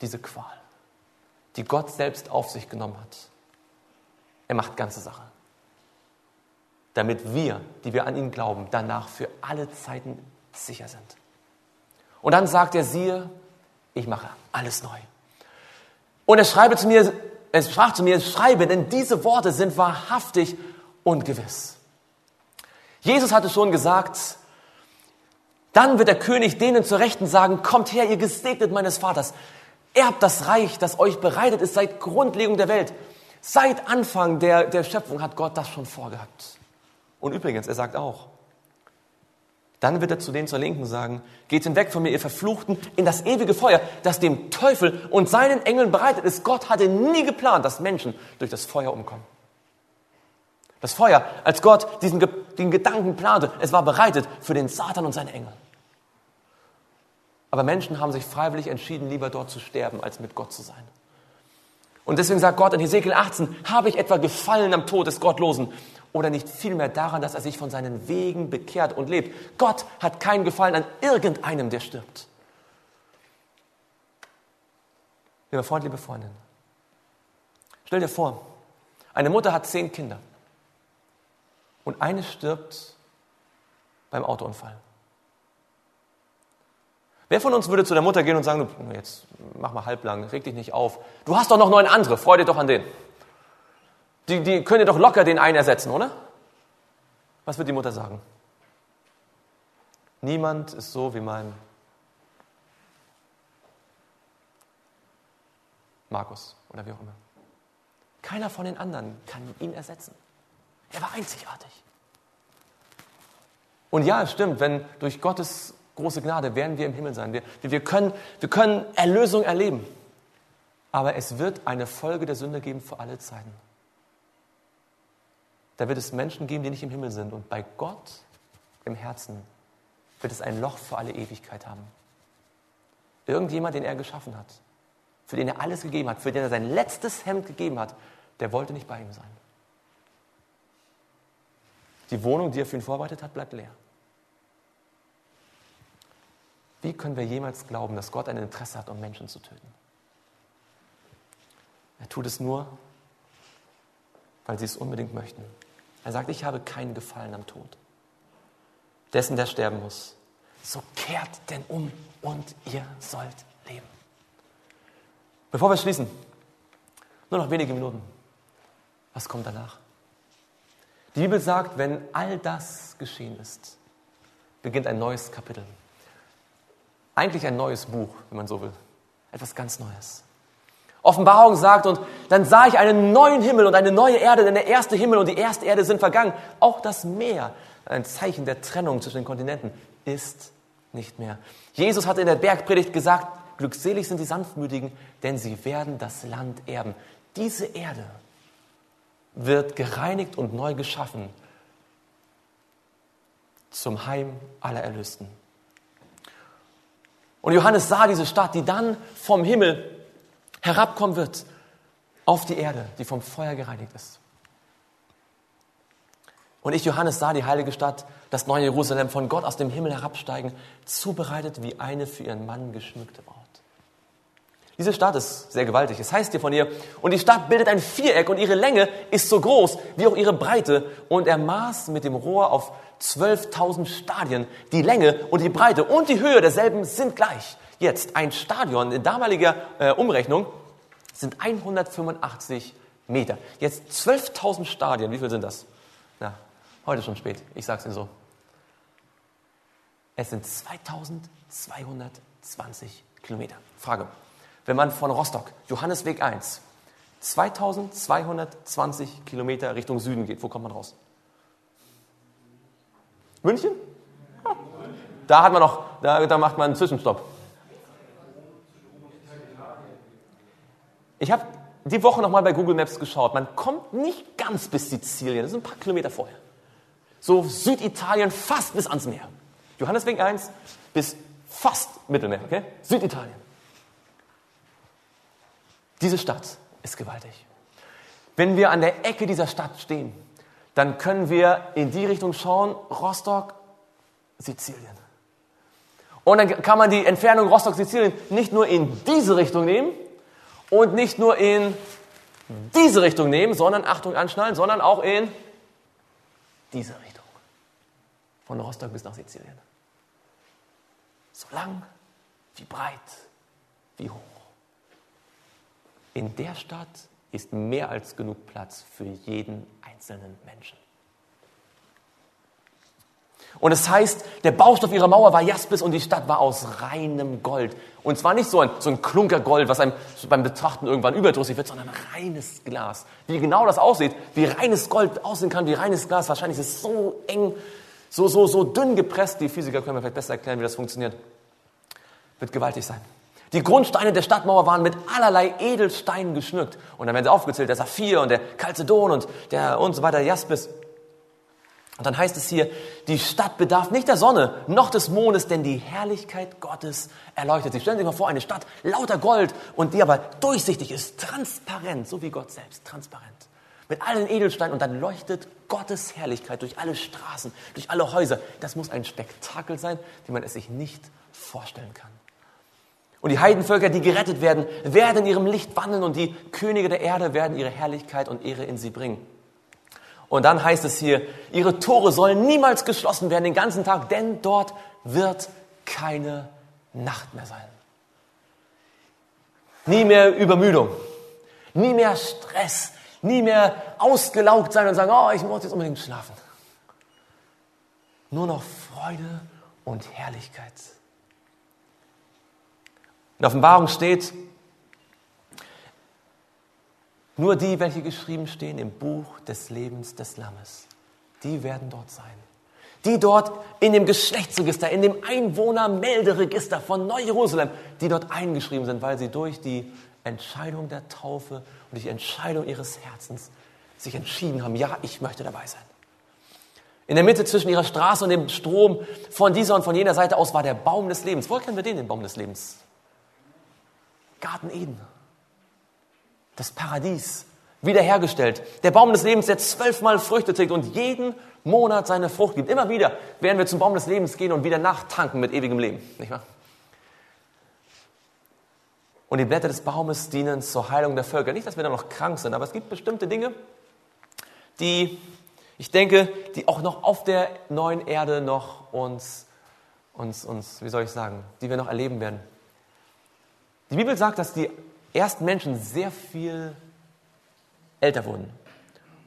diese Qual, die Gott selbst auf sich genommen hat. Er macht ganze Sache damit wir, die wir an ihn glauben, danach für alle Zeiten sicher sind. Und dann sagt er, siehe, ich mache alles neu. Und er schreibe zu mir, er sprach zu mir, schreibe, denn diese Worte sind wahrhaftig und gewiss. Jesus hatte schon gesagt, dann wird der König denen zur Rechten sagen, kommt her, ihr Gesegnet meines Vaters, erbt das Reich, das euch bereitet ist seit Grundlegung der Welt. Seit Anfang der, der Schöpfung hat Gott das schon vorgehabt. Und übrigens, er sagt auch, dann wird er zu denen zur Linken sagen, geht hinweg von mir, ihr Verfluchten, in das ewige Feuer, das dem Teufel und seinen Engeln bereitet ist. Gott hatte nie geplant, dass Menschen durch das Feuer umkommen. Das Feuer, als Gott diesen den Gedanken plante, es war bereitet für den Satan und seine Engel. Aber Menschen haben sich freiwillig entschieden, lieber dort zu sterben, als mit Gott zu sein. Und deswegen sagt Gott in Hesekiel 18, habe ich etwa gefallen am Tod des Gottlosen oder nicht vielmehr daran, dass er sich von seinen Wegen bekehrt und lebt. Gott hat keinen Gefallen an irgendeinem, der stirbt. Lieber Freund, liebe Freundin, stell dir vor, eine Mutter hat zehn Kinder und eines stirbt beim Autounfall. Wer von uns würde zu der Mutter gehen und sagen, jetzt mach mal halblang, reg dich nicht auf. Du hast doch noch neun andere, freu dich doch an den. Die, die können doch locker den einen ersetzen, oder? Was wird die Mutter sagen? Niemand ist so wie mein Markus oder wie auch immer. Keiner von den anderen kann ihn ersetzen. Er war einzigartig. Und ja, es stimmt, wenn durch Gottes große Gnade werden wir im Himmel sein. Wir, wir, können, wir können Erlösung erleben. Aber es wird eine Folge der Sünde geben für alle Zeiten da wird es Menschen geben, die nicht im Himmel sind. Und bei Gott im Herzen wird es ein Loch für alle Ewigkeit haben. Irgendjemand, den er geschaffen hat, für den er alles gegeben hat, für den er sein letztes Hemd gegeben hat, der wollte nicht bei ihm sein. Die Wohnung, die er für ihn vorbereitet hat, bleibt leer. Wie können wir jemals glauben, dass Gott ein Interesse hat, um Menschen zu töten? Er tut es nur, weil sie es unbedingt möchten. Er sagt, ich habe keinen Gefallen am Tod. Dessen, der sterben muss. So kehrt denn um und ihr sollt leben. Bevor wir schließen, nur noch wenige Minuten. Was kommt danach? Die Bibel sagt, wenn all das geschehen ist, beginnt ein neues Kapitel. Eigentlich ein neues Buch, wenn man so will. Etwas ganz Neues. Offenbarung sagt, und dann sah ich einen neuen Himmel und eine neue Erde, denn der erste Himmel und die erste Erde sind vergangen. Auch das Meer, ein Zeichen der Trennung zwischen den Kontinenten, ist nicht mehr. Jesus hatte in der Bergpredigt gesagt, glückselig sind die Sanftmütigen, denn sie werden das Land erben. Diese Erde wird gereinigt und neu geschaffen zum Heim aller Erlösten. Und Johannes sah diese Stadt, die dann vom Himmel herabkommen wird auf die Erde, die vom Feuer gereinigt ist. Und ich, Johannes, sah die heilige Stadt, das neue Jerusalem, von Gott aus dem Himmel herabsteigen, zubereitet wie eine für ihren Mann geschmückte Braut. Diese Stadt ist sehr gewaltig. Es heißt hier von ihr, und die Stadt bildet ein Viereck und ihre Länge ist so groß wie auch ihre Breite. Und er maß mit dem Rohr auf 12.000 Stadien. Die Länge und die Breite und die Höhe derselben sind gleich. Jetzt, ein Stadion in damaliger äh, Umrechnung sind 185 Meter. Jetzt 12.000 Stadien, wie viel sind das? Na, heute schon spät, ich sag's Ihnen so. Es sind 2220 Kilometer. Frage, wenn man von Rostock, Johannesweg 1, 2220 Kilometer Richtung Süden geht. Wo kommt man raus? München? Da hat man noch, da, da macht man einen Zwischenstopp. Ich habe die Woche nochmal bei Google Maps geschaut. Man kommt nicht ganz bis Sizilien, das sind ein paar Kilometer vorher. So Süditalien fast bis ans Meer. Johannesweg 1 bis fast Mittelmeer, okay? Süditalien. Diese Stadt ist gewaltig. Wenn wir an der Ecke dieser Stadt stehen, dann können wir in die Richtung schauen, Rostock, Sizilien. Und dann kann man die Entfernung Rostock-Sizilien nicht nur in diese Richtung nehmen und nicht nur in diese Richtung nehmen, sondern, Achtung, anschnallen, sondern auch in diese Richtung. Von Rostock bis nach Sizilien. So lang, wie breit, wie hoch. In der Stadt ist mehr als genug Platz für jeden einzelnen Menschen. Und es heißt, der Baustoff ihrer Mauer war Jaspis und die Stadt war aus reinem Gold. Und zwar nicht so ein, so ein Klunker Gold, was einem beim Betrachten irgendwann überdrüssig wird, sondern reines Glas. Wie genau das aussieht, wie reines Gold aussehen kann, wie reines Glas, wahrscheinlich ist es so eng, so, so, so dünn gepresst. Die Physiker können mir vielleicht besser erklären, wie das funktioniert. Wird gewaltig sein. Die Grundsteine der Stadtmauer waren mit allerlei Edelsteinen geschmückt. Und dann werden sie aufgezählt, der Saphir und der Chalcedon und der und so weiter, Jaspis. Und dann heißt es hier, die Stadt bedarf nicht der Sonne noch des Mondes, denn die Herrlichkeit Gottes erleuchtet sie. Stellen Sie sich mal vor, eine Stadt lauter Gold und die aber durchsichtig ist, transparent, so wie Gott selbst, transparent. Mit allen Edelsteinen und dann leuchtet Gottes Herrlichkeit durch alle Straßen, durch alle Häuser. Das muss ein Spektakel sein, wie man es sich nicht vorstellen kann. Und die Heidenvölker, die gerettet werden, werden in ihrem Licht wandeln und die Könige der Erde werden ihre Herrlichkeit und Ehre in sie bringen. Und dann heißt es hier, ihre Tore sollen niemals geschlossen werden den ganzen Tag, denn dort wird keine Nacht mehr sein. Nie mehr Übermüdung, nie mehr Stress, nie mehr ausgelaugt sein und sagen, oh, ich muss jetzt unbedingt schlafen. Nur noch Freude und Herrlichkeit. In Offenbarung steht, nur die, welche geschrieben stehen im Buch des Lebens des Lammes, die werden dort sein. Die dort in dem Geschlechtsregister, in dem Einwohnermelderegister von Neu-Jerusalem, die dort eingeschrieben sind, weil sie durch die Entscheidung der Taufe und die Entscheidung ihres Herzens sich entschieden haben, ja, ich möchte dabei sein. In der Mitte zwischen ihrer Straße und dem Strom von dieser und von jener Seite aus war der Baum des Lebens. Woher kennen wir den, den Baum des Lebens? Garten Eden das Paradies wiederhergestellt. Der Baum des Lebens, der zwölfmal Früchte trägt und jeden Monat seine Frucht gibt. Immer wieder werden wir zum Baum des Lebens gehen und wieder nachtanken mit ewigem Leben. Nicht wahr? Und die Blätter des Baumes dienen zur Heilung der Völker. Nicht, dass wir da noch krank sind, aber es gibt bestimmte Dinge, die, ich denke, die auch noch auf der neuen Erde noch uns, uns, uns, wie soll ich sagen, die wir noch erleben werden. Die Bibel sagt, dass die ersten Menschen sehr viel älter wurden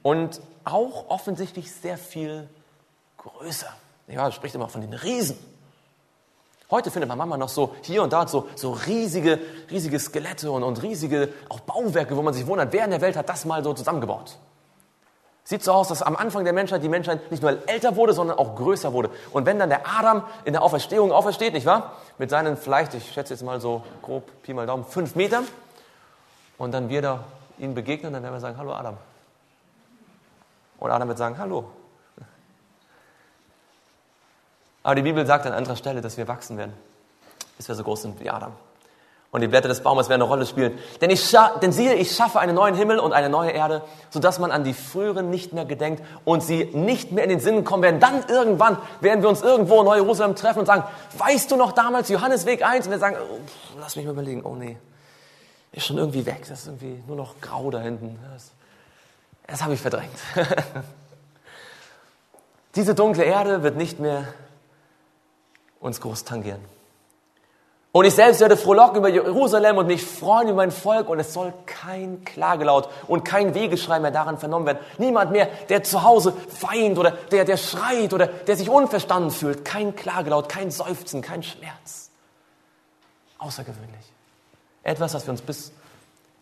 und auch offensichtlich sehr viel größer. Ja, spricht immer von den Riesen. Heute findet man manchmal noch so hier und da so, so riesige, riesige Skelette und, und riesige auch Bauwerke, wo man sich wundert, wer in der Welt hat das mal so zusammengebaut. Sieht so aus, dass am Anfang der Menschheit die Menschheit nicht nur älter wurde, sondern auch größer wurde. Und wenn dann der Adam in der Auferstehung aufersteht, nicht wahr? Mit seinen vielleicht, ich schätze jetzt mal so grob, Pi mal Daumen, fünf Metern, und dann wir da ihm begegnen, dann werden wir sagen, hallo Adam. Und Adam wird sagen, hallo. Aber die Bibel sagt an anderer Stelle, dass wir wachsen werden, bis wir so groß sind wie Adam. Und die Blätter des Baumes werden eine Rolle spielen. Denn, ich denn siehe, ich schaffe einen neuen Himmel und eine neue Erde, sodass man an die früheren nicht mehr gedenkt und sie nicht mehr in den Sinn kommen werden. Dann irgendwann werden wir uns irgendwo in Neu-Jerusalem treffen und sagen, weißt du noch damals Johannesweg 1? Und wir sagen, oh, lass mich mal überlegen, oh nee, ist schon irgendwie weg. Das ist irgendwie nur noch grau da hinten. Das, das habe ich verdrängt. Diese dunkle Erde wird nicht mehr uns groß tangieren. Und ich selbst werde frohlocken über Jerusalem und mich freuen über mein Volk und es soll kein Klagelaut und kein Wegeschrei mehr daran vernommen werden. Niemand mehr, der zu Hause weint oder der, der schreit oder der sich unverstanden fühlt. Kein Klagelaut, kein Seufzen, kein Schmerz. Außergewöhnlich. Etwas, was wir uns bis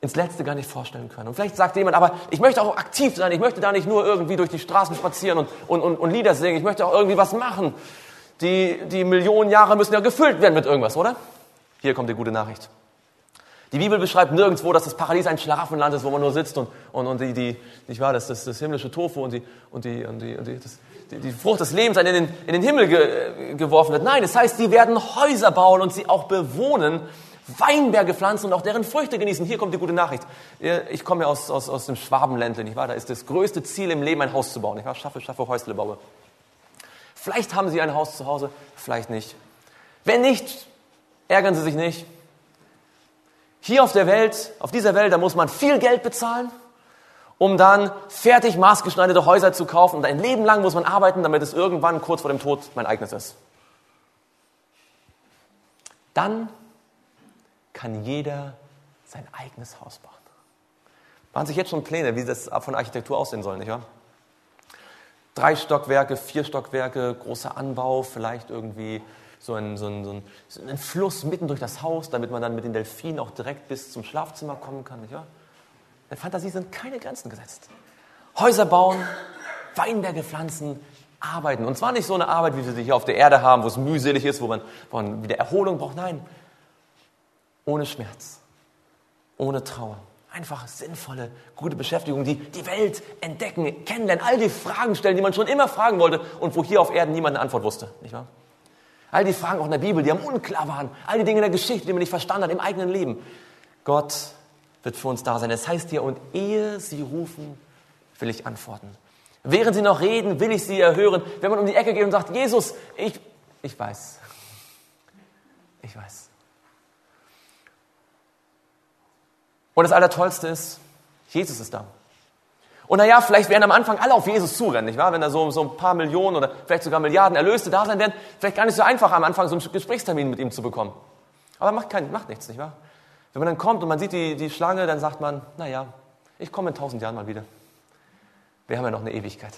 ins Letzte gar nicht vorstellen können. Und vielleicht sagt jemand, aber ich möchte auch aktiv sein, ich möchte da nicht nur irgendwie durch die Straßen spazieren und, und, und, und Lieder singen, ich möchte auch irgendwie was machen. Die, die Millionen Jahre müssen ja gefüllt werden mit irgendwas, oder? Hier kommt die gute Nachricht. Die Bibel beschreibt nirgendwo, dass das Paradies ein Schlafenland ist, wo man nur sitzt und, und, und die, die, nicht wahr, das, das, das himmlische Tofu und die, und die, und die, und die, das, die, die Frucht des Lebens in den, in den Himmel ge, geworfen wird. Nein, das heißt, sie werden Häuser bauen und sie auch bewohnen Weinberge pflanzen und auch deren Früchte genießen. Hier kommt die gute Nachricht. Ich komme ja aus, aus, aus dem Schwabenländle, nicht wahr? Da ist das größte Ziel im Leben, ein Haus zu bauen. Ich wahr? Schaffe, schaffe, Häusle baue. Vielleicht haben Sie ein Haus zu Hause, vielleicht nicht. Wenn nicht, ärgern Sie sich nicht. Hier auf der Welt, auf dieser Welt, da muss man viel Geld bezahlen, um dann fertig maßgeschneiderte Häuser zu kaufen. Und ein Leben lang muss man arbeiten, damit es irgendwann kurz vor dem Tod mein eigenes ist. Dann kann jeder sein eigenes Haus bauen. Machen sich jetzt schon Pläne, wie das von Architektur aussehen soll, nicht wahr? Drei Stockwerke, vier Stockwerke, großer Anbau, vielleicht irgendwie so ein, so, ein, so ein, Fluss mitten durch das Haus, damit man dann mit den Delfinen auch direkt bis zum Schlafzimmer kommen kann. Nicht wahr? Der Fantasie sind keine Grenzen gesetzt. Häuser bauen, Weinberge pflanzen, arbeiten. Und zwar nicht so eine Arbeit, wie wir sie hier auf der Erde haben, wo es mühselig ist, wo man, wo man wieder Erholung braucht. Nein, ohne Schmerz, ohne Trauer. Einfach sinnvolle, gute Beschäftigung, die die Welt entdecken, kennenlernen, all die Fragen stellen, die man schon immer fragen wollte und wo hier auf Erden niemand eine Antwort wusste, nicht wahr? All die Fragen auch in der Bibel, die am unklar waren, all die Dinge in der Geschichte, die man nicht verstanden hat im eigenen Leben. Gott wird für uns da sein. Es heißt hier, und ehe sie rufen, will ich antworten. Während sie noch reden, will ich sie erhören. Wenn man um die Ecke geht und sagt, Jesus, ich, ich weiß. Ich weiß. Und das Allertollste ist, Jesus ist da. Und naja, vielleicht werden am Anfang alle auf Jesus zurennen, nicht wahr? Wenn da so, so ein paar Millionen oder vielleicht sogar Milliarden Erlöste da sein werden, vielleicht gar nicht so einfach am Anfang so einen Gesprächstermin mit ihm zu bekommen. Aber macht, kein, macht nichts, nicht wahr? Wenn man dann kommt und man sieht die, die Schlange, dann sagt man, naja, ich komme in tausend Jahren mal wieder. Wir haben ja noch eine Ewigkeit.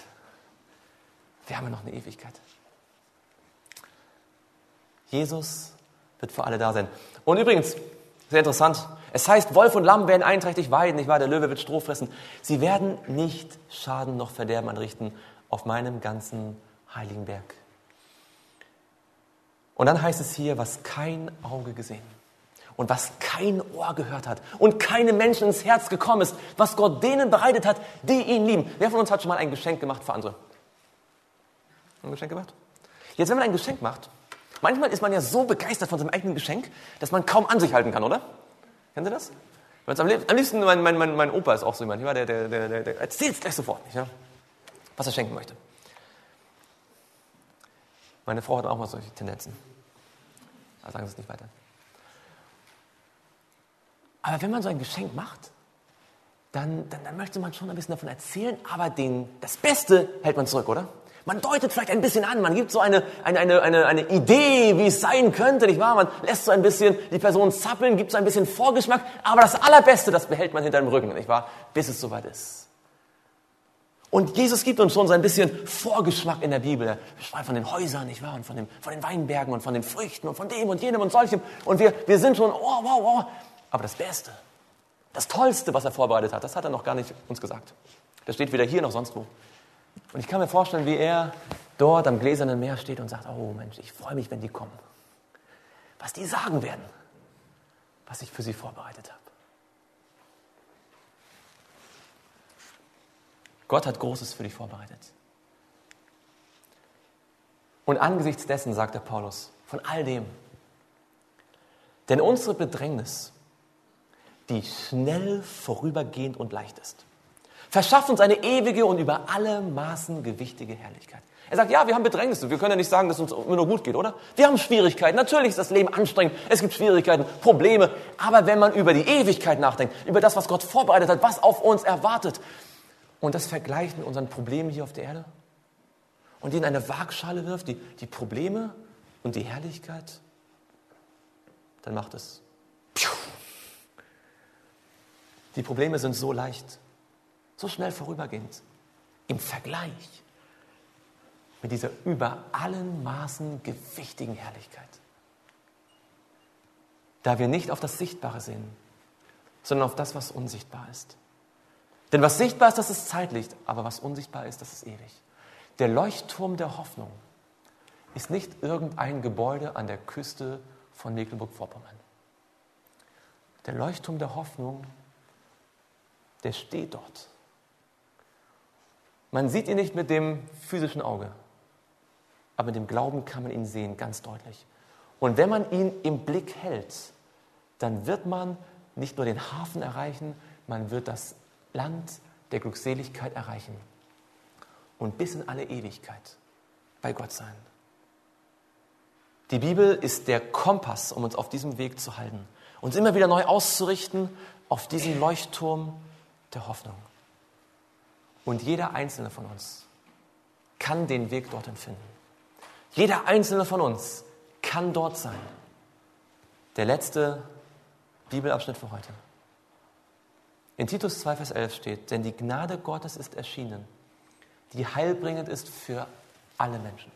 Wir haben ja noch eine Ewigkeit. Jesus wird für alle da sein. Und übrigens, sehr interessant. Es heißt, Wolf und Lamm werden einträchtig weiden, nicht wahr? Der Löwe wird Stroh fressen. Sie werden nicht Schaden noch Verderben anrichten auf meinem ganzen heiligen Berg. Und dann heißt es hier, was kein Auge gesehen und was kein Ohr gehört hat und keinem Menschen ins Herz gekommen ist, was Gott denen bereitet hat, die ihn lieben. Wer von uns hat schon mal ein Geschenk gemacht für andere? Ein Geschenk gemacht? Jetzt, wenn man ein Geschenk macht, Manchmal ist man ja so begeistert von seinem eigenen Geschenk, dass man kaum an sich halten kann, oder? Kennen Sie das? Am liebsten, mein, mein, mein, mein Opa ist auch so jemand, der, der, der, der, erzählt es gleich sofort, nicht, ja? was er schenken möchte. Meine Frau hat auch mal solche Tendenzen. Aber sagen Sie es nicht weiter. Aber wenn man so ein Geschenk macht, dann, dann, dann möchte man schon ein bisschen davon erzählen, aber den, das Beste hält man zurück, oder? Man deutet vielleicht ein bisschen an, man gibt so eine, eine, eine, eine, eine Idee, wie es sein könnte, nicht wahr? Man lässt so ein bisschen die Person zappeln, gibt so ein bisschen Vorgeschmack, aber das Allerbeste, das behält man hinter dem Rücken, nicht wahr? Bis es soweit ist. Und Jesus gibt uns schon so ein bisschen Vorgeschmack in der Bibel. Er schreibt von den Häusern, nicht wahr? Und von, dem, von den Weinbergen und von den Früchten und von dem und jenem und solchem. Und wir, wir sind schon, oh, wow, wow. Aber das Beste, das Tollste, was er vorbereitet hat, das hat er noch gar nicht uns gesagt. Das steht weder hier noch sonst wo. Und ich kann mir vorstellen, wie er dort am gläsernen Meer steht und sagt, oh Mensch, ich freue mich, wenn die kommen. Was die sagen werden, was ich für sie vorbereitet habe. Gott hat Großes für dich vorbereitet. Und angesichts dessen, sagt der Paulus, von all dem, denn unsere Bedrängnis, die schnell vorübergehend und leicht ist, verschafft uns eine ewige und über alle Maßen gewichtige Herrlichkeit. Er sagt, ja, wir haben Bedrängnisse. Wir können ja nicht sagen, dass es uns immer nur gut geht, oder? Wir haben Schwierigkeiten. Natürlich ist das Leben anstrengend. Es gibt Schwierigkeiten, Probleme. Aber wenn man über die Ewigkeit nachdenkt, über das, was Gott vorbereitet hat, was auf uns erwartet, und das vergleicht mit unseren Problemen hier auf der Erde, und die in eine Waagschale wirft, die, die Probleme und die Herrlichkeit, dann macht es. Die Probleme sind so leicht so schnell vorübergehend im Vergleich mit dieser über allen Maßen gewichtigen Herrlichkeit. Da wir nicht auf das Sichtbare sehen, sondern auf das, was unsichtbar ist. Denn was sichtbar ist, das ist zeitlich, aber was unsichtbar ist, das ist ewig. Der Leuchtturm der Hoffnung ist nicht irgendein Gebäude an der Küste von Mecklenburg-Vorpommern. Der Leuchtturm der Hoffnung, der steht dort. Man sieht ihn nicht mit dem physischen Auge, aber mit dem Glauben kann man ihn sehen, ganz deutlich. Und wenn man ihn im Blick hält, dann wird man nicht nur den Hafen erreichen, man wird das Land der Glückseligkeit erreichen und bis in alle Ewigkeit bei Gott sein. Die Bibel ist der Kompass, um uns auf diesem Weg zu halten, uns immer wieder neu auszurichten auf diesen Leuchtturm der Hoffnung. Und jeder einzelne von uns kann den Weg dorthin finden. Jeder einzelne von uns kann dort sein. Der letzte Bibelabschnitt für heute. In Titus 2, Vers 11 steht, denn die Gnade Gottes ist erschienen, die heilbringend ist für alle Menschen.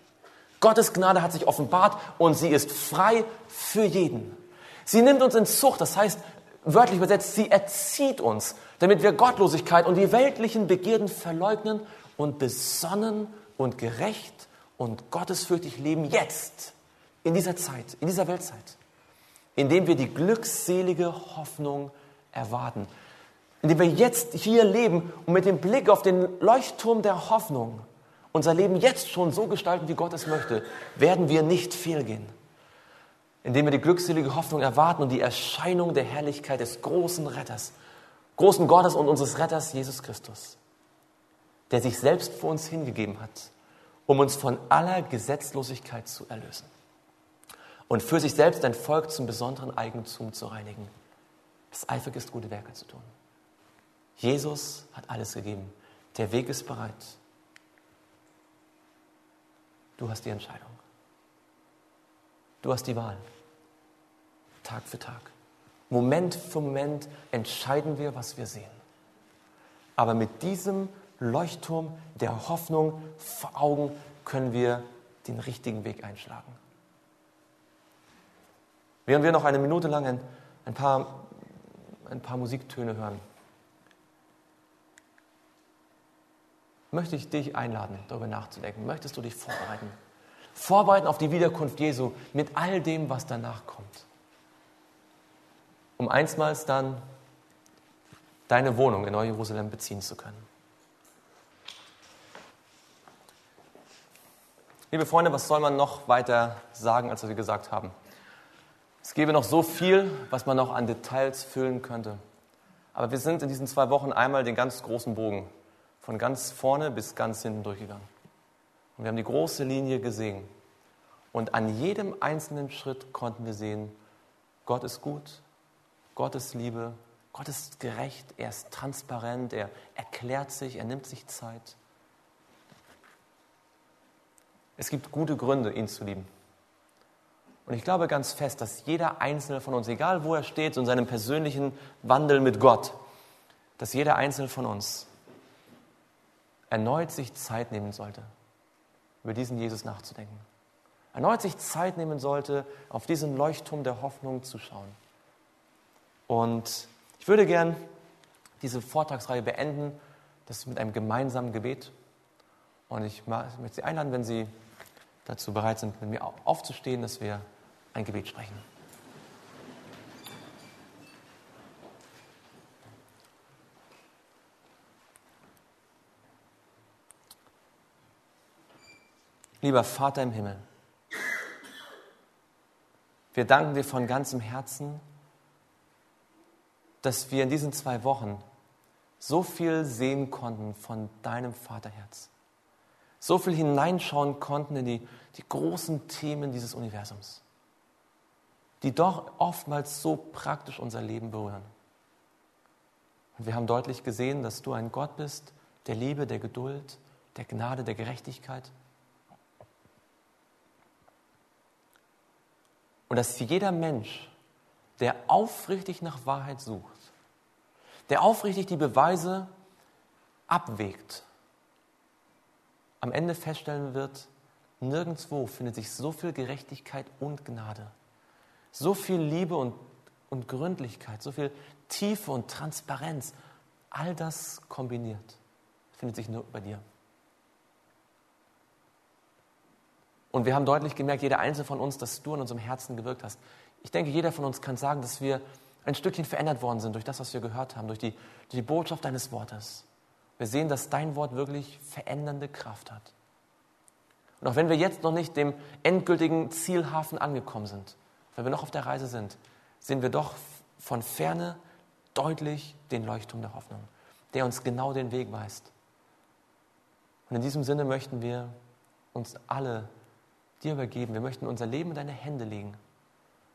Gottes Gnade hat sich offenbart und sie ist frei für jeden. Sie nimmt uns in Zucht, das heißt, wörtlich übersetzt, sie erzieht uns, damit wir Gottlosigkeit und die weltlichen Begierden verleugnen und besonnen und gerecht und gottesfürchtig leben jetzt, in dieser Zeit, in dieser Weltzeit, indem wir die glückselige Hoffnung erwarten, indem wir jetzt hier leben und mit dem Blick auf den Leuchtturm der Hoffnung unser Leben jetzt schon so gestalten, wie Gott es möchte, werden wir nicht fehlgehen. Indem wir die glückselige Hoffnung erwarten und die Erscheinung der Herrlichkeit des großen Retters, großen Gottes und unseres Retters Jesus Christus, der sich selbst für uns hingegeben hat, um uns von aller Gesetzlosigkeit zu erlösen und für sich selbst ein Volk zum besonderen Eigentum zu reinigen, das eifrig ist, gute Werke zu tun. Jesus hat alles gegeben. Der Weg ist bereit. Du hast die Entscheidung. Du hast die Wahl. Tag für Tag. Moment für Moment entscheiden wir, was wir sehen. Aber mit diesem Leuchtturm der Hoffnung vor Augen können wir den richtigen Weg einschlagen. Während wir noch eine Minute lang ein, ein, paar, ein paar Musiktöne hören, möchte ich dich einladen, darüber nachzudenken. Möchtest du dich vorbereiten? Vorbereiten auf die Wiederkunft Jesu mit all dem, was danach kommt. Um einstmals dann deine Wohnung in Neu-Jerusalem beziehen zu können. Liebe Freunde, was soll man noch weiter sagen, als wir gesagt haben? Es gäbe noch so viel, was man noch an Details füllen könnte. Aber wir sind in diesen zwei Wochen einmal den ganz großen Bogen von ganz vorne bis ganz hinten durchgegangen. Und wir haben die große Linie gesehen. Und an jedem einzelnen Schritt konnten wir sehen, Gott ist gut, Gott ist Liebe, Gott ist gerecht, er ist transparent, er erklärt sich, er nimmt sich Zeit. Es gibt gute Gründe, ihn zu lieben. Und ich glaube ganz fest, dass jeder Einzelne von uns, egal wo er steht, in seinem persönlichen Wandel mit Gott, dass jeder Einzelne von uns erneut sich Zeit nehmen sollte, über diesen Jesus nachzudenken. Erneut sich Zeit nehmen sollte, auf diesen Leuchtturm der Hoffnung zu schauen. Und ich würde gern diese Vortragsreihe beenden, das mit einem gemeinsamen Gebet. Und ich möchte Sie einladen, wenn Sie dazu bereit sind, mit mir aufzustehen, dass wir ein Gebet sprechen. Lieber Vater im Himmel, wir danken dir von ganzem Herzen, dass wir in diesen zwei Wochen so viel sehen konnten von deinem Vaterherz. So viel hineinschauen konnten in die, die großen Themen dieses Universums, die doch oftmals so praktisch unser Leben berühren. Und wir haben deutlich gesehen, dass du ein Gott bist der Liebe, der Geduld, der Gnade, der Gerechtigkeit Und dass jeder Mensch, der aufrichtig nach Wahrheit sucht, der aufrichtig die Beweise abwägt, am Ende feststellen wird, nirgendwo findet sich so viel Gerechtigkeit und Gnade, so viel Liebe und, und Gründlichkeit, so viel Tiefe und Transparenz, all das kombiniert, findet sich nur bei dir. Und wir haben deutlich gemerkt, jeder einzelne von uns, dass du in unserem Herzen gewirkt hast. Ich denke, jeder von uns kann sagen, dass wir ein Stückchen verändert worden sind durch das, was wir gehört haben, durch die, durch die Botschaft deines Wortes. Wir sehen, dass dein Wort wirklich verändernde Kraft hat. Und auch wenn wir jetzt noch nicht dem endgültigen Zielhafen angekommen sind, wenn wir noch auf der Reise sind, sehen wir doch von ferne deutlich den Leuchtturm der Hoffnung, der uns genau den Weg weist. Und in diesem Sinne möchten wir uns alle dir übergeben. Wir möchten unser Leben in deine Hände legen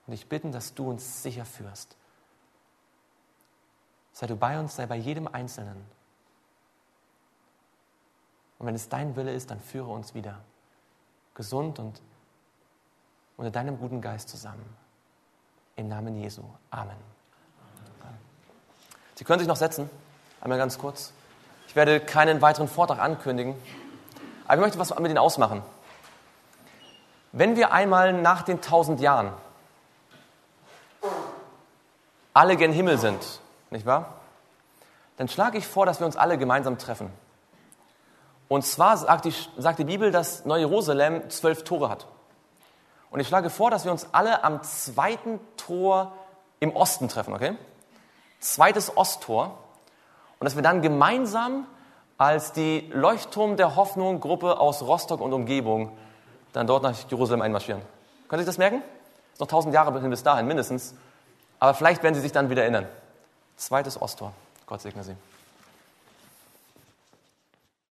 und dich bitten, dass du uns sicher führst. Sei du bei uns, sei bei jedem Einzelnen. Und wenn es dein Wille ist, dann führe uns wieder gesund und unter deinem guten Geist zusammen. Im Namen Jesu. Amen. Sie können sich noch setzen. Einmal ganz kurz. Ich werde keinen weiteren Vortrag ankündigen. Aber ich möchte was mit Ihnen ausmachen. Wenn wir einmal nach den tausend Jahren alle gen Himmel sind, nicht wahr? Dann schlage ich vor, dass wir uns alle gemeinsam treffen. Und zwar sagt die, sagt die Bibel, dass Neu-Jerusalem zwölf Tore hat. Und ich schlage vor, dass wir uns alle am zweiten Tor im Osten treffen, okay? Zweites Osttor. Und dass wir dann gemeinsam als die Leuchtturm der Hoffnung Gruppe aus Rostock und Umgebung dann dort nach Jerusalem einmarschieren. Können Sie sich das merken? Noch tausend Jahre bis dahin, mindestens. Aber vielleicht werden Sie sich dann wieder erinnern. Zweites Osttor. Gott segne Sie.